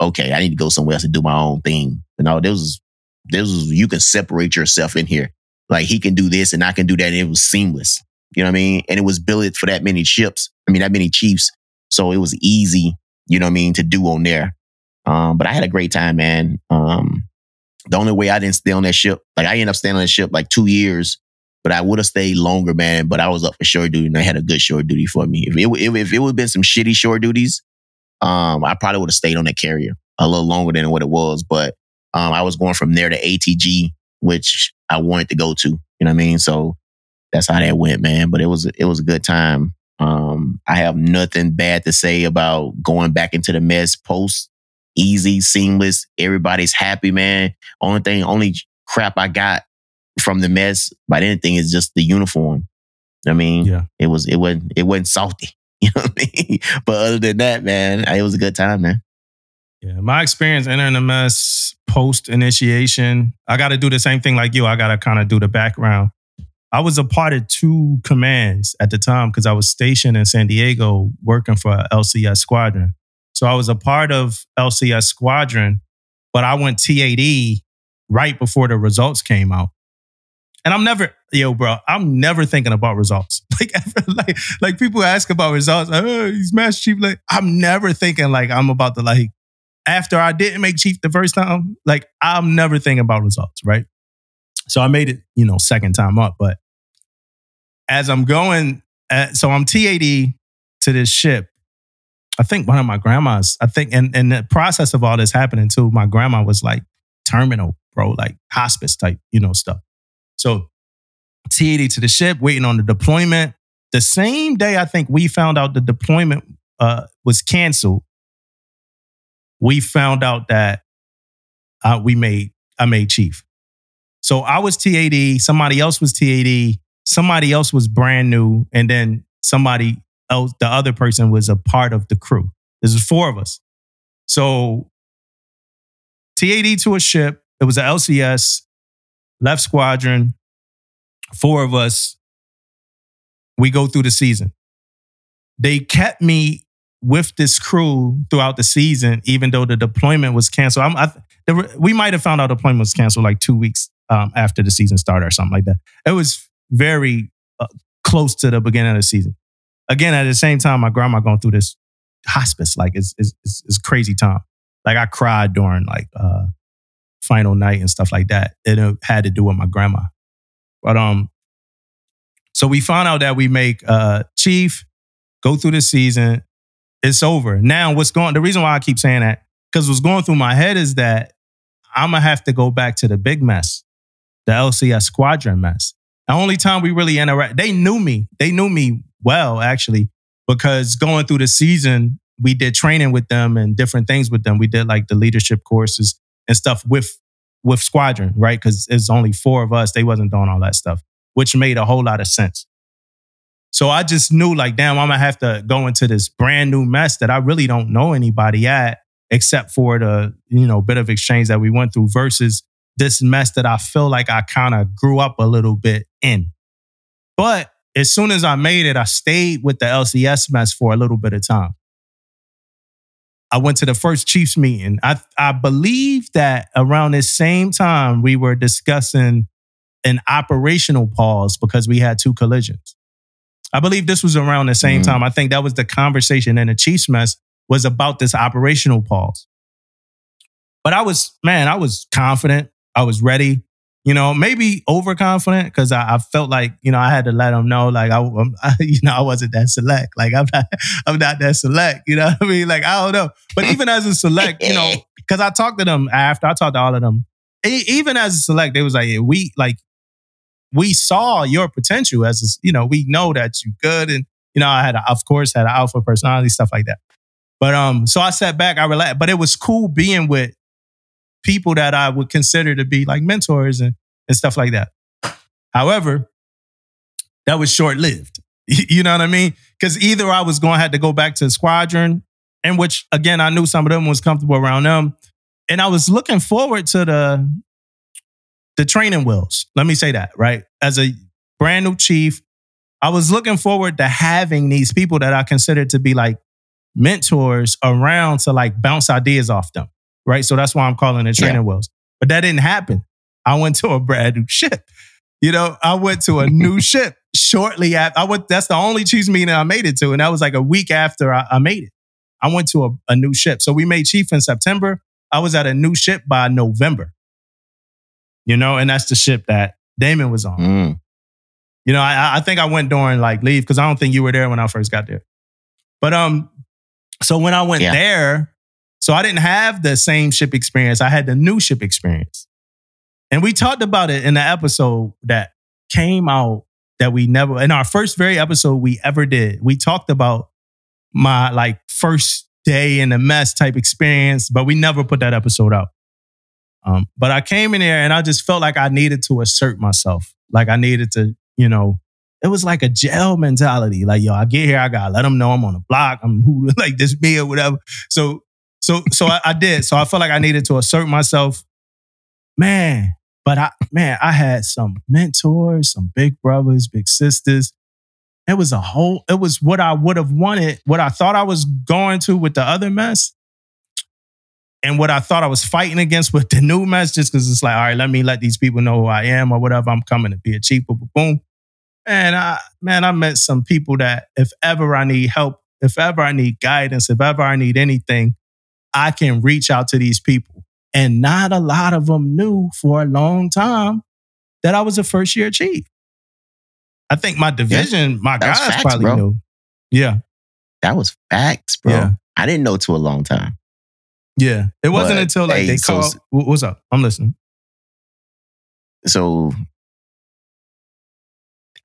Speaker 3: okay, I need to go somewhere else and do my own thing. You know, this was this was you can separate yourself in here. Like he can do this and I can do that. And it was seamless. You know what I mean? And it was built for that many ships. I mean, that many chiefs. So it was easy, you know what I mean, to do on there. Um, but I had a great time, man. Um, the only way I didn't stay on that ship, like I ended up staying on that ship like two years, but I would have stayed longer, man. But I was up for shore duty and they had a good shore duty for me. If it, if, if it would have been some shitty shore duties, um, I probably would have stayed on that carrier a little longer than what it was. But um, I was going from there to ATG, which I wanted to go to. You know what I mean? So that's how that went, man. But it was it was a good time. Um, I have nothing bad to say about going back into the mess post. Easy, seamless. Everybody's happy, man. Only thing, only crap I got from the mess, but anything is just the uniform. I mean,
Speaker 4: Yeah.
Speaker 3: it was it wasn't it wasn't salty. You know what I mean? But other than that, man, it was a good time, man.
Speaker 4: Yeah, my experience entering the mess post initiation, I got to do the same thing like you. I got to kind of do the background. I was a part of two commands at the time because I was stationed in San Diego working for LCS Squadron. So I was a part of LCS Squadron, but I went TAD right before the results came out. And I'm never, yo, bro, I'm never thinking about results. Like, ever, like, like people ask about results. Oh, he's Master Chief. Like, I'm never thinking like I'm about to like after I didn't make chief the first time, like I'm never thinking about results, right? So I made it, you know, second time up. But as I'm going, uh, so I'm TAD to this ship. I think one of my grandmas, I think, and, and the process of all this happening too, my grandma was like terminal, bro, like hospice type, you know, stuff. So TAD to the ship, waiting on the deployment. The same day I think we found out the deployment uh, was canceled, we found out that uh, we made I made chief. So I was TAD, somebody else was TAD, somebody else was brand new, and then somebody else, the other person was a part of the crew. This is four of us. So TAD to a ship. It was an LCS, left squadron, four of us. We go through the season. They kept me with this crew throughout the season, even though the deployment was canceled. I'm, I, were, we might have found out the deployment was canceled like two weeks um, after the season started or something like that. It was very uh, close to the beginning of the season. Again, at the same time, my grandma going through this hospice, like it's it's, it's, it's crazy time. Like I cried during like uh, final night and stuff like that. It uh, had to do with my grandma. But um, so we found out that we make uh chief go through the season it's over. Now, what's going? The reason why I keep saying that because what's going through my head is that I'm gonna have to go back to the big mess, the LCS squadron mess. The only time we really interact, they knew me. They knew me well, actually, because going through the season, we did training with them and different things with them. We did like the leadership courses and stuff with with squadron, right? Because it's only four of us. They wasn't doing all that stuff, which made a whole lot of sense. So I just knew like, damn, I'm gonna have to go into this brand new mess that I really don't know anybody at, except for the, you know, bit of exchange that we went through versus this mess that I feel like I kind of grew up a little bit in. But as soon as I made it, I stayed with the LCS mess for a little bit of time. I went to the first Chiefs meeting. I I believe that around this same time we were discussing an operational pause because we had two collisions. I believe this was around the same
Speaker 3: Mhm.
Speaker 4: time. I think that was the conversation in the Chiefs mess was about this operational pause. But I was, man, I was confident. I was ready. You know, maybe overconfident because I, I felt like, you know, I had to let them know, like, I, I'm- I, you know, I wasn't that select. Like, I'm not, I'm not that select. You know what I mean? Like, I don't know. But even as a select, you know, because I talked to them after, I talked to all of them. E- even as a select, they was like, yeah, we like, we saw your potential as, a, you know, we know that you good. And, you know, I had, a, of course, had an alpha personality, stuff like that. But, um, so I sat back, I relaxed, but it was cool being with people that I would consider to be like mentors and, and stuff like that. However, that was short lived. You know what I mean? Because either I was going to have to go back to the squadron, in which again I knew some of them was comfortable around them, and I was looking forward to the the training wheels. Let me say that right as a brand new chief, I was looking forward to having these people that I considered to be like mentors around to like bounce ideas off them. Right, so that's why I'm calling it training wheels. But that didn't happen. I went to a brand new ship. You know, I went to a new ship shortly after. I went. That's the only Chiefs meeting I made it to, and that was like a week after I, I made it. I went to a, a new ship. So we made Chief in September. I was at a new ship by November. You know, and that's the ship that Damon was on.
Speaker 3: Mm.
Speaker 4: You know, I, I think I went during like leave because I don't think you were there when I first got there. But um, so when I went
Speaker 3: Yeah.
Speaker 4: there, so I didn't have the same ship experience. I had the new ship experience, and we talked about it in the episode that came out that we never in our first very episode we ever did. We talked about my like first day in the mess type experience, but we never put that episode out. Um, but I came in there and I just felt like I needed to assert myself. Like I needed to, you know, it was like a jail mentality. Like, yo, I get here, I gotta let them know I'm on the block. I'm who like this me or whatever. So, so, so I, I did. So I felt like I needed to assert myself. Man, but I, man, I had some mentors, some big brothers, big sisters. It was a whole, it was what I would have wanted, what I thought I was going to with the other mess. And what I thought I was fighting against with the new mess, just because it's like, all right, let me let these people know who I am or whatever. I'm coming to be a chief, boom, boom. And I, man, I met some people that if ever I need help, if ever I need guidance, if ever I need anything, I can reach out to these people. And not a lot of them knew for a long time that I was a first year chief. I think my division, my
Speaker 3: That's
Speaker 4: guys
Speaker 3: facts,
Speaker 4: probably
Speaker 3: bro.
Speaker 4: knew. Yeah,
Speaker 3: That was facts, bro.
Speaker 4: Yeah.
Speaker 3: I didn't know to a long time.
Speaker 4: yeah. It wasn't
Speaker 3: But,
Speaker 4: until like
Speaker 3: hey,
Speaker 4: they
Speaker 3: so-
Speaker 4: called. Wh- What's up? I'm listening.
Speaker 3: So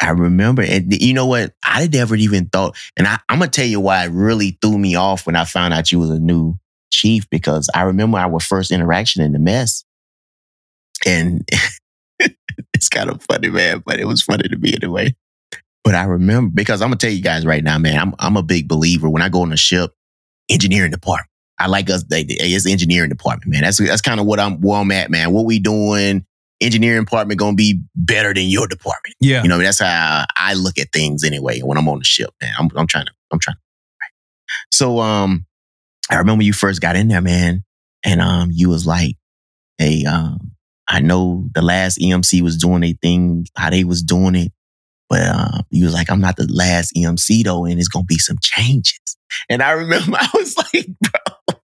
Speaker 3: I remember, and you know what? I never even thought, and I, I'm gonna tell you why it really threw me off when I found out you was a new chief because I remember our first interaction in the mess, and it's kind of funny, man, but it was funny to me anyway. But I remember because I'm gonna tell you guys right now, man, I'm I'm a big believer when I go on a ship, engineering department. I like us. They, it's engineering department, man. That's that's kind of what I'm where I'm at, man. What we doing? Engineering department gonna be better than your department.
Speaker 4: Yeah.
Speaker 3: You know, that's how I look at things anyway when I'm on the ship, man. I'm, I'm trying to, I'm trying to. So, um, I remember you first got in there, man, and um, you was like, "Hey, um, I know the last EMC was doing a thing, how they was doing it, but um, you was like, I'm not the last EMC though, and it's gonna be some changes." And I remember I was like, bro,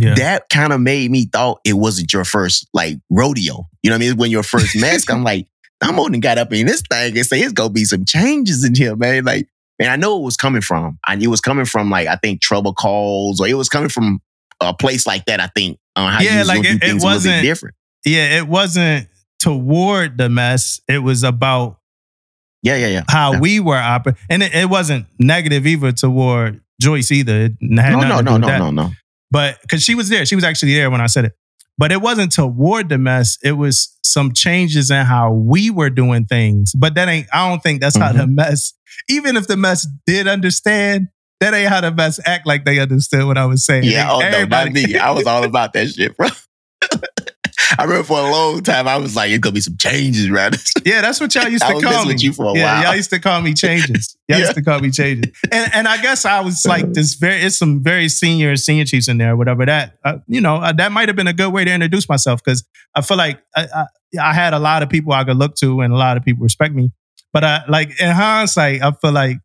Speaker 4: Yeah.
Speaker 3: that kind of made me thought it wasn't your first like rodeo. You know what I mean? When your first mask, I'm like, I'm only got up in this thing and say it's gonna be some changes in here, man. Like, man, I know it was coming from. I knew it was coming from like I think trouble calls, or it was coming from a place like that. I think uh, how
Speaker 4: Yeah,
Speaker 3: you
Speaker 4: like, it- it
Speaker 3: things a little bit
Speaker 4: wasn't-
Speaker 3: different.
Speaker 4: yeah. It wasn't toward the mess. It was about
Speaker 3: Yeah, yeah, yeah.
Speaker 4: how
Speaker 3: Yeah.
Speaker 4: we were operating. And it, it wasn't negative either toward Joyce either. It had
Speaker 3: No, no, no, no, no, no.
Speaker 4: But because she was there, she was actually there when I said it. But it wasn't toward the mess. It was some changes in how we were doing things. But that ain't, I don't think that's how
Speaker 3: Mm-hmm.
Speaker 4: the mess, even if the mess did understand, that ain't how the mess act like they understood what I was saying.
Speaker 3: Yeah,
Speaker 4: They-
Speaker 3: oh no, not me. I was all about that shit, bro. I remember for a long time I was like, it's gonna be some changes, right?
Speaker 4: Yeah, that's what y'all used to call me.
Speaker 3: with you for a
Speaker 4: yeah,
Speaker 3: while.
Speaker 4: y'all used to call me changes. Y'all
Speaker 3: Yeah.
Speaker 4: used to call me changes. And and I guess I was like this very it's some very senior senior chiefs in there, whatever that uh, you know uh, that might have been a good way to introduce myself because I feel like I, I, I had a lot of people I could look to and a lot of people respect me. But I like in hindsight, I feel like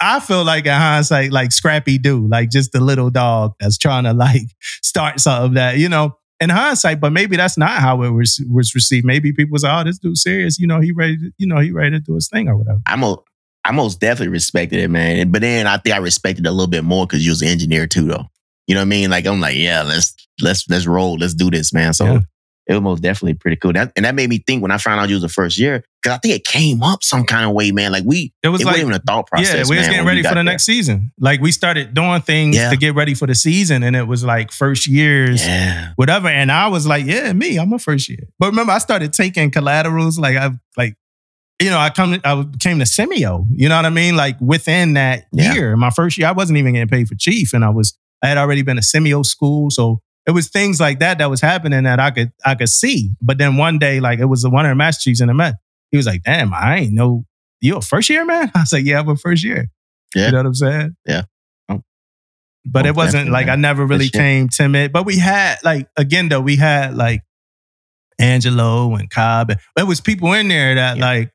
Speaker 4: I feel like in hindsight, like Scrappy Doo, like just the little dog that's trying to like start something that you know in hindsight, but maybe that's not how it was was received. Maybe people like, "Oh, this dude serious," you know, he ready, to, you know, he ready to do his thing or whatever.
Speaker 3: I'm I most definitely respected it, man. But then I think I respected it a little bit more because you was an engineer too, though. You know what I mean? Like I'm like, yeah, let's let's let's roll, let's do this, man. So
Speaker 4: Yeah.
Speaker 3: it was most definitely pretty cool. That, and that made me think when I found out you was the first year because I think it came up some kind of way, man. Like we,
Speaker 4: It was
Speaker 3: it
Speaker 4: like,
Speaker 3: wasn't even a thought process.
Speaker 4: yeah, we was
Speaker 3: man,
Speaker 4: getting ready for the
Speaker 3: there.
Speaker 4: next season. Like we started doing things
Speaker 3: Yeah.
Speaker 4: to get ready for the season, and it was like first years.
Speaker 3: Yeah,
Speaker 4: whatever. And I was like, yeah, me, I'm a first year. But remember, I started taking collaterals. Like I like, you know, I come, I came to CMEO. You know what I mean? Like within that
Speaker 3: Yeah.
Speaker 4: year, my first year, I wasn't even getting paid for chief, and I was, I had already been to CMEO school, so it was things like that that was happening that I could, I could see. But then one day, like it was the one of the master chiefs in the Met. He was like, damn, I ain't know you a first year man. I was like, yeah, I'm a first year.
Speaker 3: Yeah.
Speaker 4: You know what I'm saying?
Speaker 3: Yeah. Oh.
Speaker 4: But
Speaker 3: Oh,
Speaker 4: it wasn't like. I never really came timid. But we had like again though, we had like Angelo and Cobb. And there was people in there that
Speaker 3: Yeah.
Speaker 4: like,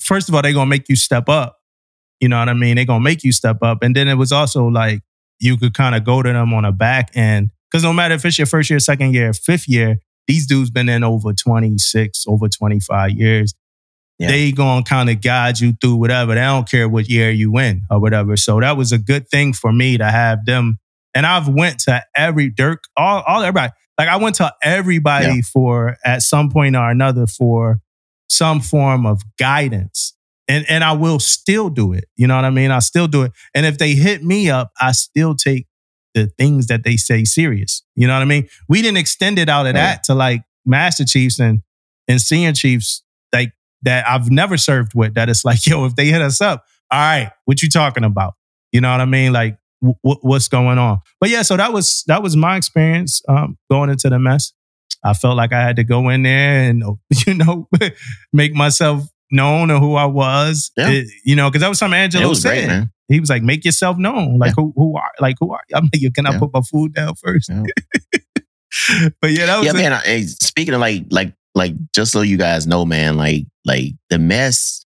Speaker 4: first of all, they gonna make you step up. You know what I mean? they gonna make you step up. And then it was also like you could kind of go to them on a back end. Cause no matter if it's your first year, second year, fifth year, these dudes been in over 26, over 25 years.
Speaker 3: Yeah.
Speaker 4: They gonna kind of guide you through whatever. They don't care what year you in or whatever. So that was a good thing for me to have them. And I've went to every Dirk, all, all everybody. Like I went to everybody
Speaker 3: Yeah.
Speaker 4: for at some point or another for some form of guidance. And and I will still do it. You know what I mean? I still do it. And if they hit me up, I still take the things that they say serious. You know what I mean? We didn't extend it out of that to like Master Chiefs and and Senior Chiefs like that I've never served with. That it's like, yo, if they hit us up, all right, what you talking about? You know what I mean? Like, w- what's going on? But yeah, so that was that was my experience um, going into the mess. I felt like I had to go in there and you know make myself known of who I was.
Speaker 3: Yeah.
Speaker 4: It- you know, because that was something Angelo
Speaker 3: was
Speaker 4: said.
Speaker 3: great.
Speaker 4: He was like, "Make yourself known. Like who who are like who are you? I'm like, can I
Speaker 3: Yeah.
Speaker 4: put my food down first?
Speaker 3: Yeah.
Speaker 4: but yeah, that was
Speaker 3: Yeah,
Speaker 4: a-
Speaker 3: man. I, speaking of like, like, like, just so you guys know, man, like, like the mess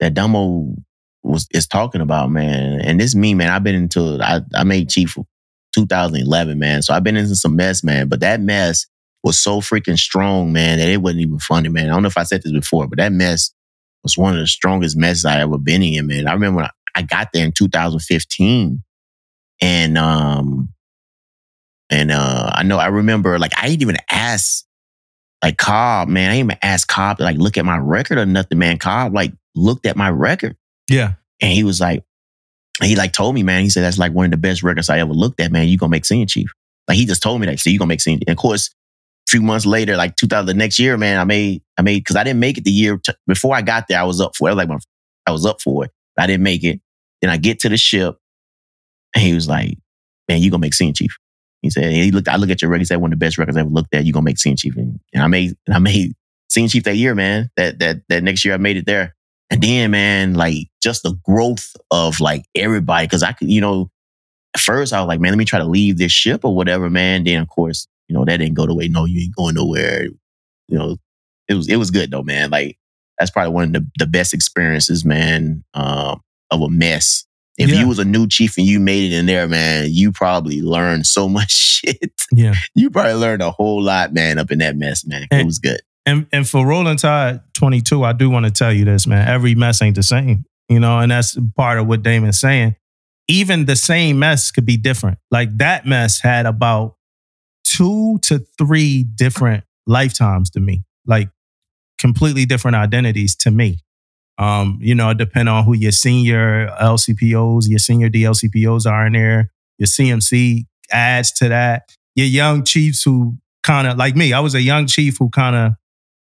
Speaker 3: that Damo was is talking about, man. And this me, man. I've been into. I I made Chief 2011, man. So I've been into some mess, man. But that mess was so freaking strong, man, that it wasn't even funny, man. I don't know if I said this before, but that mess was one of the strongest messes I ever been in, man. I remember when I, I got there in 2015, and um, and uh, I know I remember like I didn't even ask like Cobb, man. I didn't even ask Cobb to like look at my record or nothing, man. Cobb like looked at my record
Speaker 4: yeah,
Speaker 3: and he was like, he like told me, man. He said that's like one of the best records I ever looked at, man. You gonna make senior chief. Like he just told me that. So you gonna make senior. And of course, few months later, like 2000, the next year, man, I made, I made because I didn't make it the year t- before I got there. I was up for it. Like my, I was up for it. I didn't make it. Then I get to the ship, and he was like, "Man, you gonna make scene chief." He said, he looked, I look at your record, he said, one of the best records I ever looked at, you gonna make scene chief. And, and I made, and I made scene chief that year, man. That, that, that next year I made it there. And then, man, like just the growth of like everybody. Cause I could, you know, at first I was like, man, let me try to leave this ship or whatever, man. Then of course, you know, that didn't go the way. No, you ain't going nowhere. You know, it was, it was good though, man. Like that's probably one of the, the best experiences, man, um, of a mess. If
Speaker 4: Yeah.
Speaker 3: you was a new chief and you made it in there, man, you probably learned so much shit.
Speaker 4: yeah.
Speaker 3: You probably learned a whole lot, man, up in that mess, man. It was good.
Speaker 4: And and for Rolling Tide 22, I do want to tell you this, man. Every mess ain't the same, you know, and that's part of what Damon's saying. Even the same mess could be different. Like that mess had about two to three different lifetimes to me, like completely different identities to me. Um, you know, depend on who your senior LCPOs, your senior DLCPOs are in there. Your CMC adds to that. Your young chiefs who kind of like me, I was a young chief who kind of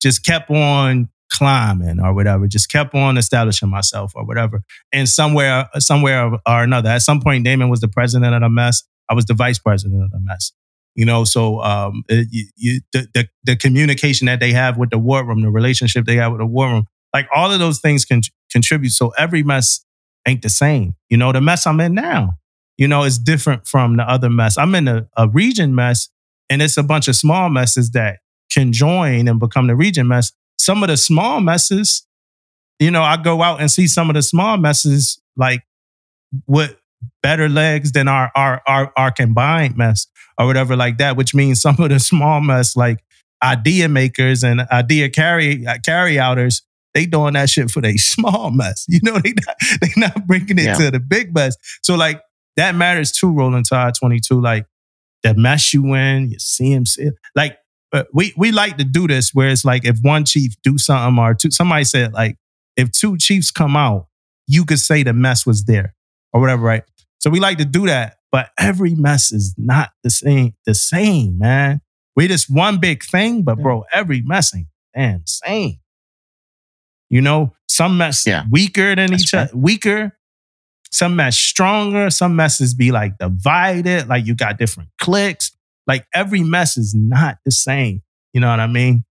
Speaker 4: just kept on climbing or whatever, just kept on establishing myself or whatever. And somewhere, somewhere or another, at some point, Damon was the president of the mess. I was the vice president of the mess. You know, so um, it, you, you, the, the the communication that they have with the war room, the relationship they have with the war room, like all of those things can contribute. So every mess ain't the same. You know, the mess I'm in now, you know, is different from the other mess. I'm in a, a region mess, and it's a bunch of small messes that can join and become the region mess. Some of the small messes, you know, I go out and see some of the small messes like with better legs than our our our, our combined mess or whatever like that, which means some of the small mess like idea makers and idea carry carry outers, they doing that shit for they small mess. You know, they not, they not bringing it
Speaker 3: Yeah.
Speaker 4: to the big mess. So like that matters too, Rolling Tide 22. Like the mess you in, you see him, like uh, we we like to do this where it's like if one chief do something or two, somebody said like if two chiefs come out, you could say the mess was there or whatever, right? So we like to do that, but every mess is not the same. The same, man. We just one big thing, but bro, every mess ain't damn same. You know, some mess
Speaker 3: Yeah.
Speaker 4: weaker than
Speaker 3: That's
Speaker 4: each other, weaker. Some mess stronger. Some messes be like divided, like you got different cliques. Like every mess is not the same. You know what I mean?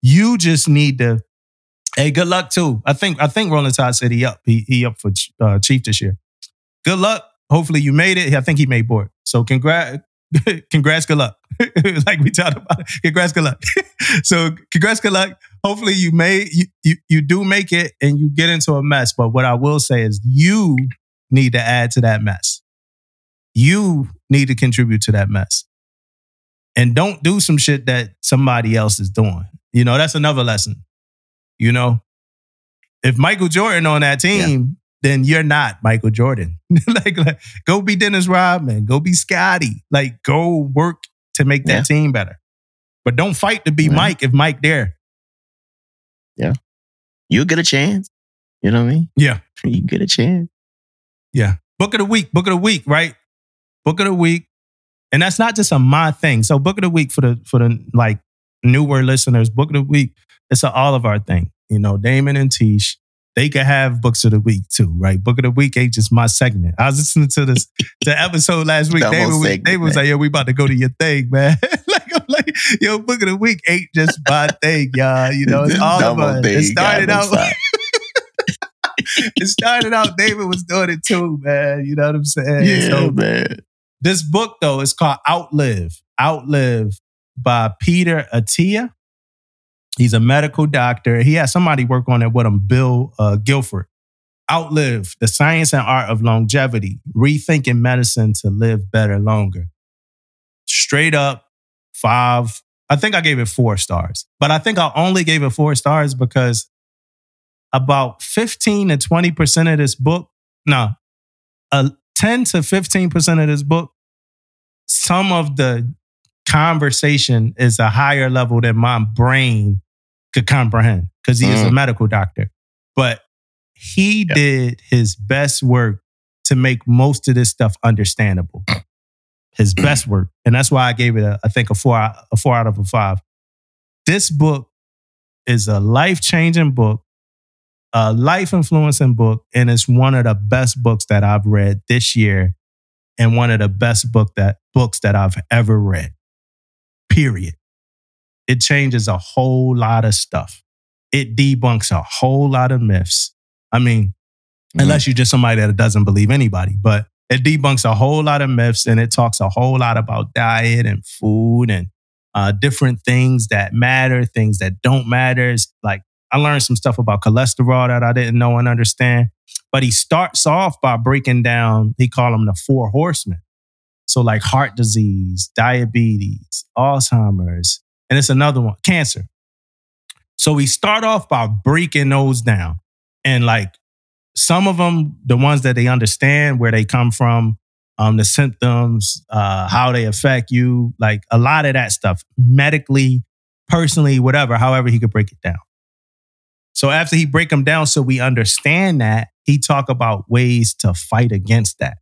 Speaker 4: You just need to. Hey, good luck too. I think I think Rolling Tide said he up. He, he up for uh, chief this year. Good luck. Hopefully you made it. I think he made board. So congrats, congrats, good luck. like we talked about. It. Congrats, good luck. so congrats, good luck. Hopefully you made you, you you do make it and you get into a mess. But what I will say is you need to add to that mess. You need to contribute to that mess. And don't do some shit that somebody else is doing. You know, that's another lesson. You know, if Michael Jordan on that team, then you're not Michael Jordan. like, like, go be Dennis Rodman, go be Scottie. Like, go work to make that
Speaker 3: Yeah.
Speaker 4: team better. But don't fight to be
Speaker 3: Yeah.
Speaker 4: Mike if Mike there. Yeah.
Speaker 3: You'll get a chance. You know what I mean?
Speaker 4: Yeah.
Speaker 3: You get a chance.
Speaker 4: Yeah. Book of the week, book of the week, right? Book of the week. And that's not just a my thing. So book of the week for the for the like newer listeners, book of the week, it's an all of our thing. You know, Damon and Tish, they could have books of the week too, right? Book of the week ain't just my segment. I was listening to this the episode last week. David, was-
Speaker 3: segment,
Speaker 4: David was like, yo, we about to go to your thing, man. like I'm like, yo, book of the week ain't just my thing, y'all. You know, it's all of us. It started out it started out David was doing it too, man. You know what I'm saying?
Speaker 3: Yeah,
Speaker 4: So
Speaker 3: man.
Speaker 4: this book though is called Outlive. Outlive by Peter Attia. He's a medical doctor. He had somebody work on it with him, Bill uh, Gifford. Outlive the science and art of longevity, rethinking medicine to live better longer. Straight up five. I think I gave it four stars, but I think I only gave it four stars because about 15 to 20% of this book, no, uh, 10 to 15% of this book, some of the conversation is a higher level than my brain could comprehend because he is a
Speaker 3: Mm.
Speaker 4: medical doctor. But he
Speaker 3: Yeah.
Speaker 4: did his best work to make most of this stuff understandable. His best work. And that's why I gave it a, I think a four, out- a four out of a five. This book is a life-changing book, a life-influencing book, and it's one of the best books that I've read this year and one of the best book that books that I've ever read. Period. It changes a whole lot of stuff. It debunks a whole lot of myths. I mean, unless you're just somebody that doesn't believe anybody, but it debunks a whole lot of myths and it talks a whole lot about diet and food and uh, different things that matter, things that don't matter. It's like I learned some stuff about cholesterol that I didn't know and understand. But he starts off by breaking down, he called them the four horsemen. So like heart disease, diabetes, Alzheimer's, and it's another one, cancer. So we start off by breaking those down. And like some of them, the ones that they understand where they come from, um, the symptoms, uh, how they affect you, like a lot of that stuff, medically, personally, whatever, however he could break it down. So after he break them down so we understand that, he talk about ways to fight against that.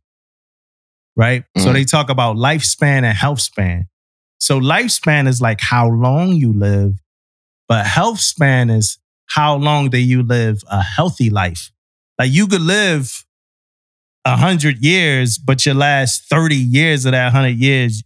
Speaker 4: Right? So
Speaker 3: Mhm.
Speaker 4: they talk about lifespan and health span. So lifespan is like how long you live, but health span is how long do you live a healthy life. Like you could live a hundred years, but your last 30 years of that hundred years,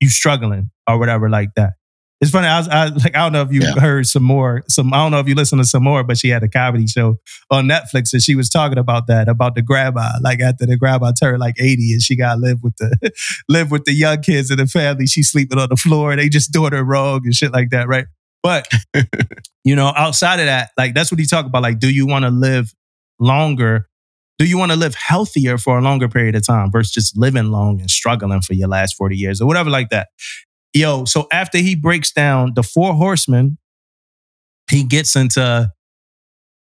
Speaker 4: you struggling or whatever like that. It's funny. I was I, like, I don't know if you
Speaker 3: Yeah.
Speaker 4: heard Sommore. Some I don't know if you listened to Sommore, but she had a comedy show on Netflix and she was talking about that about the grandma. Like after the grandma turned like eighty and she got to live with the live with the young kids in the family. She's sleeping on the floor. They just doing her wrong and shit like that, right? But you know, outside of that, like that's what he talk about. Like, do you want to live longer? Do you want to live healthier for a longer period of time versus just living long and struggling for your last 40 years or whatever like that? Yo, so after he breaks down the four horsemen, he gets into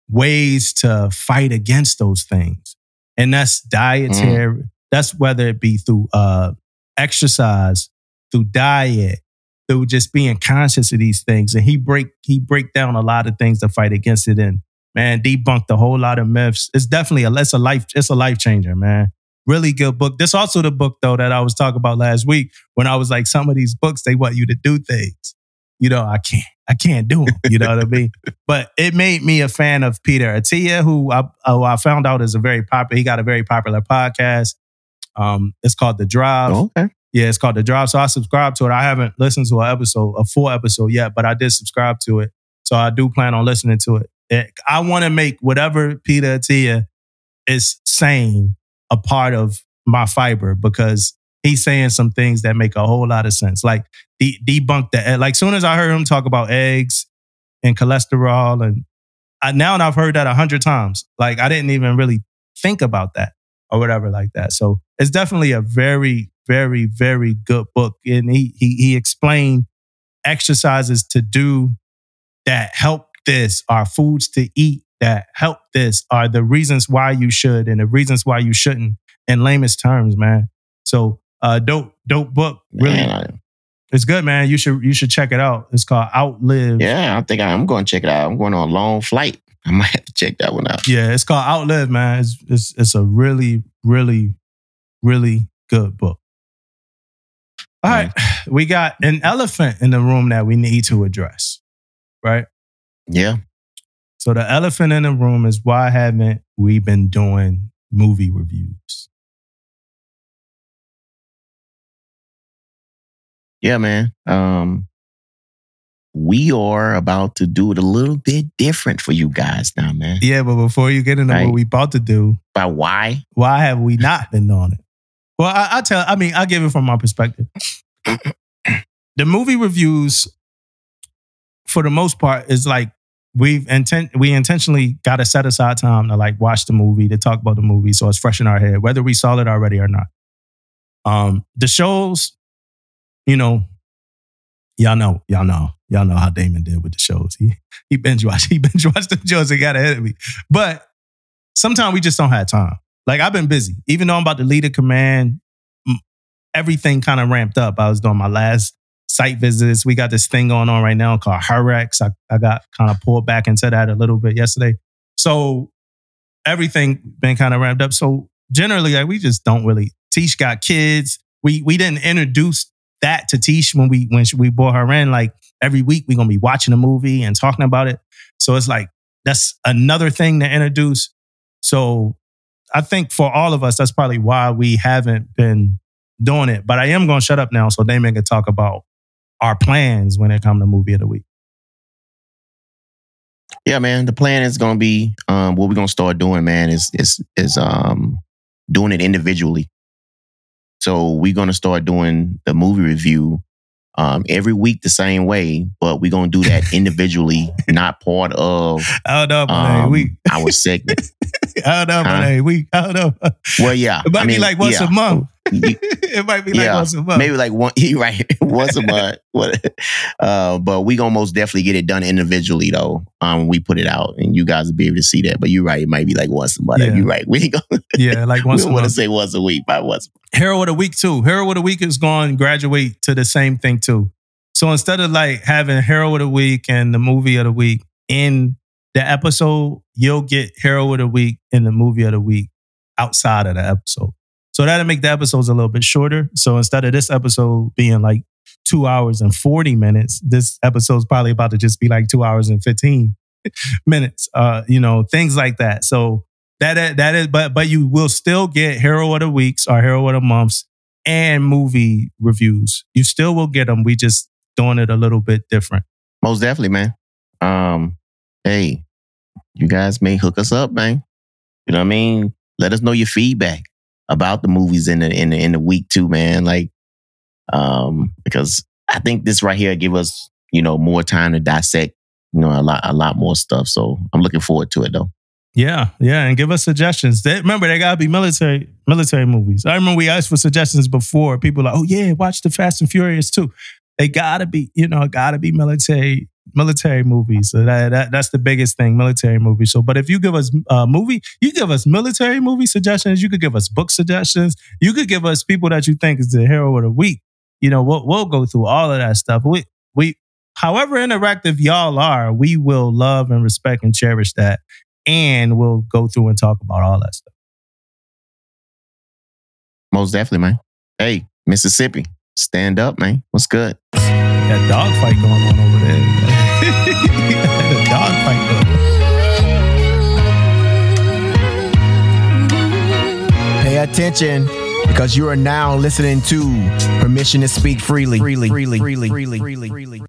Speaker 4: ways to fight against those things. And that's dietary, that's whether it be through uh exercise, through diet, through just being conscious of these things. And he break he break down a lot of things to fight against it and man, debunked a whole lot of myths. It's definitely a it's a life, it's a life changer, man. Really good book. This also the book though that I was talking about last week when I was like, some of these books they want you to do things. You know, I can't, I can't do them. You know what I mean? But it made me a fan of Peter Attia, who I, who I found out is a very popular. He got a very popular podcast. Um, it's called The Drive.
Speaker 3: Oh, okay.
Speaker 4: Yeah, it's called The Drive. So I subscribed to it. I haven't listened to an episode, a full episode yet, but I did subscribe to it. So I do plan on listening to it. It- I want to make whatever Peter Attia is saying a part of my fiber because he's saying some things that make a whole lot of sense. Like de- debunk the like. Soon as I heard him talk about eggs and cholesterol, and I, now and I've heard that a hundred times. Like I didn't even really think about that or whatever like that. So it's definitely a very, very, very good book, and he he, he explained exercises to do that help this, our foods to eat that help this, are the reasons why you should and the reasons why you shouldn't in lamest terms, man. So uh dope, dope book. Really,
Speaker 3: Man, I-
Speaker 4: It's good, man. You should you should check it out. It's called Outlive.
Speaker 3: Yeah, I think I, am going to check it out. I'm going on a long flight. I might have to check that one out.
Speaker 4: Yeah, it's called Outlive, man. It's it's, it's a really, really, really good book. All right, we got an elephant in the room that we need to address, right?
Speaker 3: Yeah.
Speaker 4: So the elephant in the room is why haven't we been doing movie reviews?
Speaker 3: Yeah, man. Um, we are about to do it a little bit different for you guys now, man.
Speaker 4: Yeah, but before you get into
Speaker 3: Right.
Speaker 4: what we about to do,
Speaker 3: By why?
Speaker 4: why have we not been doing it? Well, I, I tell. I mean, I give it from my perspective. the movie reviews, for the most part, is like we've intent we intentionally got to set aside time to like watch the movie to talk about the movie, so it's fresh in our head, whether we saw it already or not. Um, the shows, you know, y'all know, y'all know, y'all know how Damon did with the shows. He he binge watched, he binge watched the shows and got ahead of me, but sometimes we just don't have time. Like I've been busy, even though I'm about to lead a command. Everything kind of ramped up. I was doing my last site visits. We got this thing going on right now called Herrex. I, I got kind of pulled back into that a little bit yesterday. So everything been kind of ramped up. So generally, like we just don't really. teach. got kids. We we didn't introduce that to Tish when we when we brought her in. Like every week, we're gonna be watching a movie and talking about it. So it's like that's another thing to introduce. So I think for all of us, that's probably why we haven't been doing it. But I am going to shut up now so Damon can talk about our plans when it comes to movie of the week.
Speaker 3: Yeah, man. The plan is gonna be um what we're gonna start doing, man, is is is um doing it individually. So we're gonna start doing the movie review um every week the same way, but we're gonna do that individually, not part of
Speaker 4: I don't
Speaker 3: um,
Speaker 4: week.
Speaker 3: our segment.
Speaker 4: I don't know about
Speaker 3: Huh?
Speaker 4: every week. I don't know.
Speaker 3: Well, yeah.
Speaker 4: It might
Speaker 3: I mean,
Speaker 4: be like once
Speaker 3: yeah.
Speaker 4: a month. It might be like
Speaker 3: Yeah,
Speaker 4: once a month.
Speaker 3: Maybe like one, right, once a month. Uh, but we gonna most definitely get it done individually though. Um, we put it out, and you guys will be able to see that. But you're right, it might be like once a month.
Speaker 4: Yeah.
Speaker 3: You're right. We ain't gonna.
Speaker 4: yeah, like
Speaker 3: We
Speaker 4: once a
Speaker 3: don't want to say once a week, but once.
Speaker 4: Hero of the Week too. Hero of the Week is going to graduate to the same thing too. So instead of like having Hero of the Week and the movie of the week in the episode, you'll get Hero of the Week and the movie of the week outside of the episode. So that'll make the episodes a little bit shorter. So instead of this episode being like two hours and 40 minutes, this episode's probably about to just be like two hours and 15 minutes. Uh, you know, things like that. So that that is, but but you will still get hero of the weeks or hero of the months and movie reviews. You still will get them. We just doing it a little bit different.
Speaker 3: Most definitely, man. Um, hey, you guys may hook us up, man. You know what I mean? Let us know your feedback about the movies in the in the in the week too, man. Like, um, because I think this right here give us you know more time to dissect, you know, a lot a lot more stuff. So I'm looking forward to it though.
Speaker 4: Yeah, yeah, and give us suggestions. They, remember, they gotta be military military movies. I remember we asked for suggestions before. People like, oh yeah, watch the Fast and Furious too. They gotta be, you know, gotta be military military movies. So that, that that's the biggest thing, military movies. So, but if you give us a movie, you give us military movie suggestions. You could give us book suggestions. You could give us people that you think is the hero of the week. You know, we'll we'll go through all of that stuff. We we, however interactive y'all are, we will love and respect and cherish that and we'll go through and talk about all that stuff.
Speaker 3: Most definitely, man. Hey, Mississippi, stand up, man. What's good?
Speaker 4: That dog fight going on over there. The dog fight going
Speaker 2: Pay attention because you are now listening to Permission to Speak Freely. Freely, freely, freely, freely, freely.